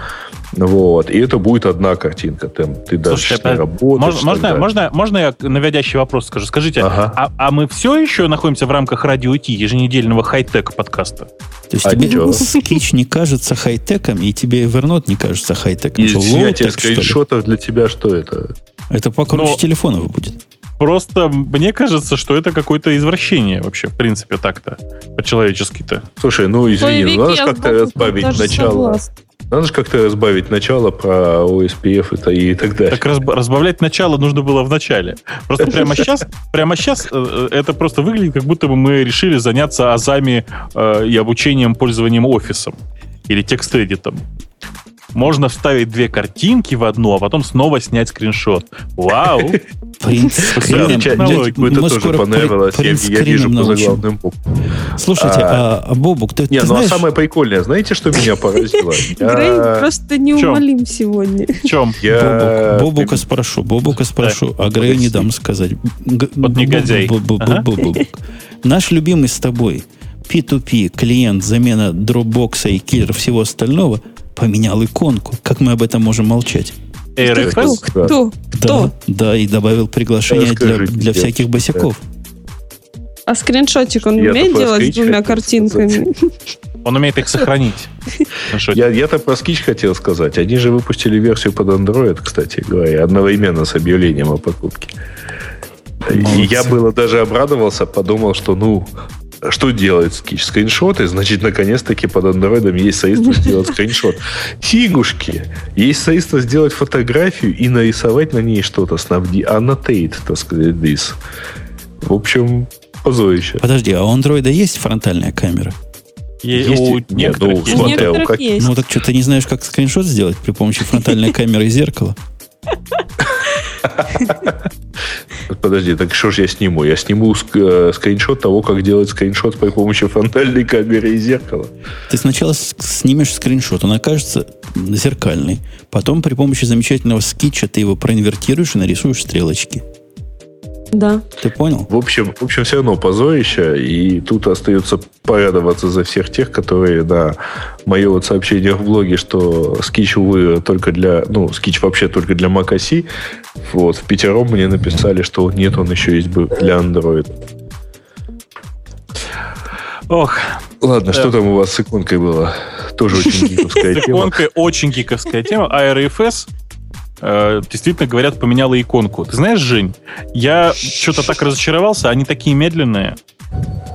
вот. И это будет одна картинка. Там, ты дальше Слушай, работаешь. Можно, можно, можно я наводящий вопрос скажу? Скажите, ага. а, а мы все еще находимся в рамках радио Ти, еженедельного хай-тек подкаста? То есть а тебе ничего. скетч не кажется хай-теком, и тебе Evernote не кажется хай-теком? И снятие скриншотов для тебя что это? Это покруче Но... телефонов будет. Просто мне кажется, что это какое-то извращение вообще, в принципе, так-то, по-человечески-то. Слушай, ну извини, ну, надо же как-то разбавить начало. Согласна. Надо же как-то разбавить начало про OSPF и, и так далее. Так разбавлять начало нужно было в начале. Просто прямо сейчас, прямо сейчас э, это просто выглядит, как будто бы мы решили заняться азами э, и обучением пользованием офисом или текст-эдитом. Можно вставить две картинки в одну, а потом снова снять скриншот. Вау! Это тоже понравилось. Я вижу по заглавным. Слушайте, а, а Бобук, ты Не, ну а самое прикольное, знаете, что меня поразило? Грей просто неумолим сегодня. В чем? Бобука спрошу, Бобука спрошу, а Грею не дам сказать. Вот негодяй. Наш любимый с тобой P2P, клиент, замена Dropbox и киллер всего остального – поменял иконку. Как мы об этом можем молчать? RFL? Кто? Кто? Да, да, и добавил приглашение для, для всяких босиков. А скриншотик он я умеет делать с двумя картинками? Он умеет их сохранить. Я, я-то про Sketch хотел сказать. Они же выпустили версию под Android, кстати говоря, одновременно с объявлением о покупке. Молодцы. И я было даже обрадовался, подумал, что ну, что делает? Скриншоты, значит, наконец-таки под андроидом есть средство сделать скриншот. Фигушки! Есть средство сделать фотографию и нарисовать на ней что-то, снабди, annotate, так сказать, this. В общем, позорище. Подожди, а у андроида есть фронтальная камера? Е- Есть- у нет, ну, есть. У некоторых как- есть. Ну так что, ты не знаешь, как скриншот сделать при помощи фронтальной камеры и зеркала? Подожди, так что же я сниму? Я сниму э, скриншот того, как делать скриншот при помощи фронтальной камеры и зеркала. Ты сначала снимешь скриншот, он окажется зеркальный. Потом при помощи замечательного скетча ты его проинвертируешь и нарисуешь стрелочки. Да. Ты понял? В общем, в общем, все равно позорище, и тут остается порадоваться за всех тех, которые на мое вот сообщение в блоге, что скич, увы, только для, ну, скич вообще только для macOS, вот, в пятером мне написали, что нет, он еще есть бы для Android. Ох, Ладно, Да. что там у вас с иконкой было? Тоже очень гиковская с тема. иконкой очень гиковская тема. А RFS э, действительно, говорят, поменяла иконку. Ты знаешь, Жень, я что-то так разочаровался, они такие медленные.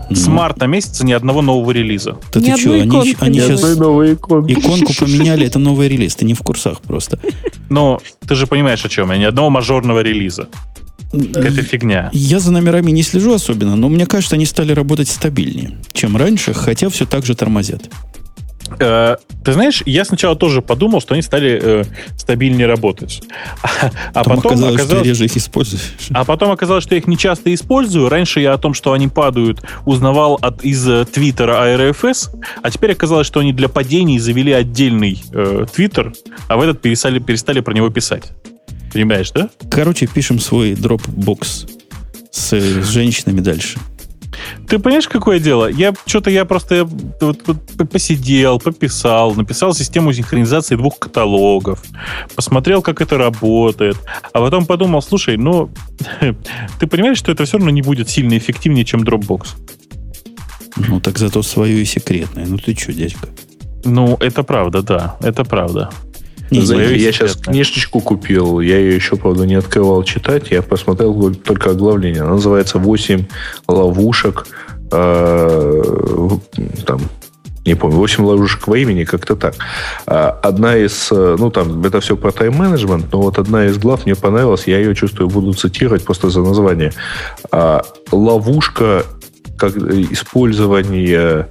С марта месяца ни одного нового релиза. Да Ни ты что, они, они сейчас иконки. иконку поменяли, это новый релиз, ты не в курсах просто. Но ты же понимаешь, о чем я. Ни одного мажорного релиза. Какая-то фигня. Я за номерами не слежу особенно, но мне кажется, они стали работать стабильнее, чем раньше, хотя все так же тормозят. Э, ты знаешь, я сначала тоже подумал, что они стали э, стабильнее работать. А Потом потом оказалось, что оказалось, реже их используешь. А потом оказалось, что я их не часто использую. Раньше я о том, что они падают, узнавал от, из э, твиттера ARFS, а теперь оказалось, что они для падений завели отдельный э, твиттер, а в этот перестали, перестали про него писать. Понимаешь, да? Короче, пишем свой дропбокс с, э, с женщинами дальше. Ты понимаешь, какое дело? Я что-то я просто вот- вот посидел, пописал, написал систему синхронизации двух каталогов, посмотрел, как это работает, а потом подумал, слушай, ну, ты понимаешь, что это все равно не будет сильно эффективнее, чем Dropbox? Ну, так зато свое и секретное. Ну, ты что, дядька? Ну, это правда, да, это правда. Знаете, я сейчас книжечку купил, я ее еще, правда, не открывал читать, я посмотрел только оглавление. Она называется «Восемь ловушек», э, там, не помню, «Восемь ловушек во имени», как-то так. А Одна из, э, ну, там, это все про тайм-менеджмент, но вот одна из глав мне понравилась, я ее, чувствую, буду цитировать просто за название. А, Ловушка как использование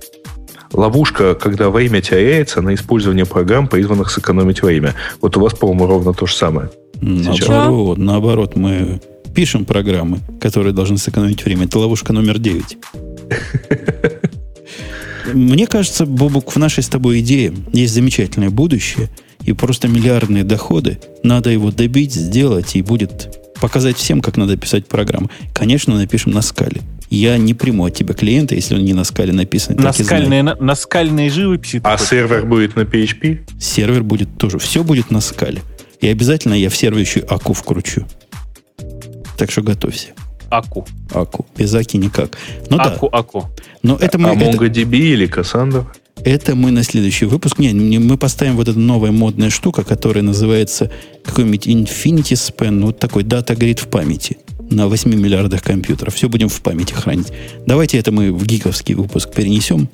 ловушка, когда время теряется на использование программ, призванных сэкономить время. Вот у вас, по-моему, ровно то же самое. Наоборот, наоборот, мы пишем программы, которые должны сэкономить время. Это ловушка номер 9. Мне кажется, Бобук, в нашей с тобой идее есть замечательное будущее и просто миллиардные доходы. Надо его добить, сделать, и будет показать всем, как надо писать программы. Конечно, напишем на скале. Я не приму от тебя клиента, если он не на скале написан. Наскальные, на, наскальные живописи. А сервер будет на PHP? Сервер будет тоже. Все будет на скале. И обязательно я в сервер еще аку вкручу. Так что готовься. Аку. Аку. Без аки никак. Ну аку, да. аку. Но это мы, а это, MongoDB или Cassandra? это мы на следующий выпуск. Не, не, мы поставим вот эту новая модная штука, которая называется какой-нибудь Infinity Span. Вот такой дата грид в памяти. На 8 миллиардах компьютеров. Все будем в памяти хранить. Давайте это мы в гиковский выпуск перенесем.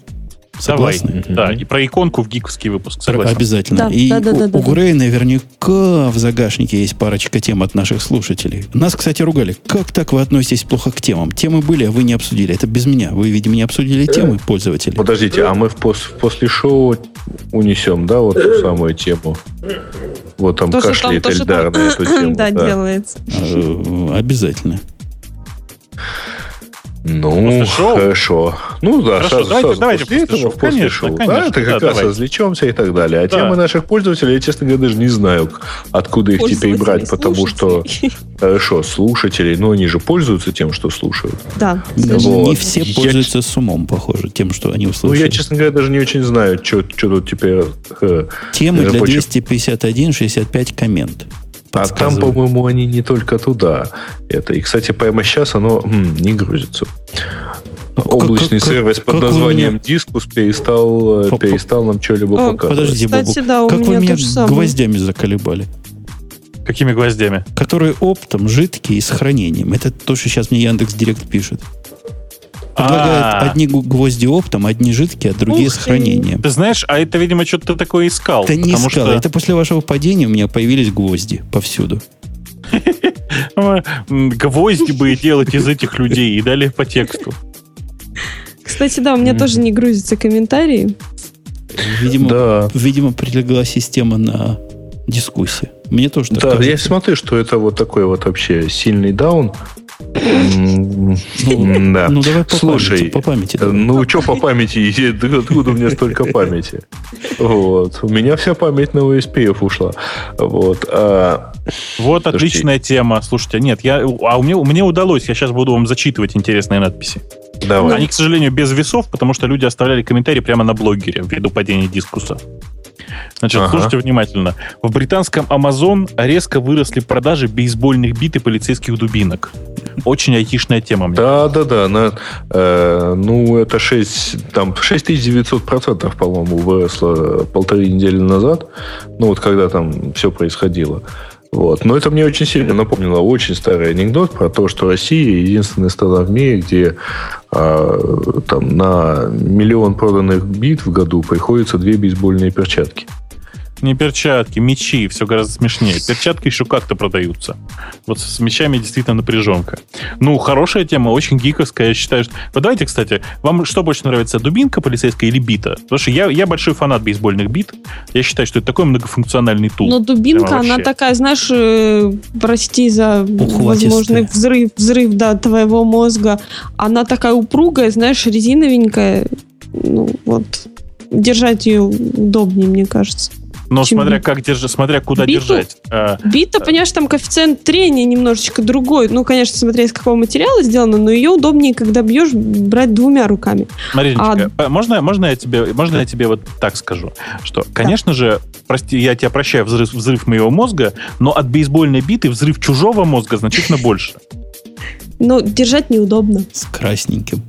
Давай. Согласны? Да, и про иконку в гиковский выпуск. Согласен. Обязательно. Да, и да, да, у, да, да, у. Грея наверняка в загашнике есть парочка тем от наших слушателей. Нас, кстати, ругали. Как так вы относитесь плохо к темам? Темы были, а вы не обсудили. Это без меня. Вы, видимо, не обсудили темы пользователей. Подождите, а мы в пос- после шоу унесем, да, вот ту самую тему? Вот там То, кашляет Эльдар на эту тему. да, да. делается. Э, Обязательно. Ну, После шоу? хорошо. Ну да, Хорошо, сразу, давайте- сразу давайте после этого, шоу. после Конечно, шоу. конечно, да, это да, как раз давайте. развлечемся и так далее. А Да. темы наших пользователей, я, честно говоря, даже не знаю, откуда их теперь брать, потому что, хорошо, слушатели, ну, они же пользуются тем, что слушают. Да. Не Вот. все Я- пользуются с умом, похоже, тем, что они Ну, услышали. я, честно говоря, даже не очень знаю, что тут теперь... э, Темы для рабочий- 251-65 коммент. А там, по-моему, они не только туда. Это. И, кстати, прямо сейчас оно м, не грузится. Облачный как- как- сервис под как названием меня- Дискус перестал, э, По- по- перестал нам что-либо О, показывать. Подожди, Кстати, Бобук, да, у как вы меня гвоздями заколебали? Какими гвоздями? Которые оптом, жидкие и с хранением. Это то, что сейчас мне Яндекс Директ пишет. Предлагают А. одни гвозди оптом, одни жидкие, а другие Ух с ты. хранением. Ты знаешь, а это, видимо, что-то ты такое искал. Это не искал. что Это после вашего падения у меня появились гвозди повсюду. гвозди бы делать из этих людей и далее по тексту. Кстати, да, у меня тоже не грузятся комментарии. Видимо, Да. видимо, прилегла система на дискуссии. Мне тоже так Да, я кажется. смотрю, что это вот такой вот вообще сильный даун. Ну, Да. Ну, давай по Слушай, памяти. По памяти давай. Ну, что по памяти? Да Откуда у меня столько памяти? Вот. У меня вся память на OSPF ушла. Вот. А, Вот Слушайте. отличная тема. Слушайте, нет, я, а у меня, мне удалось, я сейчас буду вам зачитывать интересные надписи. давай. Они, к сожалению, без весов, потому что люди оставляли комментарии прямо на блогере ввиду падения дискуса. Значит, Ага. слушайте внимательно. В британском Amazon резко выросли продажи бейсбольных бит и полицейских дубинок. Очень айтишная тема. мне Да, да, да. На, э, ну, это 6, там, 6900 процентов, по-моему, выросло полторы недели назад. Ну, вот когда там все происходило. Вот. Но это мне очень сильно напомнило очень старый анекдот про то, что Россия единственная страна в мире, где а, там, на миллион проданных бит в году приходится две бейсбольные перчатки. Не перчатки, мечи, все гораздо смешнее. Перчатки еще как-то продаются. Вот с мечами действительно напряженка. Ну, хорошая тема, очень гиковская, я считаю. Что... Вот давайте, кстати, вам что больше нравится, дубинка полицейская или бита? Потому что я, я большой фанат бейсбольных бит. Я считаю, что это такой многофункциональный тул. Но дубинка, она такая, знаешь, э, прости за Ухватистая. возможный взрыв, взрыв, да, твоего мозга. Она такая упругая, знаешь, резиновенькая. Ну, вот. Держать ее удобнее, мне кажется. Но Чем смотря бит? как держать, смотря куда Биту? держать. А, Бита, понимаешь, там коэффициент трения немножечко другой. Ну, конечно, смотря из какого материала сделано, но ее удобнее, когда бьешь, брать двумя руками. Мариночка, А- а можно, можно, я тебе, можно я тебе вот так скажу? Что, конечно же, прости, я тебя прощаю взрыв, взрыв моего мозга, но от бейсбольной биты взрыв чужого мозга значительно больше. Но держать неудобно. С красненьким.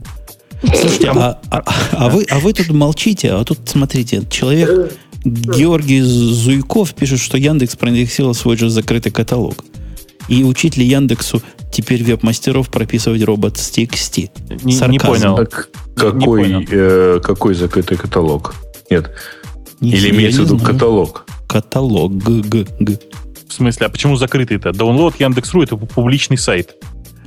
Слушайте, а, а- а вы, а вы тут молчите, а тут, смотрите, человек Георгий Зуйков пишет, что Яндекс проиндексировал свой же закрытый каталог. И учить ли Яндексу теперь веб-мастеров прописывать робот с TXT? Не, не понял. Так, Не понял. какой, э, какой закрытый каталог? Нет. Не Или имеется в виду каталог? Каталог. Г, Г, Г. В смысле, а почему закрытый-то? Download Яндекс.ру это публичный сайт.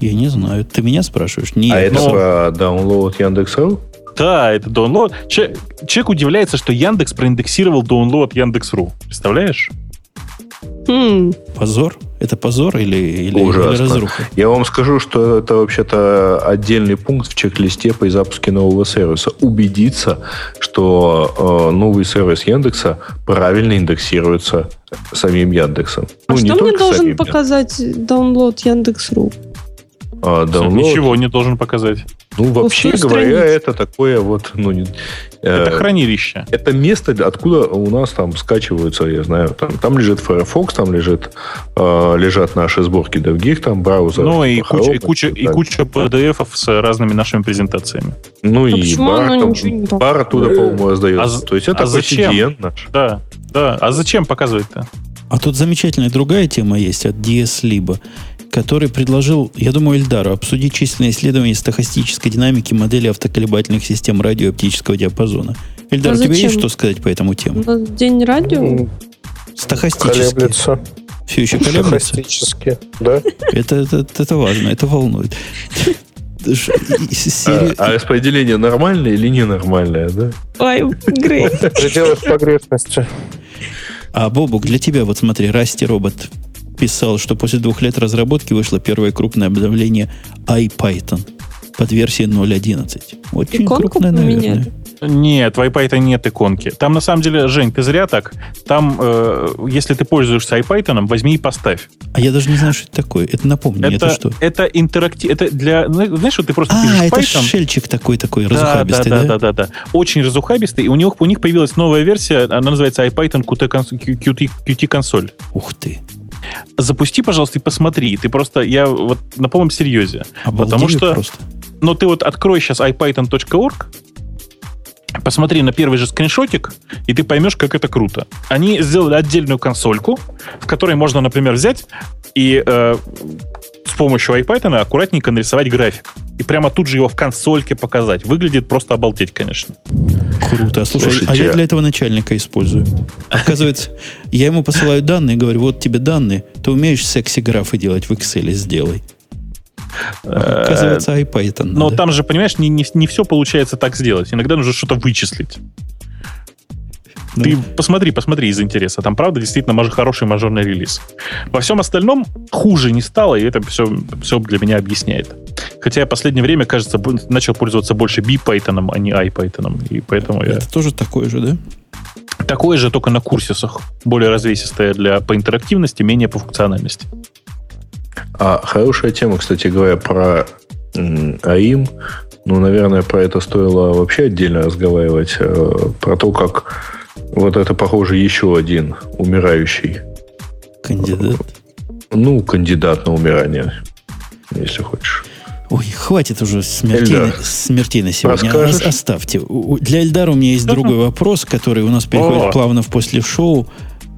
Я не знаю. Ты меня спрашиваешь? Не А это но- про download Яндекс.ру? Да, это download. Че- человек удивляется, что Яндекс проиндексировал download Яндекс.ру. Представляешь? Хм. Позор? Это позор или, или, или Ужасно. разруха? Я вам скажу, что это вообще-то отдельный пункт в чек-листе при запуске нового сервиса. Убедиться, что э, новый сервис Яндекса правильно индексируется самим Яндексом. А Ну, не что мне должен самим показать download Яндекс.ру? А, download, Ничего не должен показать. Ну, вообще Пустую говоря, страницу. это такое вот, ну, не- э, Это хранилище. это место, откуда у нас там скачиваются, я знаю, там, там лежит Firefox, там лежит, э, лежат наши сборки других там браузеров. Ну и куча, и куча, и так. куча PDF с разными нашими презентациями. Ну А и бар, там, ничего не бар оттуда, по-моему, раздается. А То есть это а зачем? CDN наш. Да, да. А зачем показывать-то? А тут замечательная другая тема есть от DS Libo, который предложил, я думаю, Эльдару обсудить численные исследования стохастической динамики модели автоколебательных систем радиооптического диапазона. Эльдар, А у тебя есть что сказать по этому тему? День радио? М, Стохастически. Колеблется. Все еще колеблется? Стохастически, да? Это, это, это важно, это волнует. А, а распределение нормальное или ненормальное, да? Ой, Грей. В пределах погрешности. А, Бобук, для тебя, вот смотри, Расти робот писал, что после двух лет разработки вышло первое крупное обновление iPython под версией 0.11. Очень Иконку крупное, наверное. поменяли? Нет, в iPython нет иконки. Там, на самом деле, Жень, ты зря так. Там, э, если ты пользуешься iPython, возьми и поставь. А я даже не знаю, что это такое. Это напомни, это, это, что? это интерактив... Это для... Знаешь, вот ты просто А, пишешь это Python... шельчик такой, такой, Да, да, разухабистый, да, да? да, да, да. Очень разухабистый. И у них, у них появилась новая версия, она называется iPython Qt, Qt консоль. Ух ты. Запусти, пожалуйста, и посмотри. Ты просто, я вот на полном серьезе. Обалдели Потому что- просто. Но ты вот открой сейчас ipython.org, посмотри на первый же скриншотик, и ты поймешь, как это круто. Они сделали отдельную консольку, в которой можно, например, взять и э, помощью iPython аккуратненько нарисовать график. И прямо тут же его в консольке показать. Выглядит просто обалдеть, конечно. Круто. Слушай, Слушайте, а я для этого начальника использую. Оказывается, я ему посылаю данные, говорю, вот тебе данные, ты умеешь секси-графы делать в Excel, сделай. Оказывается, iPython Но надо. там же, понимаешь, не, не, не все получается так сделать. Иногда нужно что-то вычислить. Ну, Ты посмотри, посмотри из интереса. Там, правда, действительно маж- хороший мажорный релиз. Во всем остальном хуже не стало, и это все, все для меня объясняет. Хотя я в последнее время, кажется, начал пользоваться больше B-Python, а не iPython. И поэтому я... Это тоже такое же, да? Такое же, только на курсисах. Более развесистое для, по интерактивности, менее по функциональности. А хорошая тема, кстати говоря, про АИМ. Ну, наверное, про это стоило вообще отдельно разговаривать. э, Про то, как вот это, похоже, еще один умирающий. Кандидат. Ну, кандидат на умирание, если хочешь. Ой, хватит уже смертей, смертей на сегодня. расскажешь? Ос- Оставьте. Для Эльдара у меня есть другой вопрос, который у нас переходит О. плавно в после шоу.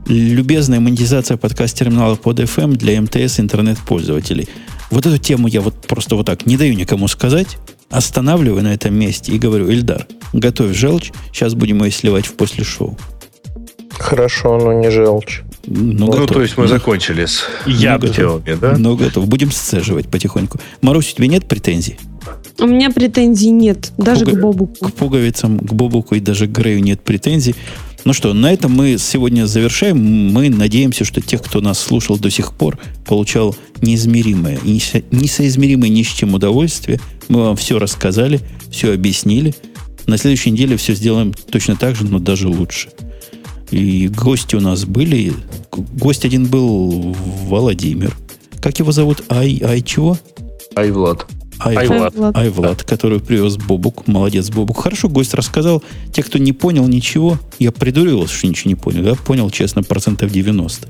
Любезная монетизация подкаст-терминала под FM для МТС интернет-пользователей. Вот эту тему я вот просто вот так не даю никому сказать, останавливаю на этом месте и говорю, Эльдар, готовь желчь, сейчас будем ее сливать в после шоу. Хорошо, но не желчь. Ну, Ну, готов. то есть мы закончили с Ну, темами, да? Ну, готов. Будем сцеживать потихоньку. Марусь, у тебя нет претензий? У меня претензий нет, даже Пуга- к Бобуку. К пуговицам, к Бобуку и даже к Грею нет претензий. Ну что, на этом мы сегодня завершаем. Мы надеемся, что тех, кто нас слушал до сих пор, получал неизмеримое, несоизмеримое ни с чем удовольствие. Мы вам все рассказали, все объяснили. На следующей неделе все сделаем точно так же, но даже лучше. И гости у нас были. Гость один был Владимир. Как его зовут? Ай, ай чего? Ай, Влад. Ай, Айвлад. Влад. Айвлад, который привез Бобук. Молодец, Бобук. Хорошо, гость рассказал. Те, кто не понял ничего, я придуривался, что ничего не понял. Я понял, честно, процентов 90.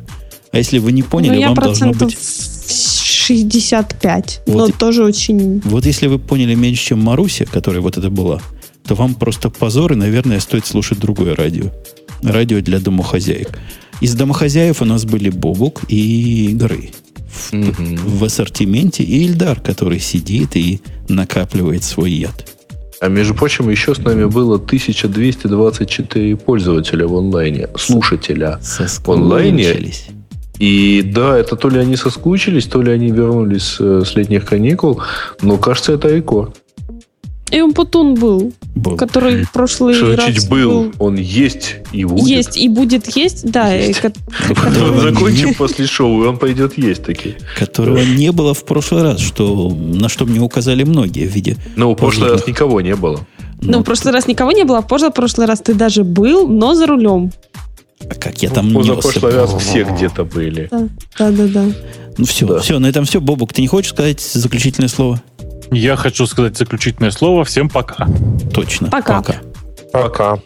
А если вы не поняли, Ну, вам должно быть... 65. Вот но тоже очень... Вот если вы поняли меньше, чем Маруся, которая вот это была, то вам просто позор, и, наверное, стоит слушать другое радио. Радио для домохозяек. Из домохозяев у нас были Бобук и Грей. В, в ассортименте и Ильдар, который сидит и накапливает свой яд. А между прочим, еще с нами было 1224 пользователя в онлайне, слушателя. онлайне? Соскучились. И да, это то ли они соскучились, то ли они вернулись э, с летних каникул, но кажется, это рекорд. И Умпутун был, Был. который в прошлый Что раз значит был? Он есть и будет. Есть и будет есть, да. и Есть. Вот Которого закончим после шоу, и он пойдет есть таки. которого не было в прошлый раз, что, на что мне указали многие в виде... Но в прошлый раз никого не было. Ну, в прошлый раз никого не было, а поза прошлый раз ты даже был, но за рулем. а как я там За несся? прошлый раз все где-то были. Да-да-да. Ну все, Да. все, на этом все. Бобук, ты не хочешь сказать заключительное слово? Я хочу сказать заключительное слово. Всем пока. Точно. Пока. Пока. Пока.